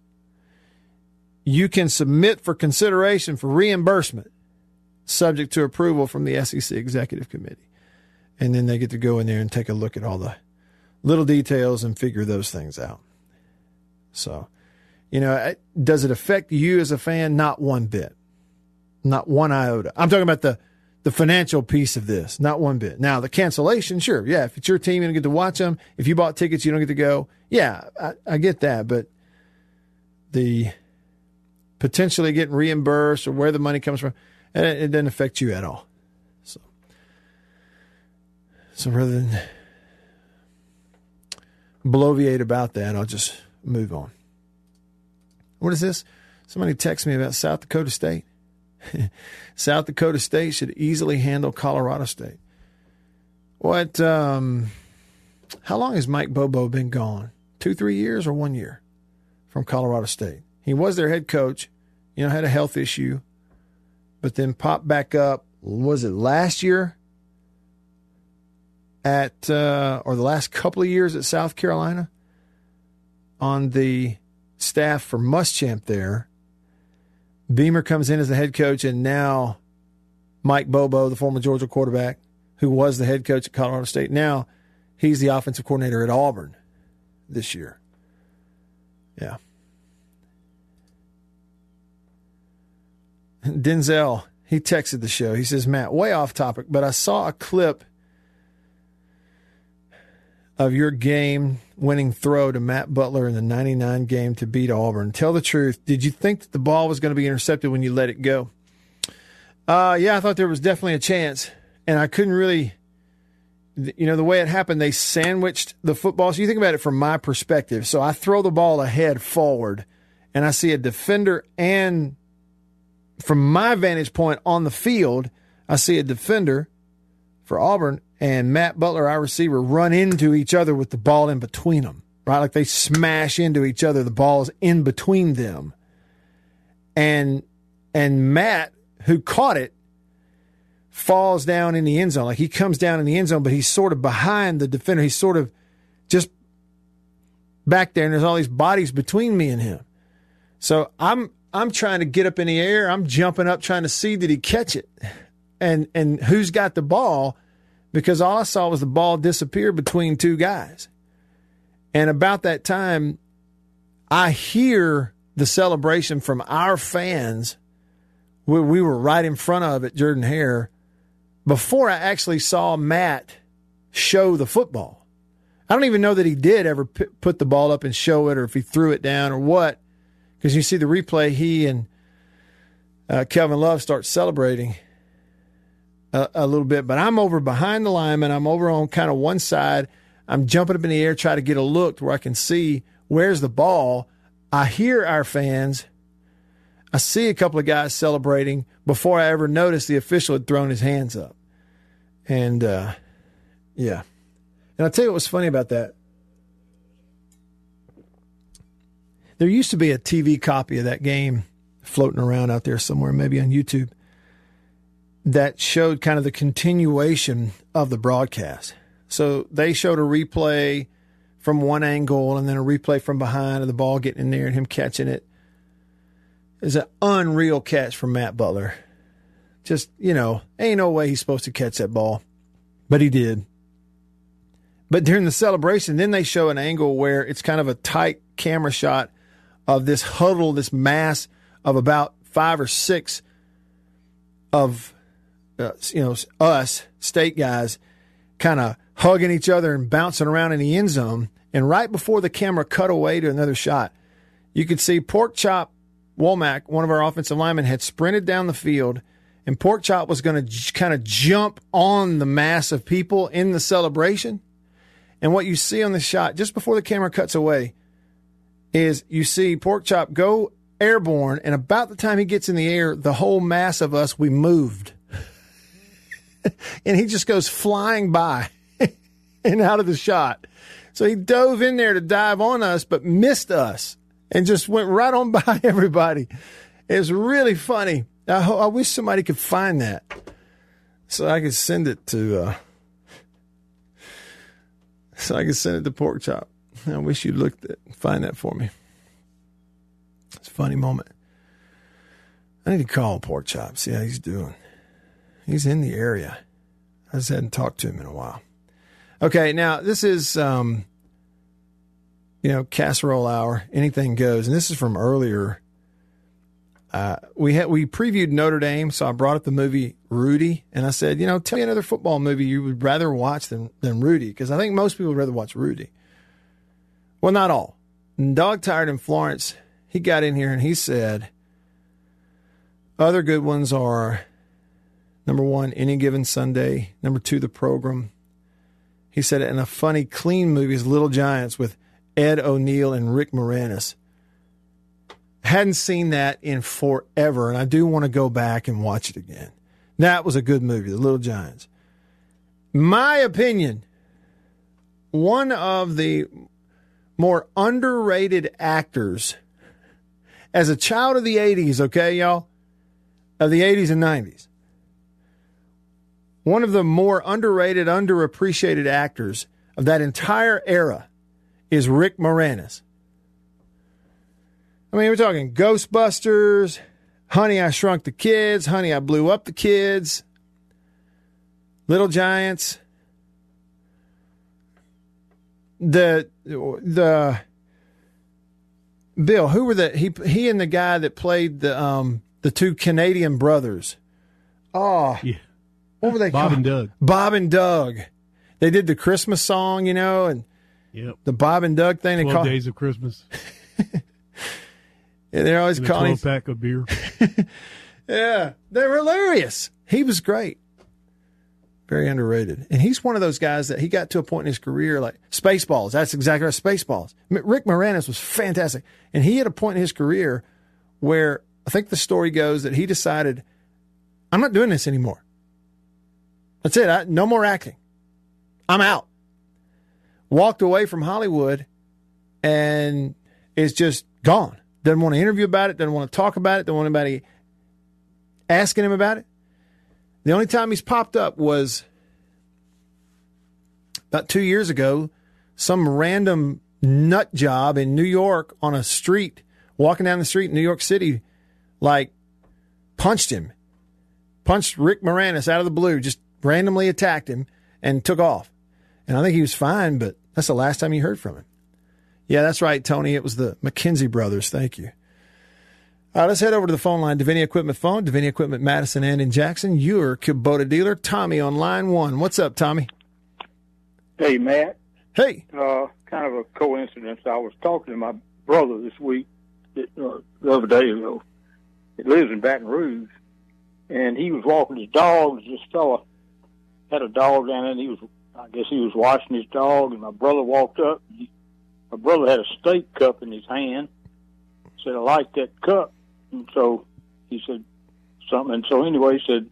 you can submit for consideration for reimbursement subject to approval from the SEC executive committee. And then they get to go in there and take a look at all the little details and figure those things out. So, you know, does it affect you as a fan? Not one bit. Not one iota. I'm talking about the the financial piece of this, not one bit. Now, the cancellation, sure, yeah. If it's your team, you don't get to watch them. If you bought tickets, you don't get to go. Yeah, I, I get that, but the potentially getting reimbursed or where the money comes from, it, it doesn't affect you at all. So, so rather than bloviate about that, I'll just move on. What is this? Somebody texted me about South Dakota State. <laughs> South Dakota State should easily handle Colorado State. What? Um, how long has Mike Bobo been gone? Two, three years, or one year from Colorado State? He was their head coach. You know, had a health issue, but then popped back up. Was it last year? At uh, or the last couple of years at South Carolina on the staff for Muschamp there Beamer comes in as the head coach, and now Mike Bobo, the former Georgia quarterback, who was the head coach at Colorado State, now he's the offensive coordinator at Auburn this year. Yeah. <laughs> Denzel, he texted the show. He says, Matt, way off topic, but I saw a clip of your game winning throw to Matt Butler in the 99 game to beat Auburn. Tell the truth. Did you think that the ball was going to be intercepted when you let it go? Uh, yeah, I thought there was definitely a chance, and I couldn't really, you know, the way it happened, they sandwiched the football. So you think about it from my perspective. So I throw the ball ahead forward, and I see a defender, and from my vantage point on the field, I see a defender for Auburn and Matt Butler, our receiver, run into each other with the ball in between them, right? Like they smash into each other. The ball's in between them. And and Matt, who caught it, falls down in the end zone. Like he comes down in the end zone, but he's sort of behind the defender. He's sort of just back there, and there's all these bodies between me and him. So I'm I'm trying to get up in the air. I'm jumping up trying to see did he catch it, and and who's got the ball because all I saw was the ball disappear between two guys. And about that time, I hear the celebration from our fans. We, we were right in front of it, Jordan Hare, before I actually saw Matt show the football. I don't even know that he did ever put the ball up and show it or if he threw it down or what. Because you see the replay, he and uh, Kelvin Love start celebrating a, a, little bit, but I'm over behind the lineman. I'm over on kind of one side. I'm jumping up in the air, trying to get a look where I can see where's the ball. I hear our fans. I see a couple of guys celebrating before I ever noticed the official had thrown his hands up. And uh, yeah. And I'll tell you what was funny about that. There used to be a TV copy of that game floating around out there somewhere, maybe on YouTube that showed kind of the continuation of the broadcast. So they showed a replay from one angle and then a replay from behind of the ball getting in there and him catching it. It's an unreal catch from Matt Butler. Just, you know, ain't no way he's supposed to catch that ball, but he did. But during the celebration, then they show an angle where it's kind of a tight camera shot of this huddle, this mass of about five or six of uh, you know, us state guys kind of hugging each other and bouncing around in the end zone. And right before the camera cut away to another shot, you could see Pork Chop Womack, one of our offensive linemen, had sprinted down the field, and Pork Chop was going to j- kind of jump on the mass of people in the celebration. And what you see on the shot just before the camera cuts away is you see Pork Chop go airborne, and about the time he gets in the air, the whole mass of us we moved. <laughs> and he just goes flying by <laughs> and out of the shot. So he dove in there to dive on us, but missed us and just went right on <laughs> by everybody. It was really funny. I, I wish somebody could find that. so I could send it to. Uh, so I could send it to Pork Chop. I wish you'd look at find that for me. It's a funny moment. I need to call Pork Chop, see how he's doing. He's in the area. I just hadn't talked to him in a while. Okay, now this is um, you know, casserole hour, anything goes. And this is from earlier. Uh, we had we previewed Notre Dame, so I brought up the movie Rudy, and I said, you know, tell me another football movie you would rather watch than than Rudy, because I think most people would rather watch Rudy. Well, not all. Dog Tired in Florence, he got in here and he said, other good ones are number one, Any Given Sunday, number two, The Program. He said, and a funny, clean movie is Little Giants with Ed O'Neill and Rick Moranis. Hadn't seen that in forever, and I do want to go back and watch it again. That was a good movie, The Little Giants. My opinion, one of the more underrated actors as a child of the 80s, okay, y'all? Of the 80s and 90s. One of the more underrated, underappreciated actors of that entire era is Rick Moranis. I mean, we're talking Ghostbusters, Honey, I Shrunk the Kids, Honey, I Blew Up the Kids, Little Giants. The the Bill, who were the he he and the guy that played the um the two Canadian brothers? Oh, yeah. What were they Bob called? and Doug. Bob and Doug. They did the Christmas song, you know, and Yep. the Bob and Doug thing. They Twelve call, days of Christmas. <laughs> yeah, they're always and a calling. twelve pack of beer. <laughs> Yeah, they're hilarious. He was great. Very underrated. And he's one of those guys that he got to a point in his career like Spaceballs. That's exactly right. Spaceballs. Rick Moranis was fantastic. And he had a point in his career where I think the story goes that he decided, I'm not doing this anymore. That's it. I, no more acting. I'm out. Walked away from Hollywood and is just gone. Doesn't want to interview about it. Doesn't want to talk about it. Doesn't want anybody asking him about it. The only time he's popped up was about two years ago. Some random nut job in New York on a street, walking down the street in New York City, like punched him, punched Rick Moranis out of the blue, just randomly attacked him and took off. And I think he was fine, but that's the last time you heard from him. Yeah, that's right, Tony. It was the McKenzie brothers. Thank you. All right, let's head over to the phone line. Davini Equipment phone. Davini Equipment, Madison and in Jackson. Your Kubota dealer, Tommy, on line one. What's up, Tommy? Hey, Matt. Hey. Uh, kind of a coincidence. I was talking to my brother this week, uh, the other day ago. He lives in Baton Rouge, and he was walking his dogs. This fella had a dog down there, and he was, I guess, he was washing his dog. And my brother walked up. And he, my brother had a steak cup in his hand. Said, "I like that cup." And so he said something. And so anyway, he said,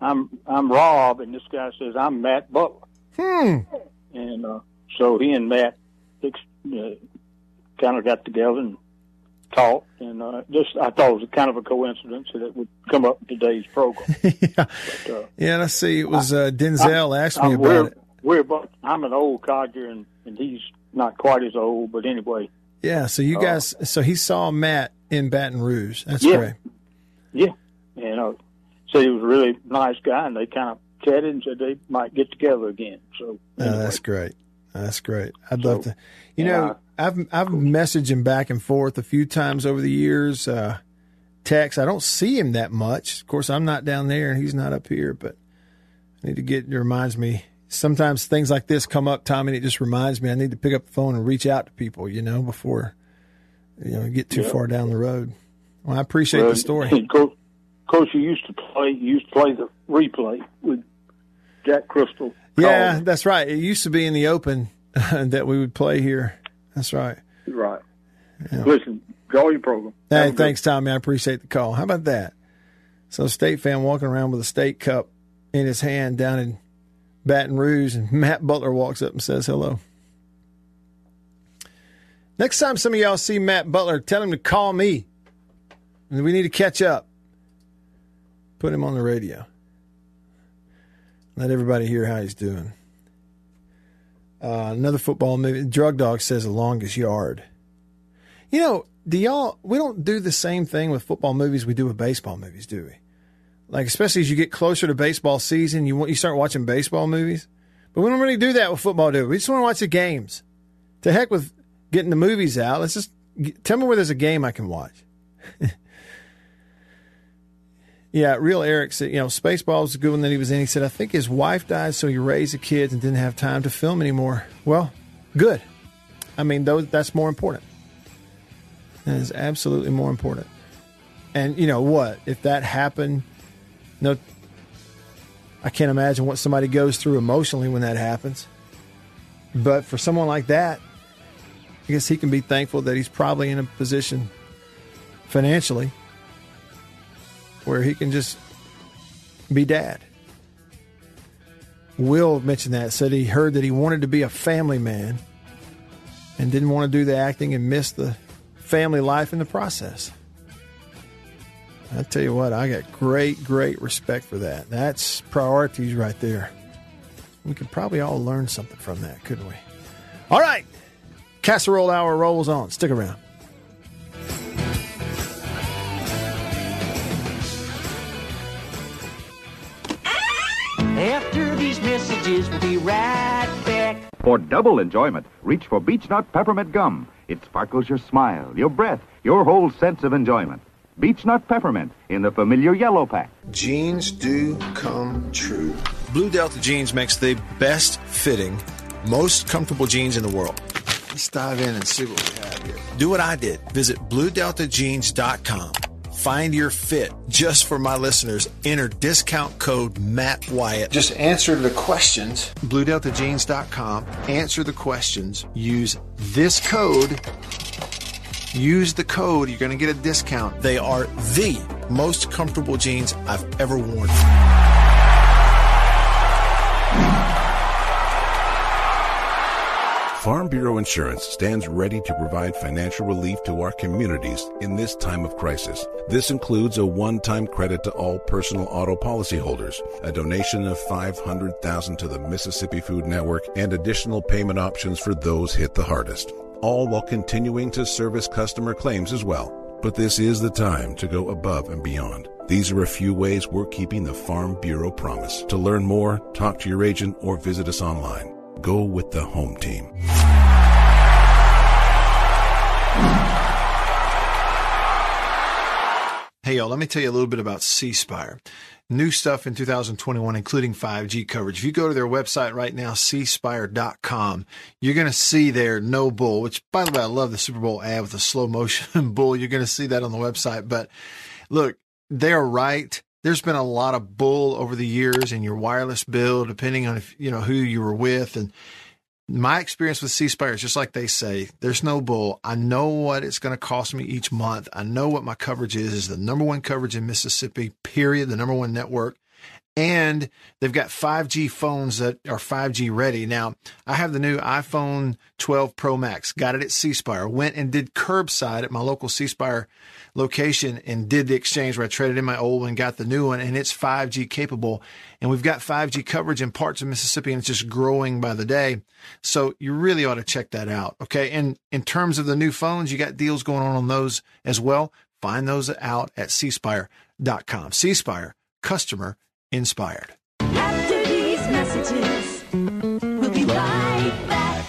"I'm I'm Rob," and this guy says, "I'm Matt Butler." Hmm. And uh, so he and Matt uh, kind of got together and talked. And uh, just I thought it was kind of a coincidence that it would come up in today's program. But, <laughs> uh, Yeah, let's see. It was uh, Denzel I- asked me I'm- about we're, it. We're both, I'm an old codger, and, and he's not quite as old. But anyway, Yeah, so you Uh, guys, so he saw Matt in Baton Rouge. That's Yeah. great. yeah, you know, said he was a really nice guy, and they kind of chatted and said they might get together again. So Oh, that's great. That's great. I'd love to. You know, I've I've messaged him back and forth a few times over the years. Uh, text. I don't see him that much. Of course, I'm not down there and he's not up here. But I need to get. It reminds me. Sometimes things like this come up, Tommy, and it just reminds me I need to pick up the phone and reach out to people. You know, before you know get too Yeah. far down the road. Well, I appreciate Well, the story. Of <laughs> course, of course, you used to play. You used to play the replay with Jack Cristil. Yeah, that's right. It used to be in the open <laughs> that we would play here. That's right. Right. Listen, enjoy your program. Hey, thanks, Tommy. I appreciate the call. How about that? So, state fan walking around with a state cup in his hand down in Baton Rouge, and <laughs> Matt Butler walks up and says hello. Next time some of y'all see Matt Butler, tell him to call me. We need to catch up. Put him on the radio. Let everybody hear how he's doing. Uh, another football movie. Drug Dog says the longest yard. You know, do y'all? We don't do the same thing with football movies we do with baseball movies, do we? Like especially as you get closer to baseball season, you want you start watching baseball movies. But we don't really do that with football, do we? We just want to watch the games. To heck with getting the movies out. Let's just tell me where there's a game I can watch. <laughs> yeah, real Eric said, you know, Spaceball was a good one that he was in. He said, I think his wife died, so he raised the kids and didn't have time to film anymore. Well, good. I mean, those that's more important. That is absolutely more important. And you know what? If that happened, no, I can't imagine what somebody goes through emotionally when that happens. But for someone like that, I guess he can be thankful that he's probably in a position financially where he can just be dad. Will mentioned that, said he heard that he wanted to be a family man and didn't want to do the acting and miss the family life in the process. I tell you what, I got great, great respect for that. That's priorities right there. We could probably all learn something from that, couldn't we? All right. Casserole hour rolls on. Stick around. After these messages, we'll be right back. For double enjoyment, reach for Beech Nut Peppermint Gum. It sparkles your smile, your breath, your whole sense of enjoyment. Beech Nut Peppermint in the familiar yellow pack. Jeans do come true. Blue Delta Jeans makes the best fitting, most comfortable jeans in the world. Let's dive in and see what we have here. Do what I did. Visit bluedeltajeans.com. Find your fit just for my listeners. Enter discount code Matt Wyatt. Just answer the questions. BlueDeltaJeans.com. Answer the questions. Use this code. Use the code. You're going to get a discount. They are the most comfortable jeans I've ever worn. Farm Bureau Insurance stands ready to provide financial relief to our communities in this time of crisis. This includes a one-time credit to all personal auto policyholders, a donation of 500,000 to the Mississippi Food Network, and additional payment options for those hit the hardest. All while continuing to service customer claims as well. But this is the time to go above and beyond. These are a few ways we're keeping the Farm Bureau promise. To learn more, talk to your agent or visit us online. Go with the home team. Hey, y'all, let me tell you a little bit about C Spire. New stuff in 2021, including 5G coverage. If you go to their website right now, cspire.com, you're going to see their no bull, which, by the way, I love the Super Bowl ad with the slow motion <laughs> bull. You're going to see that on the website. But look, they're right. There's been a lot of bull over the years in your wireless bill, depending on if, you know, who you were with. And my experience with C Spire is just like they say, there's no bull. I know what it's going to cost me each month. I know what my coverage is, is the number one coverage in Mississippi, period, the number one network. And they've got 5G phones that are 5G ready. Now, I have the new iPhone 12 Pro Max, got it at C Spire, went and did curbside at my local C Spire location and did the exchange where I traded in my old one, got the new one, and it's 5G capable. And we've got 5G coverage in parts of Mississippi, and it's just growing by the day. So you really ought to check that out. Okay. And in terms of the new phones, you got deals going on on those as well. Find those out at cspire.com. C Spire, customer inspired. After these messages, we'll be right back.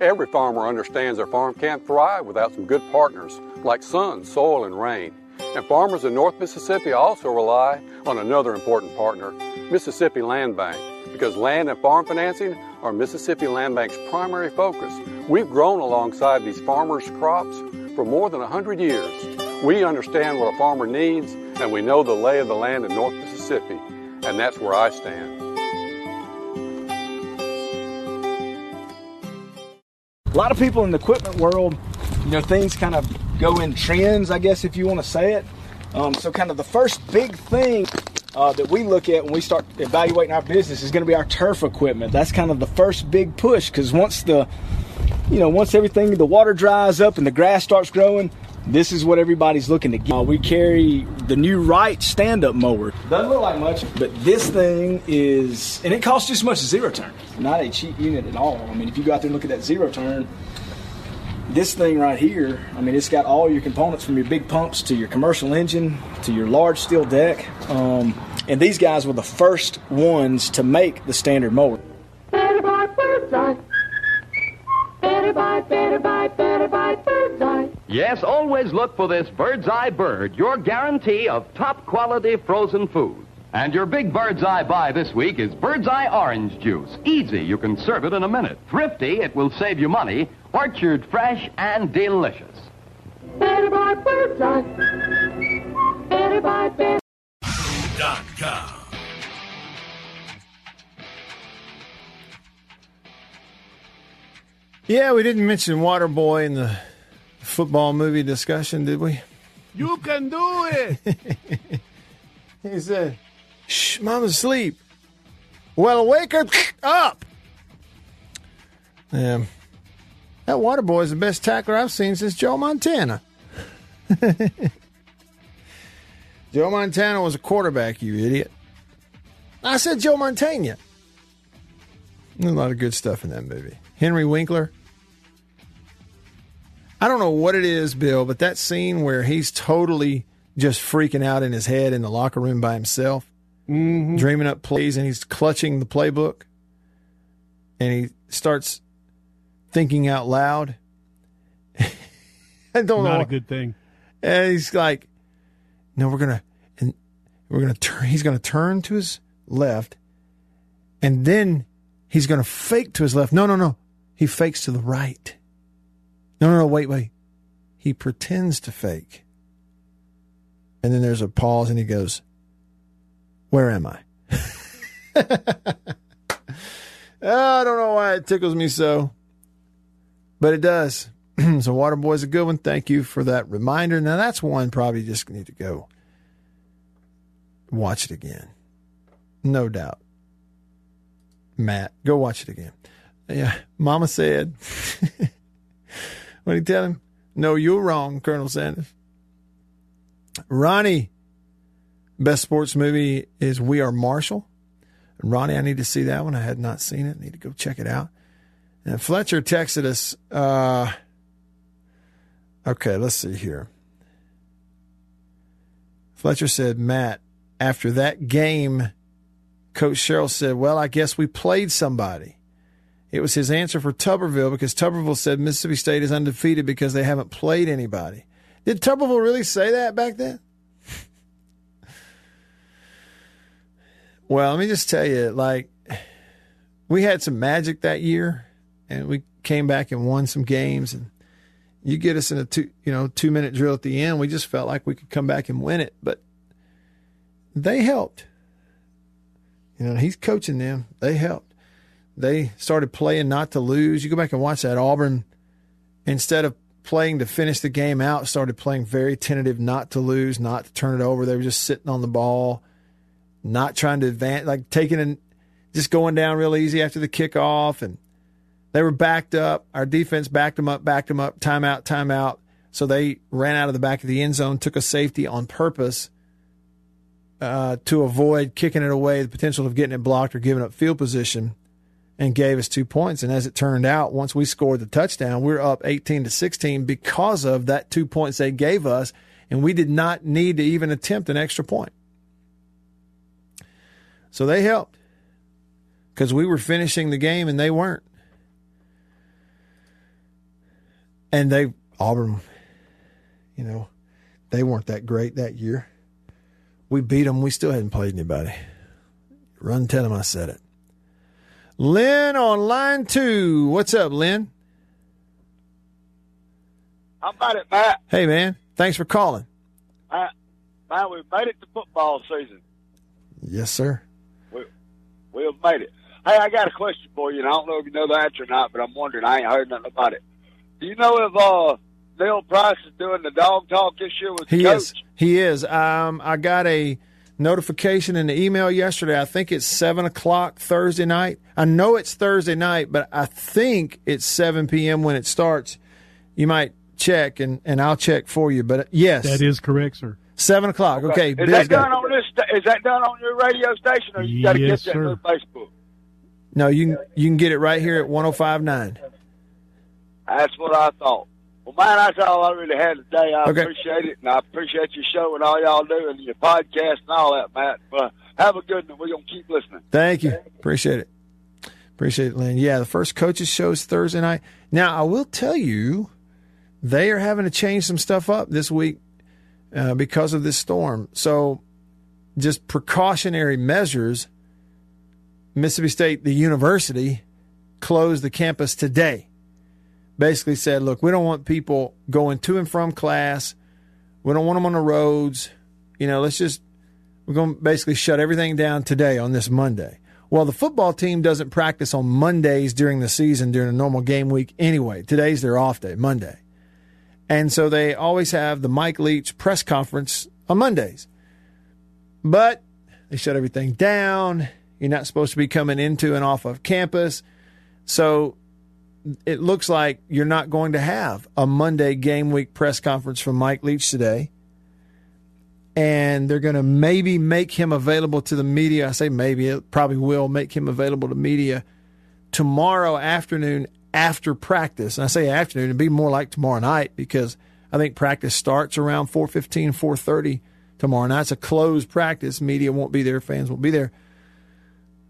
Every farmer understands their farm can't thrive without some good partners like sun, soil, and rain. And farmers in North Mississippi also rely on another important partner, Mississippi Land Bank, because land and farm financing are Mississippi Land Bank's primary focus. We've grown alongside these farmers' crops for more than 100 years. We understand what a farmer needs, and we know the lay of the land in North Mississippi, and that's where I stand. A lot of people in the equipment world, you know, things kind of go in trends, I guess, if you want to say it. Um, so, kind of the first big thing uh, that we look at when we start evaluating our business is going to be our turf equipment. That's kind of the first big push because once the, you know, once everything, the water dries up and the grass starts growing, This is what everybody's looking to get. Uh, we carry the new right stand-up mower. Doesn't look like much, but this thing is, and it costs just as much as zero turn. Not a cheap unit at all. I mean, if you go out there and look at that zero turn, this thing right here, I mean, it's got all your components from your big pumps to your commercial engine to your large steel deck. Um, and these guys were the first ones to make the standard mower. Better buy. Better buy, better buy, better buy. Yes, always look for this Bird's Eye Bird, your guarantee of top quality frozen food. And your big Bird's Eye buy this week is Bird's Eye Orange Juice. Easy, you can serve it in a minute. Thrifty, it will save you money. Orchard fresh and delicious. Better buy bird's eye. Better buy, better. Dot com. Yeah, we didn't mention Waterboy in the football movie discussion, did we? You can do it. <laughs> he said, Shh, mama's asleep. Well, wake her up. Yeah. That water boy is the best tackler I've seen since Joe Montana. <laughs> Joe Montana was a quarterback, you idiot. I said Joe Montana. There's a lot of good stuff in that movie. Henry Winkler. I don't know what it is, Bill, but that scene where he's totally just freaking out in his head in the locker room by himself, mm-hmm. dreaming up plays, and he's clutching the playbook, and he starts thinking out loud. <laughs> I don't know. Not a good thing. And he's like, "No, we're gonna, and we're gonna turn. He's gonna turn to his left, and then he's gonna fake to his left. No, no, no. He fakes to the right. No, no, no. Wait, wait. He pretends to fake, and then there's a pause, and he goes, "Where am I?" <laughs> Ah, I don't know why it tickles me so, but it does. <clears throat> so Waterboy's a good one. Thank you for that reminder. Now that's one probably just need to go watch it again. No doubt. Matt, go watch it again. Yeah, Mama said. <laughs> what did you tell him? No, you're wrong, Colonel Sanders. Ronnie, best sports movie is We Are Marshall. Ronnie, I need to see that one. I had not seen it. I Need to go check it out. And Fletcher texted us. Uh, okay, let's see here. Fletcher said, Matt, after that game, Coach Sherrill said, Well, I guess we played somebody. It was his answer for Tuberville because Tuberville said Mississippi State is undefeated because they haven't played anybody. Did Tuberville really say that back then? well, let me just tell you, like, we had some magic that year, and we came back and won some games. And you get us in a two, you know, two minute drill at the end, we just felt like we could come back and win it. But they helped. You know, he's coaching them. They helped. They started playing not to lose. You go back and watch that Auburn, instead of playing to finish the game out, started playing very tentative, not to lose, not to turn it over. They were just sitting on the ball, not trying to advance, like taking and just going down real easy after the kickoff. And they were backed up. Our defense backed them up, backed them up, timeout, timeout. So they ran out of the back of the end zone, took a safety on purpose uh, to avoid kicking it away, the potential of getting it blocked or giving up field position, and gave us two points. And as it turned out, once we scored the touchdown, we are up 18 to 16 because of that two points they gave us, and we did not need to even attempt an extra point. So they helped because we were finishing the game and they weren't. And they, Auburn, you know, they weren't that great that year. We beat them. We still hadn't played anybody. Run, tell them I said it. Lynn on line two. What's up, Lynn? How about it, Matt? Hey, man. Thanks for calling. Matt, Matt, we've made it to football season. Yes, sir. We, we've made it. Hey, I got a question for you, and I don't know if you know the answer or not, but I'm wondering. I ain't heard nothing about it. Do you know if uh, Neil Price is doing the dog talk this year with the He coach? is. He is. Um, I got a notification in the email yesterday. I think it's seven o'clock Thursday night. I know it's Thursday night, but I think it's seven p.m. when it starts. You might check, and, and I'll check for you. But yes, That is correct, sir. seven o'clock. Okay, Is that done on this? Is that done on your radio station, or you got to get that sir. through Facebook? No, you can you can get it right here at 105.9. That's what I thought. Well, man, that's all I really had today. I Okay. appreciate it, and I appreciate your show and all y'all do, and your podcast and all that, Matt. But have a good one. We're gonna keep listening. Thank you. Appreciate it. Appreciate it, Lynn. Yeah, the first coaches show is Thursday night. Now, I will tell you, they are having to change some stuff up this week uh, because of this storm. So, just precautionary measures. Mississippi State, the university, closed the campus today. Basically said, look, we don't want people going to and from class. We don't want them on the roads. You know, let's just we're going to basically shut everything down today on this Monday. Well, the football team doesn't practice on Mondays during the season during a normal game week anyway. Today's their off day, Monday. And so they always have the Mike Leach press conference on Mondays. But they shut everything down. You're not supposed to be coming into and off of campus. So it looks like you're not going to have a Monday game week press conference from Mike Leach today and they're going to maybe make him available to the media. I say maybe, it probably will make him available to media tomorrow afternoon after practice. And I say afternoon, it'd be more like tomorrow night because I think practice starts around 4.15, 4.30 tomorrow night. It's a closed practice. Media won't be there. Fans won't be there.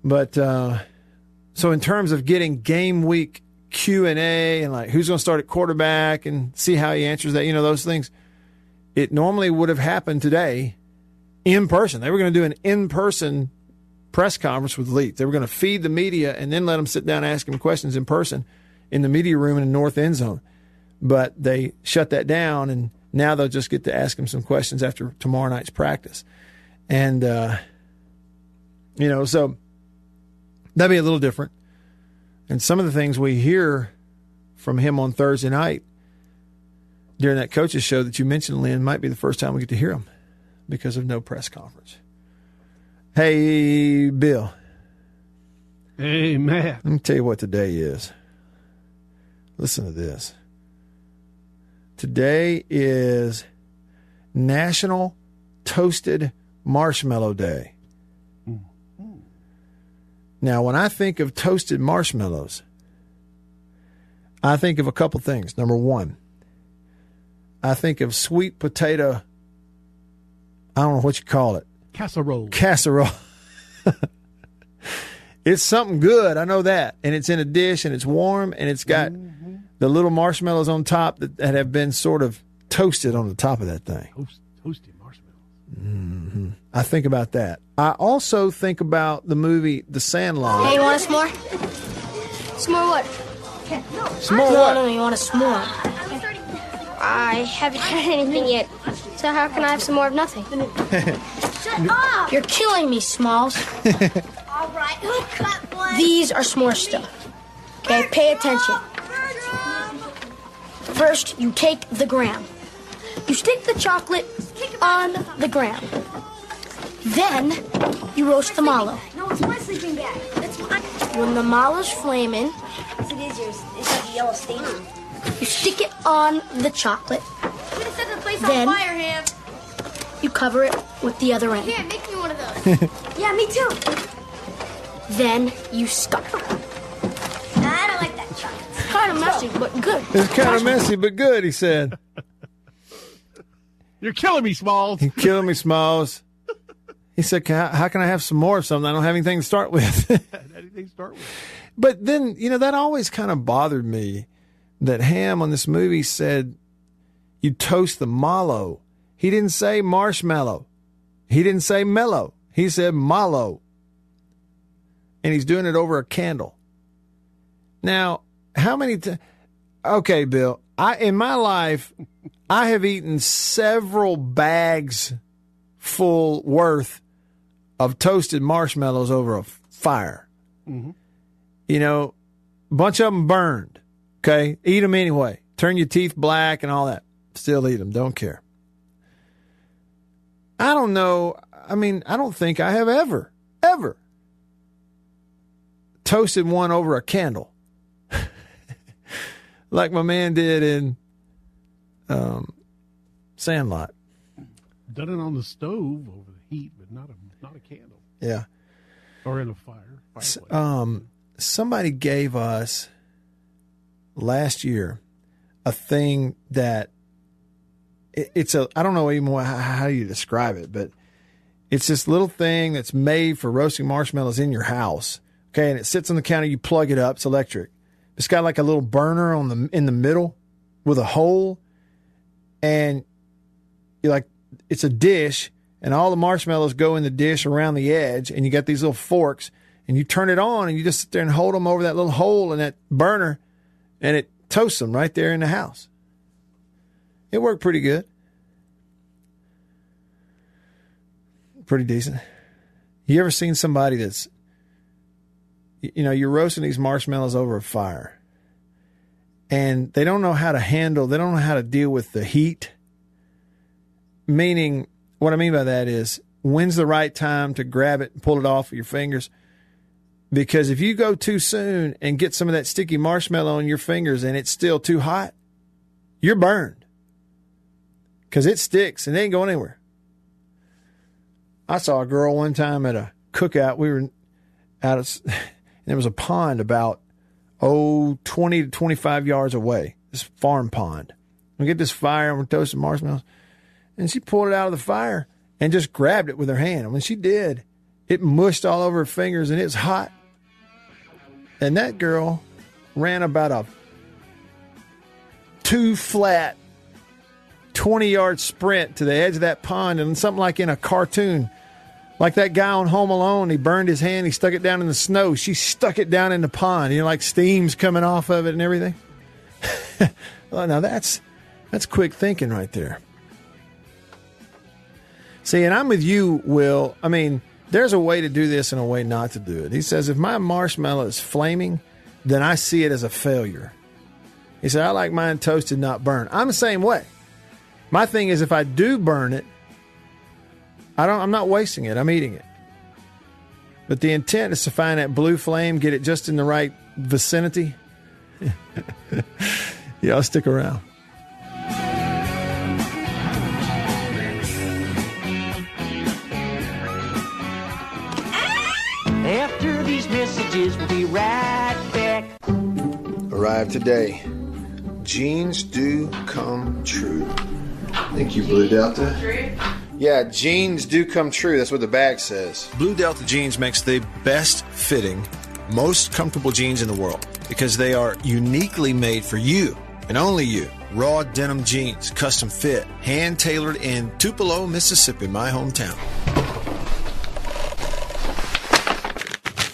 But uh, so in terms of getting game week Q&A and like who's going to start at quarterback and see how he answers that, you know, those things – it normally would have happened today in person. They were going to do an in person press conference with Leach. They were going to feed the media and then let them sit down and ask him questions in person in the media room in the north end zone. But they shut that down, and now they'll just get to ask him some questions after tomorrow night's practice. And, uh, you know, so that'd be a little different. And some of the things we hear from him on Thursday night during that coaches show that you mentioned, Lynn, might be the first time we get to hear him because of no press conference. Hey, Bill. Hey, Matt. Let me tell you what today is. Listen to this. Today is National Toasted Marshmallow Day. Now, when I think of toasted marshmallows, I think of a couple things. Number one, I think of sweet potato. I don't know what you call it. Casserole. Casserole. <laughs> it's something good. I know that. And it's in a dish and it's warm and it's got mm-hmm. the little marshmallows on top that, that have been sort of toasted on the top of that thing. Toast, toasted marshmallows. hmm I think about that. I also think about the movie The Sandlot. Hey, you want a s'more? S'more what? S'more no, what? No, no, you want a s'more. I haven't had anything yet, so how can I have some more of nothing? <laughs> Shut up! You're killing me, Smalls. <laughs> All right, who cut one? These are s'more stuff. Okay, pay attention. First, you take the ground. You stick the chocolate on the ground. Then, you roast the mallow. No, it's my sleeping bag. That's mine. When the mallow's flaming, Yes, it is yours. It's like a yellow stain on it. you stick it on the chocolate. I'm gonna set the place Then- on fire, Ham. You cover it with the other end. Here, make me one of those. <laughs> yeah, me too. Then you scuff. I don't like that chocolate. It's kind of messy, but good. It's kind of messy, but good, he said. <laughs> You're killing me, Smalls. You're killing me, Smalls. He said, "Can I- How can I have some more of something? I don't have anything to start with. <laughs> Anything to start with? But then, you know, that always kind of bothered me that Ham on this movie said you toast the mallow. He didn't say marshmallow. He didn't say mellow. He said mallow. And he's doing it over a candle. Now, how many t- Okay, Bill. I in my life I have eaten several bags full worth of toasted marshmallows over a fire Mm-hmm. you know, a bunch of them burned. Okay, eat them anyway. Turn your teeth black and all that. Still eat them. Don't care. I don't know. I mean, I don't think I have ever, ever toasted one over a candle, <laughs> like my man did in um, Sandlot. Done it on the stove over the heat, but not a not a candle Yeah. or in a fire. S- Um, somebody gave us last year a thing that it, it's a I don't know even how, how you describe it, but it's this little thing that's made for roasting marshmallows in your house. Okay, and it sits on the counter. You plug it up. It's electric. It's got like a little burner on the in the middle with a hole, and you like it's a dish, and all the marshmallows go in the dish around the edge, and you got these little forks, and you turn it on, and you just sit there and hold them over that little hole in that burner, and it toasts them right there in the house. It worked pretty good, pretty decent. You ever seen somebody that's, you know, you're roasting these marshmallows over a fire, and they don't know how to handle, they don't know how to deal with the heat. Meaning, what I mean by that is, when's the right time to grab it and pull it off your fingers? Because if you go too soon and get some of that sticky marshmallow on your fingers and it's still too hot, you're burned. Because it sticks and it ain't going anywhere. I saw a girl one time at a cookout. We were out of, <laughs> and there was a pond about, oh, 20 to 25 yards away, this farm pond. We get this fire and we're toasting marshmallows. And she pulled it out of the fire and just grabbed it with her hand. And when she did, it mushed all over her fingers and it's hot. And that girl ran about a two flat 20 yard sprint to the edge of that pond and something like in a cartoon. Like that guy on Home Alone, he burned his hand, he stuck it down in the snow. She stuck it down in the pond, you know, like steam's coming off of it and everything. <laughs> well, now that's that's quick thinking right there. See, and I'm with you, Will. I mean, there's a way to do this and a way not to do it. He says, if my marshmallow is flaming, then I see it as a failure. He said, I like mine toasted, not burned. I'm the same way. My thing is, if I do burn it, I don't. I'm not wasting it. I'm eating it. But the intent is to find that blue flame, get it just in the right vicinity. <laughs> yeah, I'll stick around. After these messages, we'll be right back. Arrived today. Jeans do come true. Thank you, Blue Delta. Yeah, jeans do come true. That's what the bag says. Blue Delta Jeans makes the best fitting, most comfortable jeans in the world because they are uniquely made for you and only you. Raw denim jeans, custom fit, hand tailored in Tupelo, Mississippi, my hometown.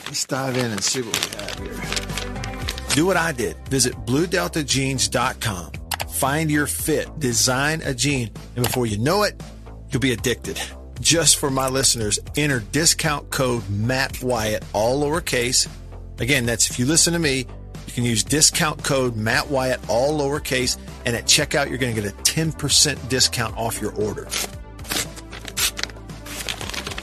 Let's dive in and see what we have here. Do what I did. Visit BlueDeltaJeans.com. Find your fit, design a jean, and before you know it, you'll be addicted. Just for my listeners, enter discount code Matt Wyatt, all lowercase. Again, that's if you listen to me, you can use discount code Matt Wyatt, all lowercase, and at checkout, you're going to get a 10% discount off your order.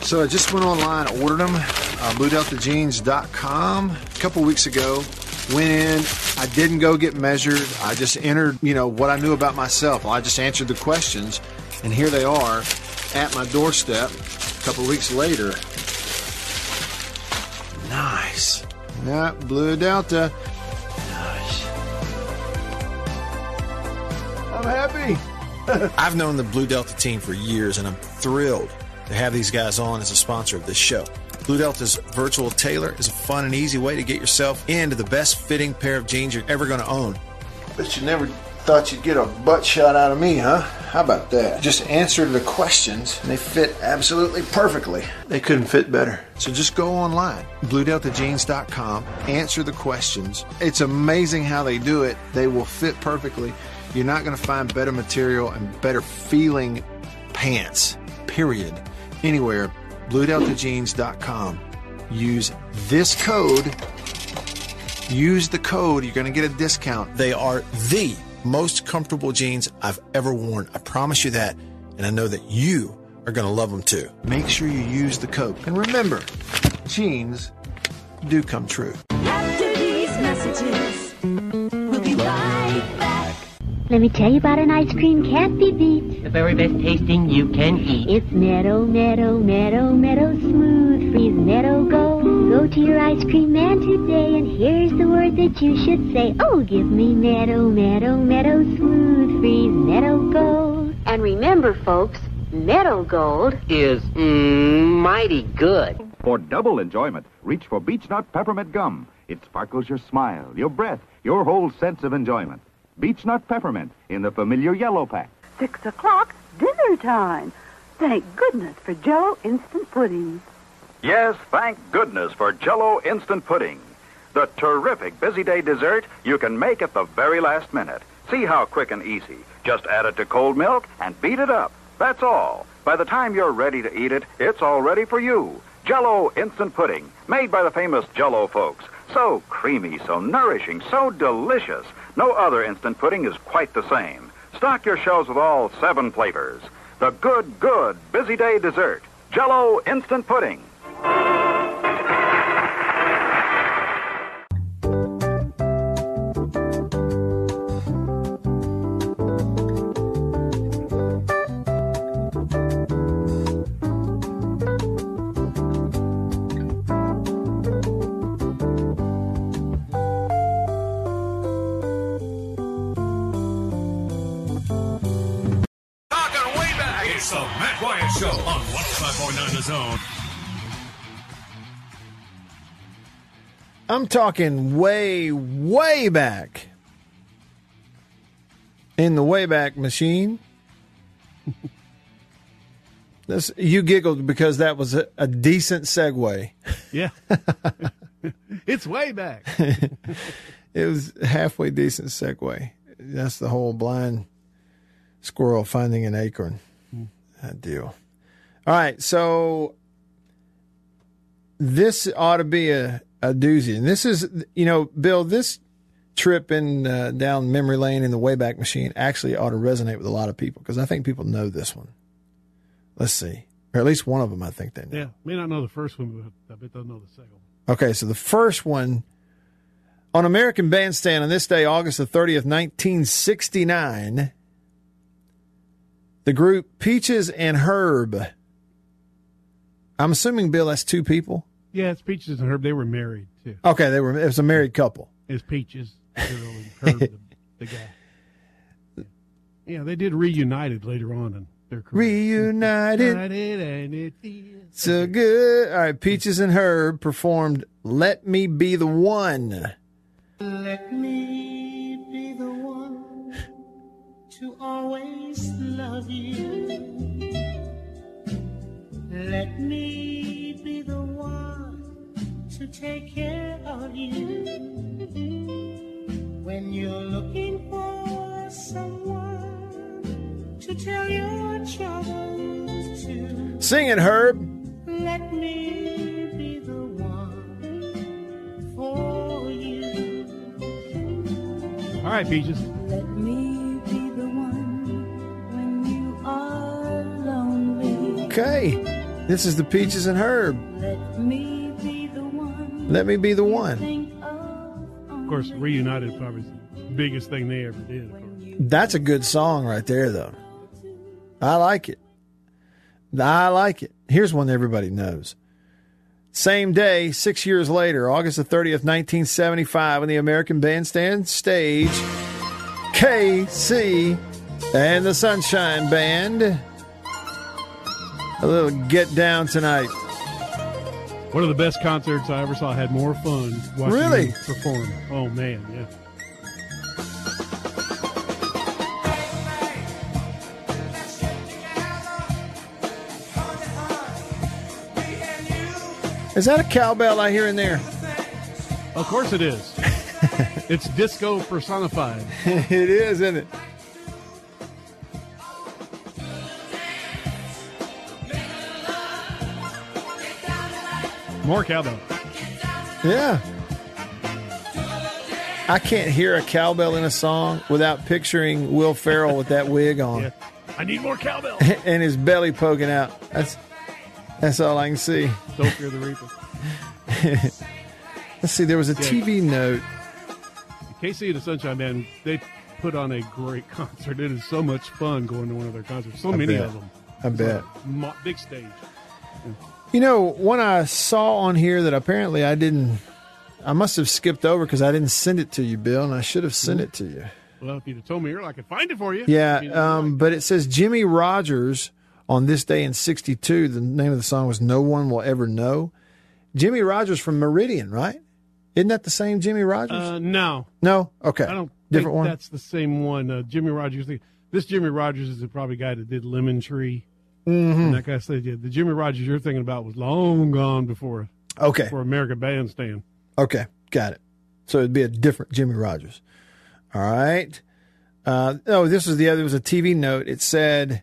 So I just went online, ordered them, uh, BlueDeltaJeans.com a couple weeks ago. Went in, I didn't go get measured. I just entered, you know, what I knew about myself. I just answered the questions, and here they are at my doorstep a couple weeks later. Nice. Yeah, Blue Delta. Nice. I'm happy. <laughs> I've known the Blue Delta team for years, and I'm thrilled to have these guys on as a sponsor of this show. Blue Delta's virtual tailor is a fun and easy way to get yourself into the best fitting pair of jeans you're ever going to own. Bet you never thought you'd get a butt shot out of me, huh? How about that? Just answer the questions and they fit absolutely perfectly. They couldn't fit better. So just go online, bluedeltajeans.com, answer the questions. It's amazing how they do it. They will fit perfectly. You're not going to find better material and better feeling pants, period, anywhere. BlueDeltaJeans.com. Use this code. Use the code. You're going to get a discount. They are the most comfortable jeans I've ever worn. I promise you that. And I know that you are going to love them too. Make sure you use the code. And remember, jeans do come true. After these messages, Let me tell you about an ice cream can't be beat. The very best tasting you can eat. It's Meadow, Meadow, Meadow, Meadow Smooth Freeze Meadow Gold. Go to your ice cream man today and here's the word that you should say. Oh, give me Meadow, Meadow, Meadow Smooth Freeze Meadow Gold. And remember, folks, Meadow Gold Is mm, mighty good. For double enjoyment, reach for Beech Nut Peppermint Gum. It sparkles your smile, your breath, your whole sense of enjoyment. Beech Nut Peppermint in the familiar yellow pack. Six o'clock, dinner time. Thank goodness for Jello instant pudding. Yes, thank goodness for Jello instant pudding. The terrific busy day dessert you can make at the very last minute. See how quick and easy. Just add it to cold milk and beat it up. That's all. By the time you're ready to eat it, it's all ready for you. Jello instant pudding, made by the famous Jello folks. So creamy, so nourishing, so delicious. No other instant pudding is quite the same. Stock your shelves with all seven flavors. The good, good busy day dessert. Jello instant pudding. Zone. I'm talking way, way back in the Wayback Machine. <laughs> this you giggled because that was a, a decent segue. Yeah. <laughs> it's way back. <laughs> it was halfway decent segue. That's the whole blind squirrel finding an acorn hmm. that deal. All right, so this ought to be a, a doozy, and this is you know, Bill, this trip in uh, down memory lane in the Wayback Machine actually ought to resonate with a lot of people because I think people know this one. Let's see, or at least one of them, I think they know. Yeah. May not know the first one, but I bet they'll know the second one. Okay, so the first one on American Bandstand on this day, August the 30th, 1969, the group Peaches and Herb. I'm assuming, Bill, that's two people. Yeah, it's Peaches and Herb. They were married, too. Okay, they were. It was a married couple. It's Peaches, the girl, and Herb, the, the guy. Yeah, they did reunited later on in their career. Reunited. United and it feels So good. All right, Peaches and Herb performed "Let Me Be the One." Let me be the one to always love you. Let me be the one to take care of you. When you're looking for someone to tell your troubles to, Sing it, Herb. let me be the one for you. All right, Peaches. Let me be the one when you are lonely. Okay, this is the Peaches and Herb. Let me be the one. Let me be the one. Of course, reunited probably the biggest thing they ever did. Of. That's a good song right there, though. I like it. I like it. Here's one everybody knows. Same day, six years later, August the 30th, 1975, on the American Bandstand stage, KC and the Sunshine Band. A little get down tonight. One of the best concerts I ever saw. I had more fun watching Really? them perform. Oh man, yeah. Is that a cowbell I hear in there? Of course it is. <laughs> it's disco personified. it is, isn't it? More cowbell. Yeah. I can't hear a cowbell in a song without picturing Will Ferrell with that wig on <laughs> I need more cowbell. <laughs> and his belly poking out. That's that's all I can see. Don't fear the reaper. <laughs> Let's see. There was a Yeah. TV note. KC and the Sunshine Band, they put on a great concert. It is so much fun going to one of their concerts. So I many bet. of them. I bet. Mo- big stage. You know, one I saw on here that apparently I didn't, I must have skipped over because I didn't send it to you, Bill, and I should have sent it to you. Well, if you'd have told me earlier, I could find it for you. Yeah, um, but it says Jimmie Rodgers on this day in '62. The name of the song was "No One Will Ever Know." Jimmie Rodgers from Meridian, right? Isn't that the same Jimmie Rodgers? uh, no, no, okay, I don't different think one. That's the same one. Uh, Jimmie Rodgers. This Jimmie Rodgers is the probably guy that did Lemon Tree. Mhm. And that guy said, yeah, the Jimmie Rodgers you're thinking about was long gone before. Okay. For America Bandstand. Okay, got it. So it'd be a different Jimmie Rodgers. All right. Uh, oh, this was the other. It was a TV note. It said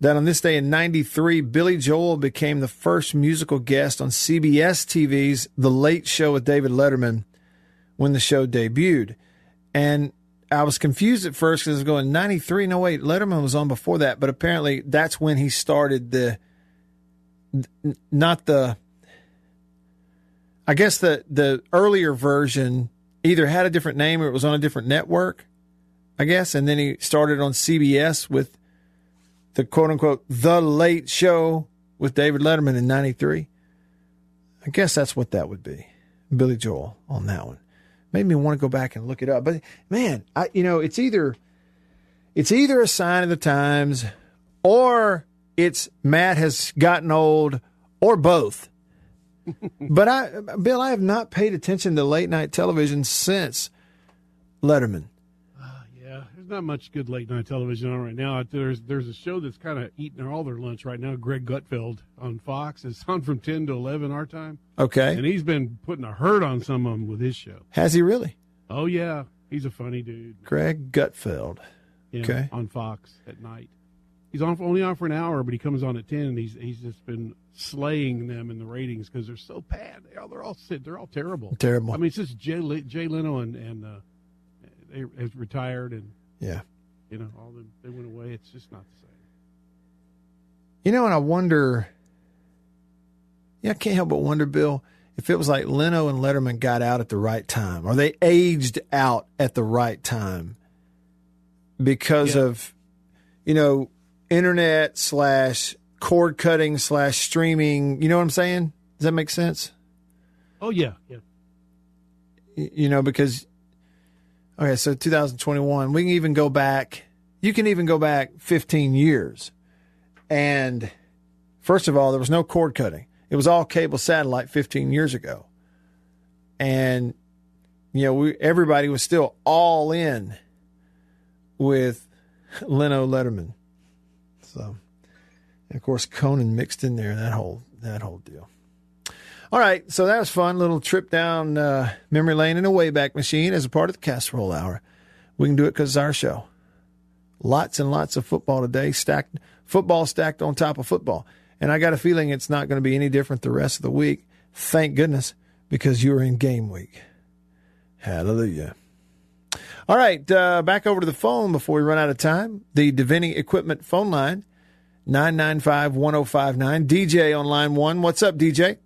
that on this day in '93, Billy Joel became the first musical guest on CBS TV's The Late Show with David Letterman when the show debuted. And I was confused at first because I was going '93. No, wait, Letterman was on before that, but apparently that's when he started the, not the I guess the the earlier version either had a different name or it was on a different network. I guess, and then he started on CBS with the quote unquote the Late Show with David Letterman in '93. I guess that's what that would be. Billy Joel on that one made me want to go back and look it up. But man, I you know it's either it's either a sign of the times or it's Matt has gotten old or both <laughs> but I, Bill, I have not paid attention to late night television since Letterman. Not much good late night television on right now. There's there's a show that's kind of eating all their lunch right now. Greg Gutfeld on Fox. It's on from ten to eleven our time. Okay. and he's been putting a hurt on some of them with his show. Has he really? Oh yeah, he's a funny dude. Greg Gutfeld. Yeah, Okay. on Fox at night. He's on only on for an hour, but he comes on at ten, and he's he's just been slaying them in the ratings because they're so bad. They all they're all they're all terrible. Terrible. I mean, it's just Jay, Jay Leno and and uh, they have retired, and Yeah. you know all the, they went away. It's just not the same. You know, and I wonder. Yeah, I can't help but wonder, Bill, if it was like Leno and Letterman got out at the right time, or they aged out at the right time because of, you know, internet slash cord cutting slash streaming. You know what I'm saying? Does that make sense? Oh yeah, yeah. You know because okay so 2021 we can even go back you can even go back 15 years. And first of all there was no cord cutting. It was all cable satellite 15 years ago. And you know we everybody was still all in with Leno Letterman. So of course Conan mixed in there that whole that whole deal all right, so that was fun. Little trip down uh, memory lane in a Wayback Machine as a part of the Casserole Hour. We can do it because it's our show. Lots and lots of football today, stacked football stacked on top of football, and I got a feeling it's not going to be any different the rest of the week. Thank goodness, because you're in game week. Hallelujah. All right, uh, back over to the phone before we run out of time. The Divinity Equipment phone line, 995 1059. DJ on line one. What's up, DJ?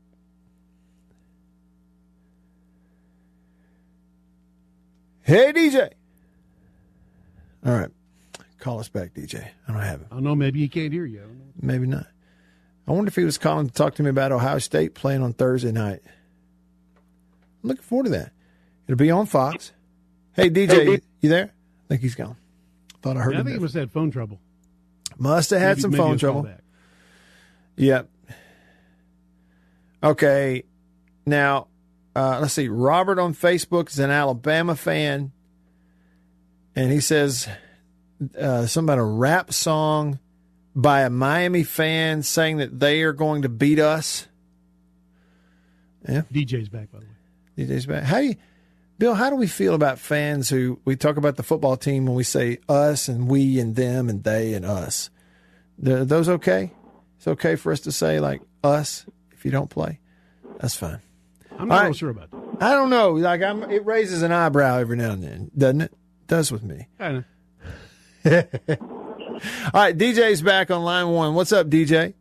Hey, DJ. All right. Call us back, DJ. I don't have him. I don't know. Maybe he can't hear you. I don't know. Maybe not. I wonder if he was calling to talk to me about Ohio State playing on Thursday night. I'm looking forward to that. It'll be on Fox. Hey, DJ, you, you there? I think he's gone. Thought I heard Yeah, I think he there. must have had phone trouble. Must have had Maybe- some maybe phone trouble. Yep. Okay. Now, uh, let's see. Robert on Facebook is an Alabama fan, and he says uh, something about a rap song by a Miami fan saying that they are going to beat us. Yeah. DJ's back, by the way. DJ's back. How do you, Bill? How do we feel about fans who we talk about the football team when we say us and we and them and they and us? Are those okay? It's okay for us to say like us if you don't play. That's fine. I'm not real sure about that. I don't know. Like I'm, it raises an eyebrow every now and then, doesn't it? does with me. Kind of. <laughs> All right, DJ's back on line one. What's up, DJ?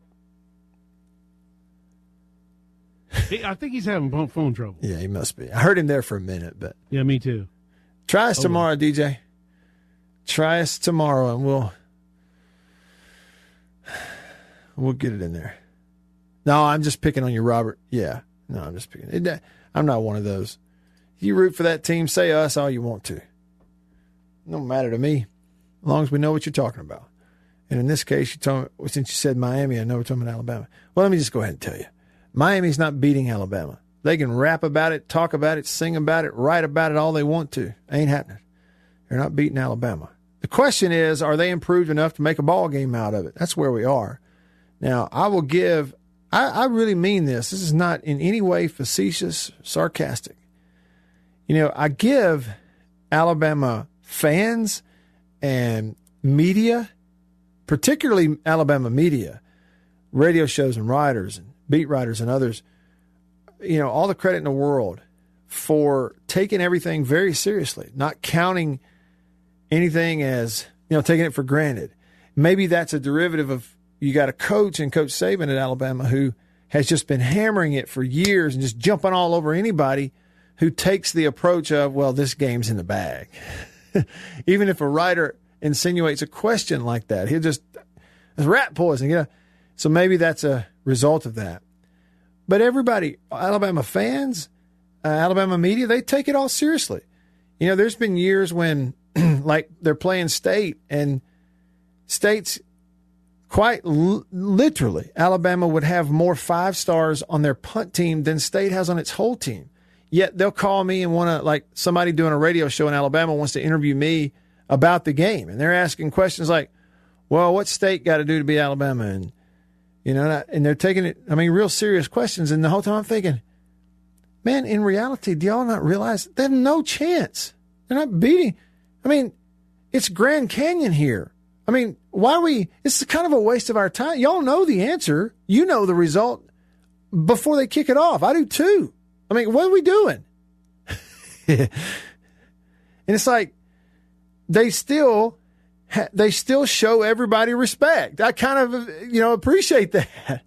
I think he's having phone- phone trouble. Yeah, he must be. I heard him there for a minute, but Yeah, me too. try us Oh, tomorrow, DJ. Try us tomorrow, and we'll we'll get it in there. No, I'm just picking on you, Robert. Yeah, no, I'm just picking. It, I'm not one of those. You root for that team, say us all you want to. No matter to me, as long as we know what you're talking about. And in this case, you told me, since you said Miami, I know we're talking about Alabama. Well, let me just go ahead and tell you, Miami's not beating Alabama. They can rap about it, talk about it, sing about it, write about it all they want to. Ain't happening. They're not beating Alabama. The question is, are they improved enough to make a ball game out of it? That's where we are. Now, I will give. I, I really mean this. This is not in any way facetious, sarcastic. You know, I give Alabama fans and media, particularly Alabama media, radio shows and writers and beat writers and others, you know, all the credit in the world for taking everything very seriously, not counting anything as, you know, taking it for granted. Maybe that's a derivative of you got a coach and Coach Saban at Alabama who has just been hammering it for years and just jumping all over anybody who takes the approach of, well, this game's in the bag. <laughs> Even if a writer insinuates a question like that, he'll just, it's rat poison. Know? So maybe that's a result of that. But everybody, Alabama fans, uh, Alabama media, they take it all seriously. You know, there's been years when, <clears throat> like, they're playing state and states quite l- literally, Alabama would have more five stars on their punt team than state has on its whole team. Yet they'll call me and want to, like, somebody doing a radio show in Alabama wants to interview me about the game. And they're asking questions like, well, what state got to do to beat Alabama? And, you know, and they're taking it, I mean, real serious questions. And the whole time I'm thinking, man, in reality, do y'all not realize they have no chance? They're not beating. I mean, it's Grand Canyon here. I mean, why are we? It's kind of a waste of our time. Y'all know the answer. You know the result before they kick it off. I do too. I mean, what are we doing? <laughs> and it's like they still they still show everybody respect. I kind of you know appreciate <laughs> that.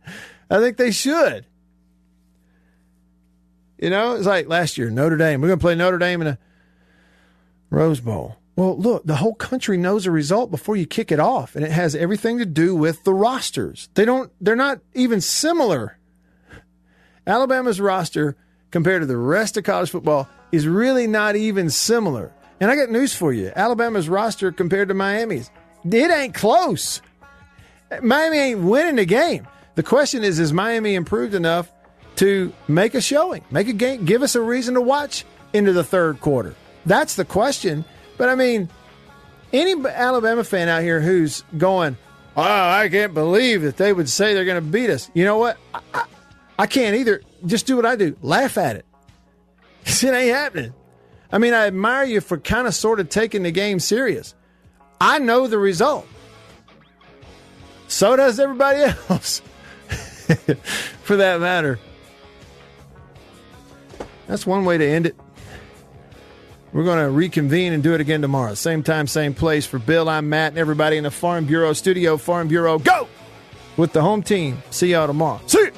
I think they should. You know, it's like last year Notre Dame. We're going to play Notre Dame in a Rose Bowl. Well, look, the whole country knows the result before you kick it off, and it has everything to do with the rosters. They don't they're not even similar. Alabama's roster compared to the rest of college football is really not even similar. And I got news for you. Alabama's roster compared to Miami's, it ain't close. Miami ain't winning the game. The question is is Miami improved enough to make a showing, make a game, give us a reason to watch into the third quarter? That's the question. But I mean, any Alabama fan out here who's going, oh, I can't believe that they would say they're going to beat us. You know what? I, I, I can't either. Just do what I do laugh at it. <laughs> It ain't happening. I mean, I admire you for kind of sort of taking the game serious. I know the result. So does everybody <laughs> else, <laughs> for that matter. That's one way to end it. We're going to reconvene and do it again tomorrow. Same time, same place. For Bill, I'm Matt, and everybody in the Farm Bureau studio. Farm Bureau, go! With the home team. See y'all tomorrow. See